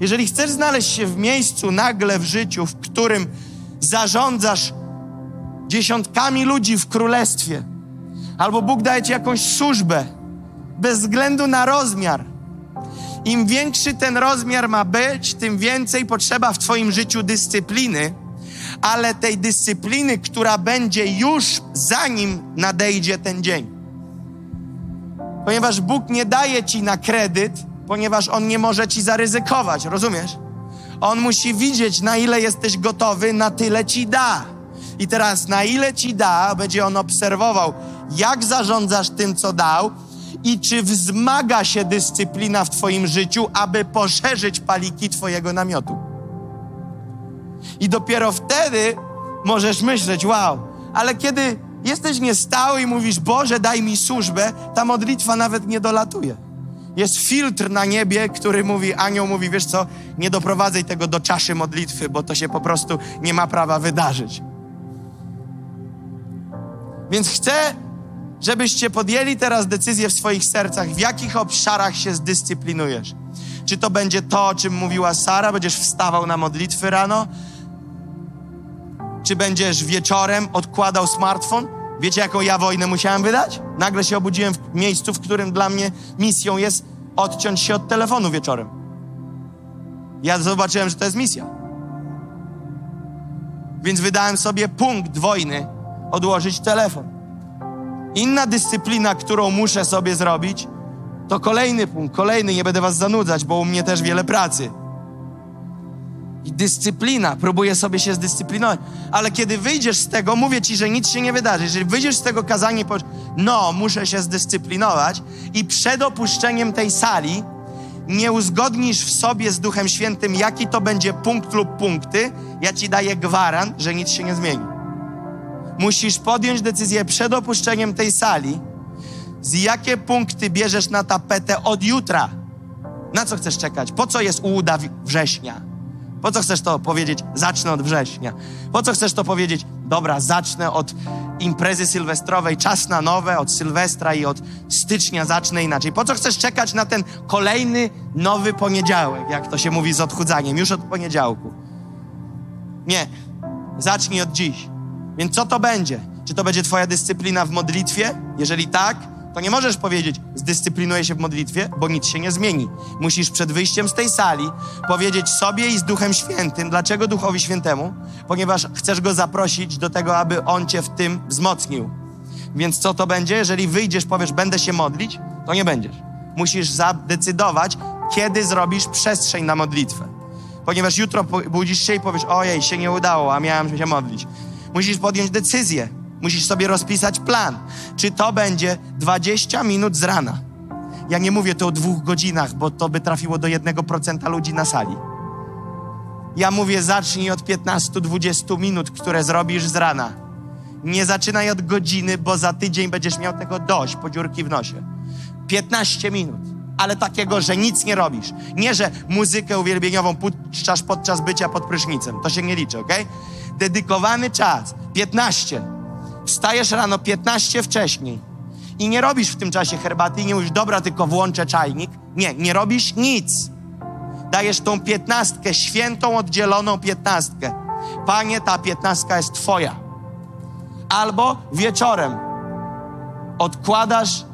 Jeżeli chcesz znaleźć się w miejscu nagle w życiu, w którym zarządzasz dziesiątkami ludzi w królestwie, albo Bóg daje ci jakąś służbę, bez względu na rozmiar, im większy ten rozmiar ma być, tym więcej potrzeba w Twoim życiu dyscypliny, ale tej dyscypliny, która będzie już zanim nadejdzie ten dzień. Ponieważ Bóg nie daje ci na kredyt, ponieważ On nie może ci zaryzykować, rozumiesz? On musi widzieć, na ile jesteś gotowy, na tyle ci da. I teraz, na ile ci da, będzie On obserwował, jak zarządzasz tym, co dał i czy wzmaga się dyscyplina w Twoim życiu, aby poszerzyć paliki Twojego namiotu. I dopiero wtedy możesz myśleć, wow, ale kiedy jesteś niestały i mówisz, Boże, daj mi służbę, ta modlitwa nawet nie dolatuje. Jest filtr na niebie, który mówi, anioł mówi, wiesz co, nie doprowadzaj tego do czaszy modlitwy, bo to się po prostu nie ma prawa wydarzyć. Więc chcę, żebyście podjęli teraz decyzję w swoich sercach, w jakich obszarach się zdyscyplinujesz. Czy to będzie to, o czym mówiła Sara, będziesz wstawał na modlitwy rano? Czy będziesz wieczorem odkładał smartfon? Wiecie, jaką ja wojnę musiałem wydać? Nagle się obudziłem w miejscu, w którym dla mnie misją jest odciąć się od telefonu wieczorem. Ja zobaczyłem, że to jest misja. Więc wydałem sobie punkt wojny odłożyć telefon. Inna dyscyplina, którą muszę sobie zrobić, to kolejny punkt, kolejny, nie będę was zanudzać, bo u mnie też wiele pracy. I dyscyplina, próbuję sobie się zdyscyplinować. Ale kiedy wyjdziesz z tego, mówię ci, że nic się nie wydarzy. Jeżeli wyjdziesz z tego kazania no, muszę się zdyscyplinować i przed opuszczeniem tej sali nie uzgodnisz w sobie z Duchem Świętym, jaki to będzie punkt lub punkty, ja ci daję gwarant, że nic się nie zmieni. Musisz podjąć decyzję przed opuszczeniem tej sali, z jakie punkty bierzesz na tapetę od jutra. Na co chcesz czekać? Po co jest ułuda września? Po co chcesz to powiedzieć? Zacznę od września. Po co chcesz to powiedzieć? Dobra, zacznę od imprezy sylwestrowej, czas na nowe, od Sylwestra i od stycznia zacznę inaczej. Po co chcesz czekać na ten kolejny nowy poniedziałek, jak to się mówi z odchudzaniem, już od poniedziałku? Nie. Zacznij od dziś. Więc co to będzie? Czy to będzie Twoja dyscyplina w modlitwie? Jeżeli tak, to nie możesz powiedzieć, zdyscyplinuję się w modlitwie, bo nic się nie zmieni. Musisz przed wyjściem z tej sali powiedzieć sobie i z Duchem Świętym. Dlaczego Duchowi Świętemu? Ponieważ chcesz go zaprosić do tego, aby on cię w tym wzmocnił. Więc co to będzie? Jeżeli wyjdziesz, powiesz, będę się modlić, to nie będziesz. Musisz zadecydować, kiedy zrobisz przestrzeń na modlitwę. Ponieważ jutro budzisz się i powiesz, ojej, się nie udało, a miałem się modlić. Musisz podjąć decyzję Musisz sobie rozpisać plan. Czy to będzie 20 minut z rana? Ja nie mówię tu o dwóch godzinach, bo to by trafiło do 1% ludzi na sali. Ja mówię, zacznij od 15-20 minut, które zrobisz z rana. Nie zaczynaj od godziny, bo za tydzień będziesz miał tego dość, podziurki w nosie. 15 minut, ale takiego, że nic nie robisz. Nie, że muzykę uwielbieniową puszczasz podczas bycia pod prysznicem. To się nie liczy, ok? Dedykowany czas. 15 Wstajesz rano 15 wcześniej i nie robisz w tym czasie herbaty i nie mówisz, dobra, tylko włączę czajnik. Nie, nie robisz nic. Dajesz tą piętnastkę, świętą, oddzieloną piętnastkę. Panie, ta piętnastka jest Twoja. Albo wieczorem odkładasz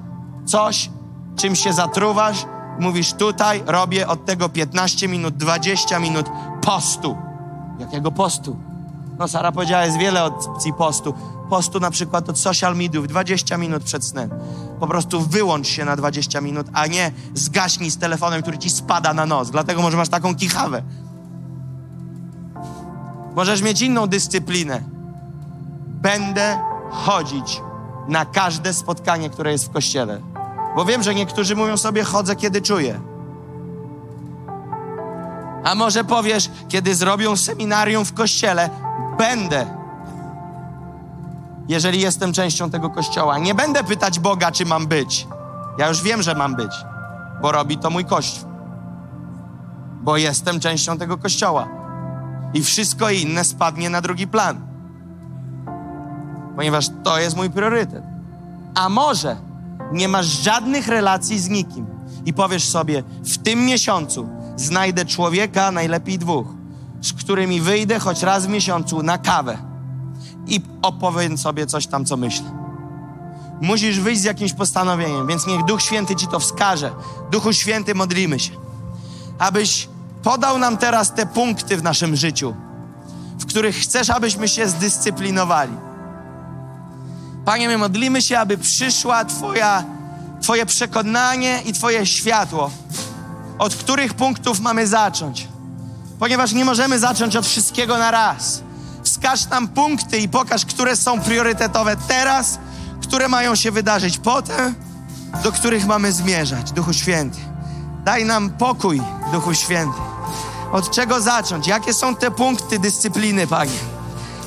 coś, czym się zatruwasz, mówisz tutaj robię od tego 15 minut, 20 minut postu. Jakiego postu? No Sara powiedziała, jest wiele opcji postu postu na przykład od social mediów 20 minut przed snem. Po prostu wyłącz się na 20 minut, a nie zgaśnij z telefonem, który ci spada na nos. Dlatego może masz taką kichawę. Możesz mieć inną dyscyplinę. Będę chodzić na każde spotkanie, które jest w kościele. Bo wiem, że niektórzy mówią sobie, chodzę kiedy czuję. A może powiesz, kiedy zrobią seminarium w kościele, będę jeżeli jestem częścią tego kościoła. Nie będę pytać Boga, czy mam być. Ja już wiem, że mam być, bo robi to mój kościół. Bo jestem częścią tego kościoła. I wszystko inne spadnie na drugi plan. Ponieważ to jest mój priorytet. A może nie masz żadnych relacji z nikim i powiesz sobie, w tym miesiącu znajdę człowieka, najlepiej dwóch, z którymi wyjdę choć raz w miesiącu na kawę i opowiem sobie coś tam, co myślę. Musisz wyjść z jakimś postanowieniem, więc niech Duch Święty ci to wskaże. Duchu Święty, modlimy się, abyś podał nam teraz te punkty w naszym życiu, w których chcesz, abyśmy się zdyscyplinowali. Panie, my modlimy się, aby przyszła Twoja, Twoje przekonanie i Twoje światło, od których punktów mamy zacząć. Ponieważ nie możemy zacząć od wszystkiego na raz. Wskaż nam punkty i pokaż, które są priorytetowe teraz, które mają się wydarzyć potem, do których mamy zmierzać. Duchu Święty, daj nam pokój, Duchu Święty. Od czego zacząć? Jakie są te punkty dyscypliny, Panie?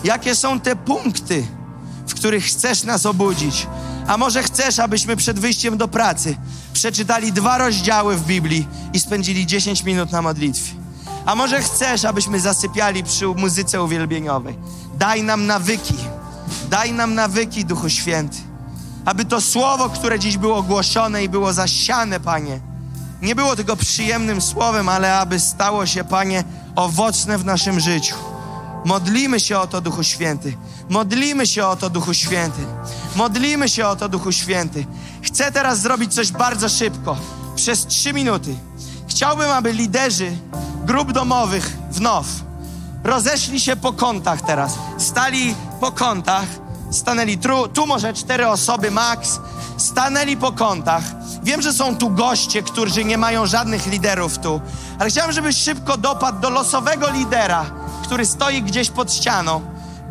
Jakie są te punkty, w których chcesz nas obudzić? A może chcesz, abyśmy przed wyjściem do pracy przeczytali dwa rozdziały w Biblii i spędzili 10 minut na modlitwie? A może chcesz, abyśmy zasypiali przy muzyce uwielbieniowej? Daj nam nawyki, daj nam nawyki, Duchu Święty, aby to słowo, które dziś było głoszone i było zasiane, Panie, nie było tylko przyjemnym słowem, ale aby stało się, Panie, owocne w naszym życiu. Modlimy się o to, Duchu Święty. Modlimy się o to, Duchu Święty. Modlimy się o to, Duchu Święty. Chcę teraz zrobić coś bardzo szybko, przez trzy minuty. Chciałbym, aby liderzy grup domowych w NOW rozeszli się po kątach teraz. Stali po kątach, stanęli tu, tu może cztery osoby max, stanęli po kątach. Wiem, że są tu goście, którzy nie mają żadnych liderów tu, ale chciałem, żebyś szybko dopadł do losowego lidera, który stoi gdzieś pod ścianą,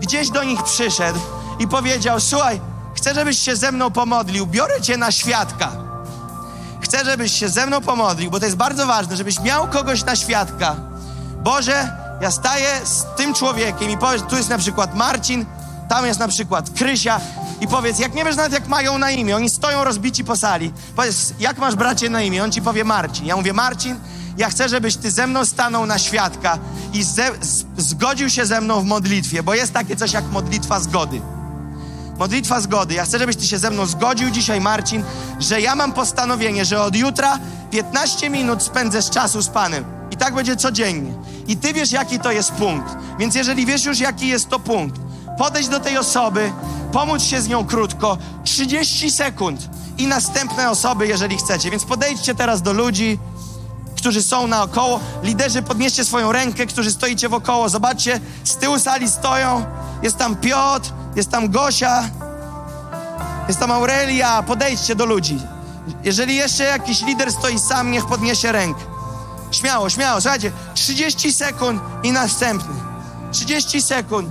gdzieś do nich przyszedł i powiedział: Słuchaj, chcę, żebyś się ze mną pomodlił, biorę cię na świadka. Chcę, żebyś się ze mną pomodlił, bo to jest bardzo ważne, żebyś miał kogoś na świadka. Boże, ja staję z tym człowiekiem i powiedz, tu jest na przykład Marcin, tam jest na przykład Krysia i powiedz, jak nie wiesz nawet jak mają na imię, oni stoją rozbici po sali. Powiedz, jak masz bracie na imię? On ci powie Marcin. Ja mówię, Marcin, ja chcę, żebyś ty ze mną stanął na świadka i ze, z, zgodził się ze mną w modlitwie, bo jest takie coś jak modlitwa zgody. Modlitwa zgody. Ja chcę, żebyś ty się ze mną zgodził dzisiaj, Marcin, że ja mam postanowienie, że od jutra 15 minut spędzę z czasu z Panem. I tak będzie codziennie. I ty wiesz, jaki to jest punkt. Więc jeżeli wiesz już, jaki jest to punkt, podejść do tej osoby, pomóc się z nią krótko, 30 sekund i następne osoby, jeżeli chcecie. Więc podejdźcie teraz do ludzi, którzy są naokoło. Liderzy, podnieście swoją rękę, którzy stoicie wokoło. Zobaczcie, z tyłu sali stoją. Jest tam Piotr, jest tam Gosia, jest tam Aurelia. Podejdźcie do ludzi. Jeżeli jeszcze jakiś lider stoi sam, niech podniesie rękę. Śmiało, śmiało. Słuchajcie, 30 sekund i następny. 30 sekund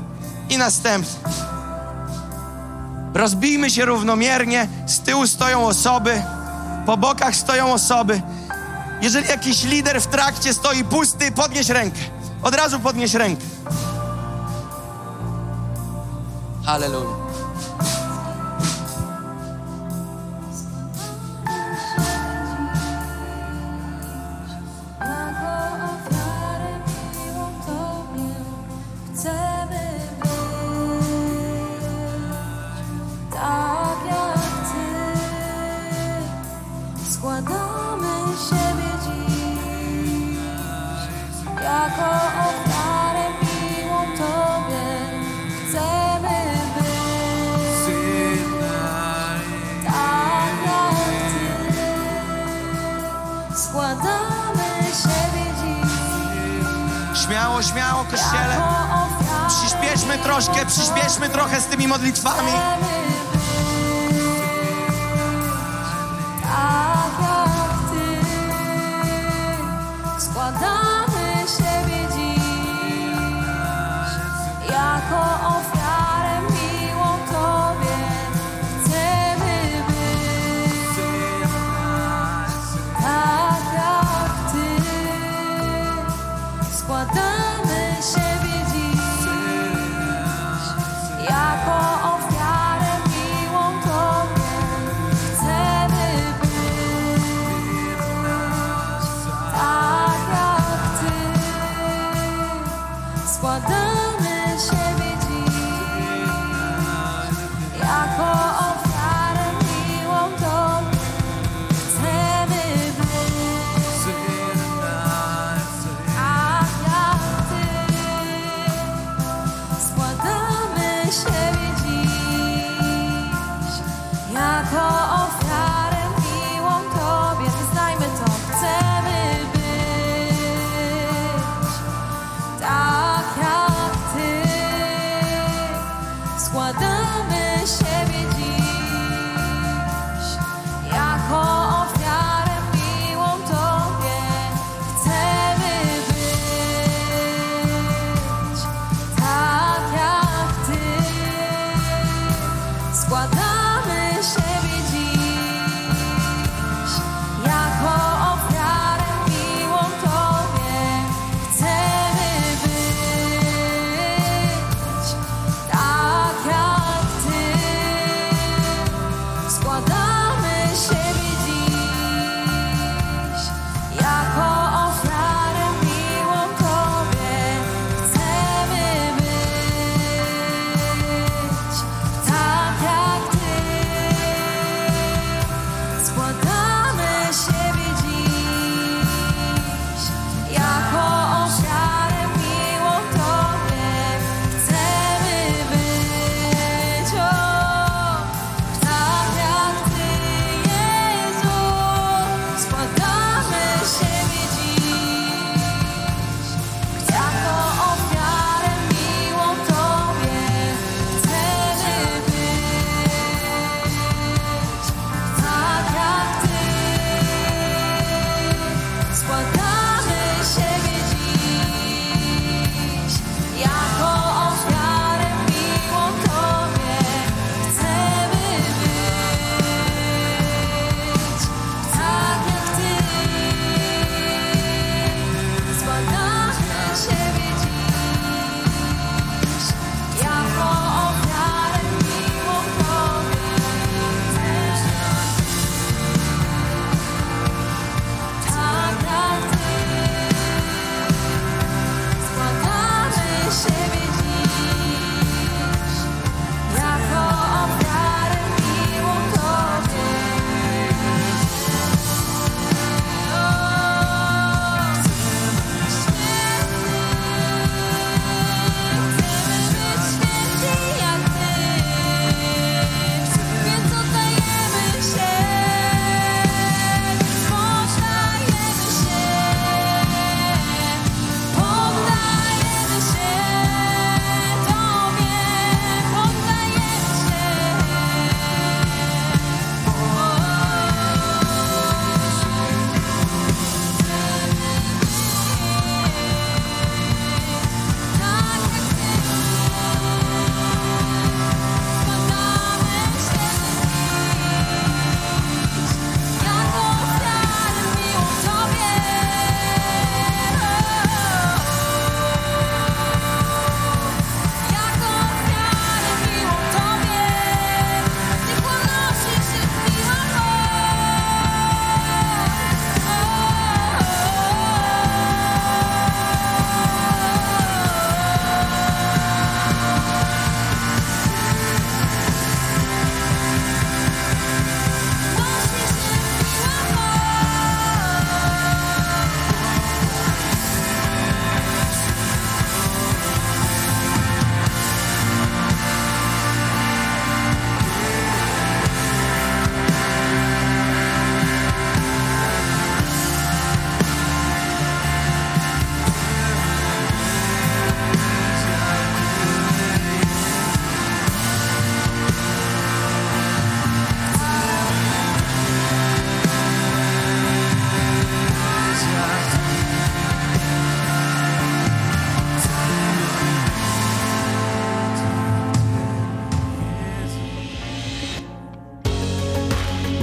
i następny. Rozbijmy się równomiernie. Z tyłu stoją osoby, po bokach stoją osoby. Jeżeli jakiś lider w trakcie stoi pusty, podnieś rękę. Od razu podnieś rękę. Hallelujah. Troszkę, przyspieszmy trochę z tymi modlitwami.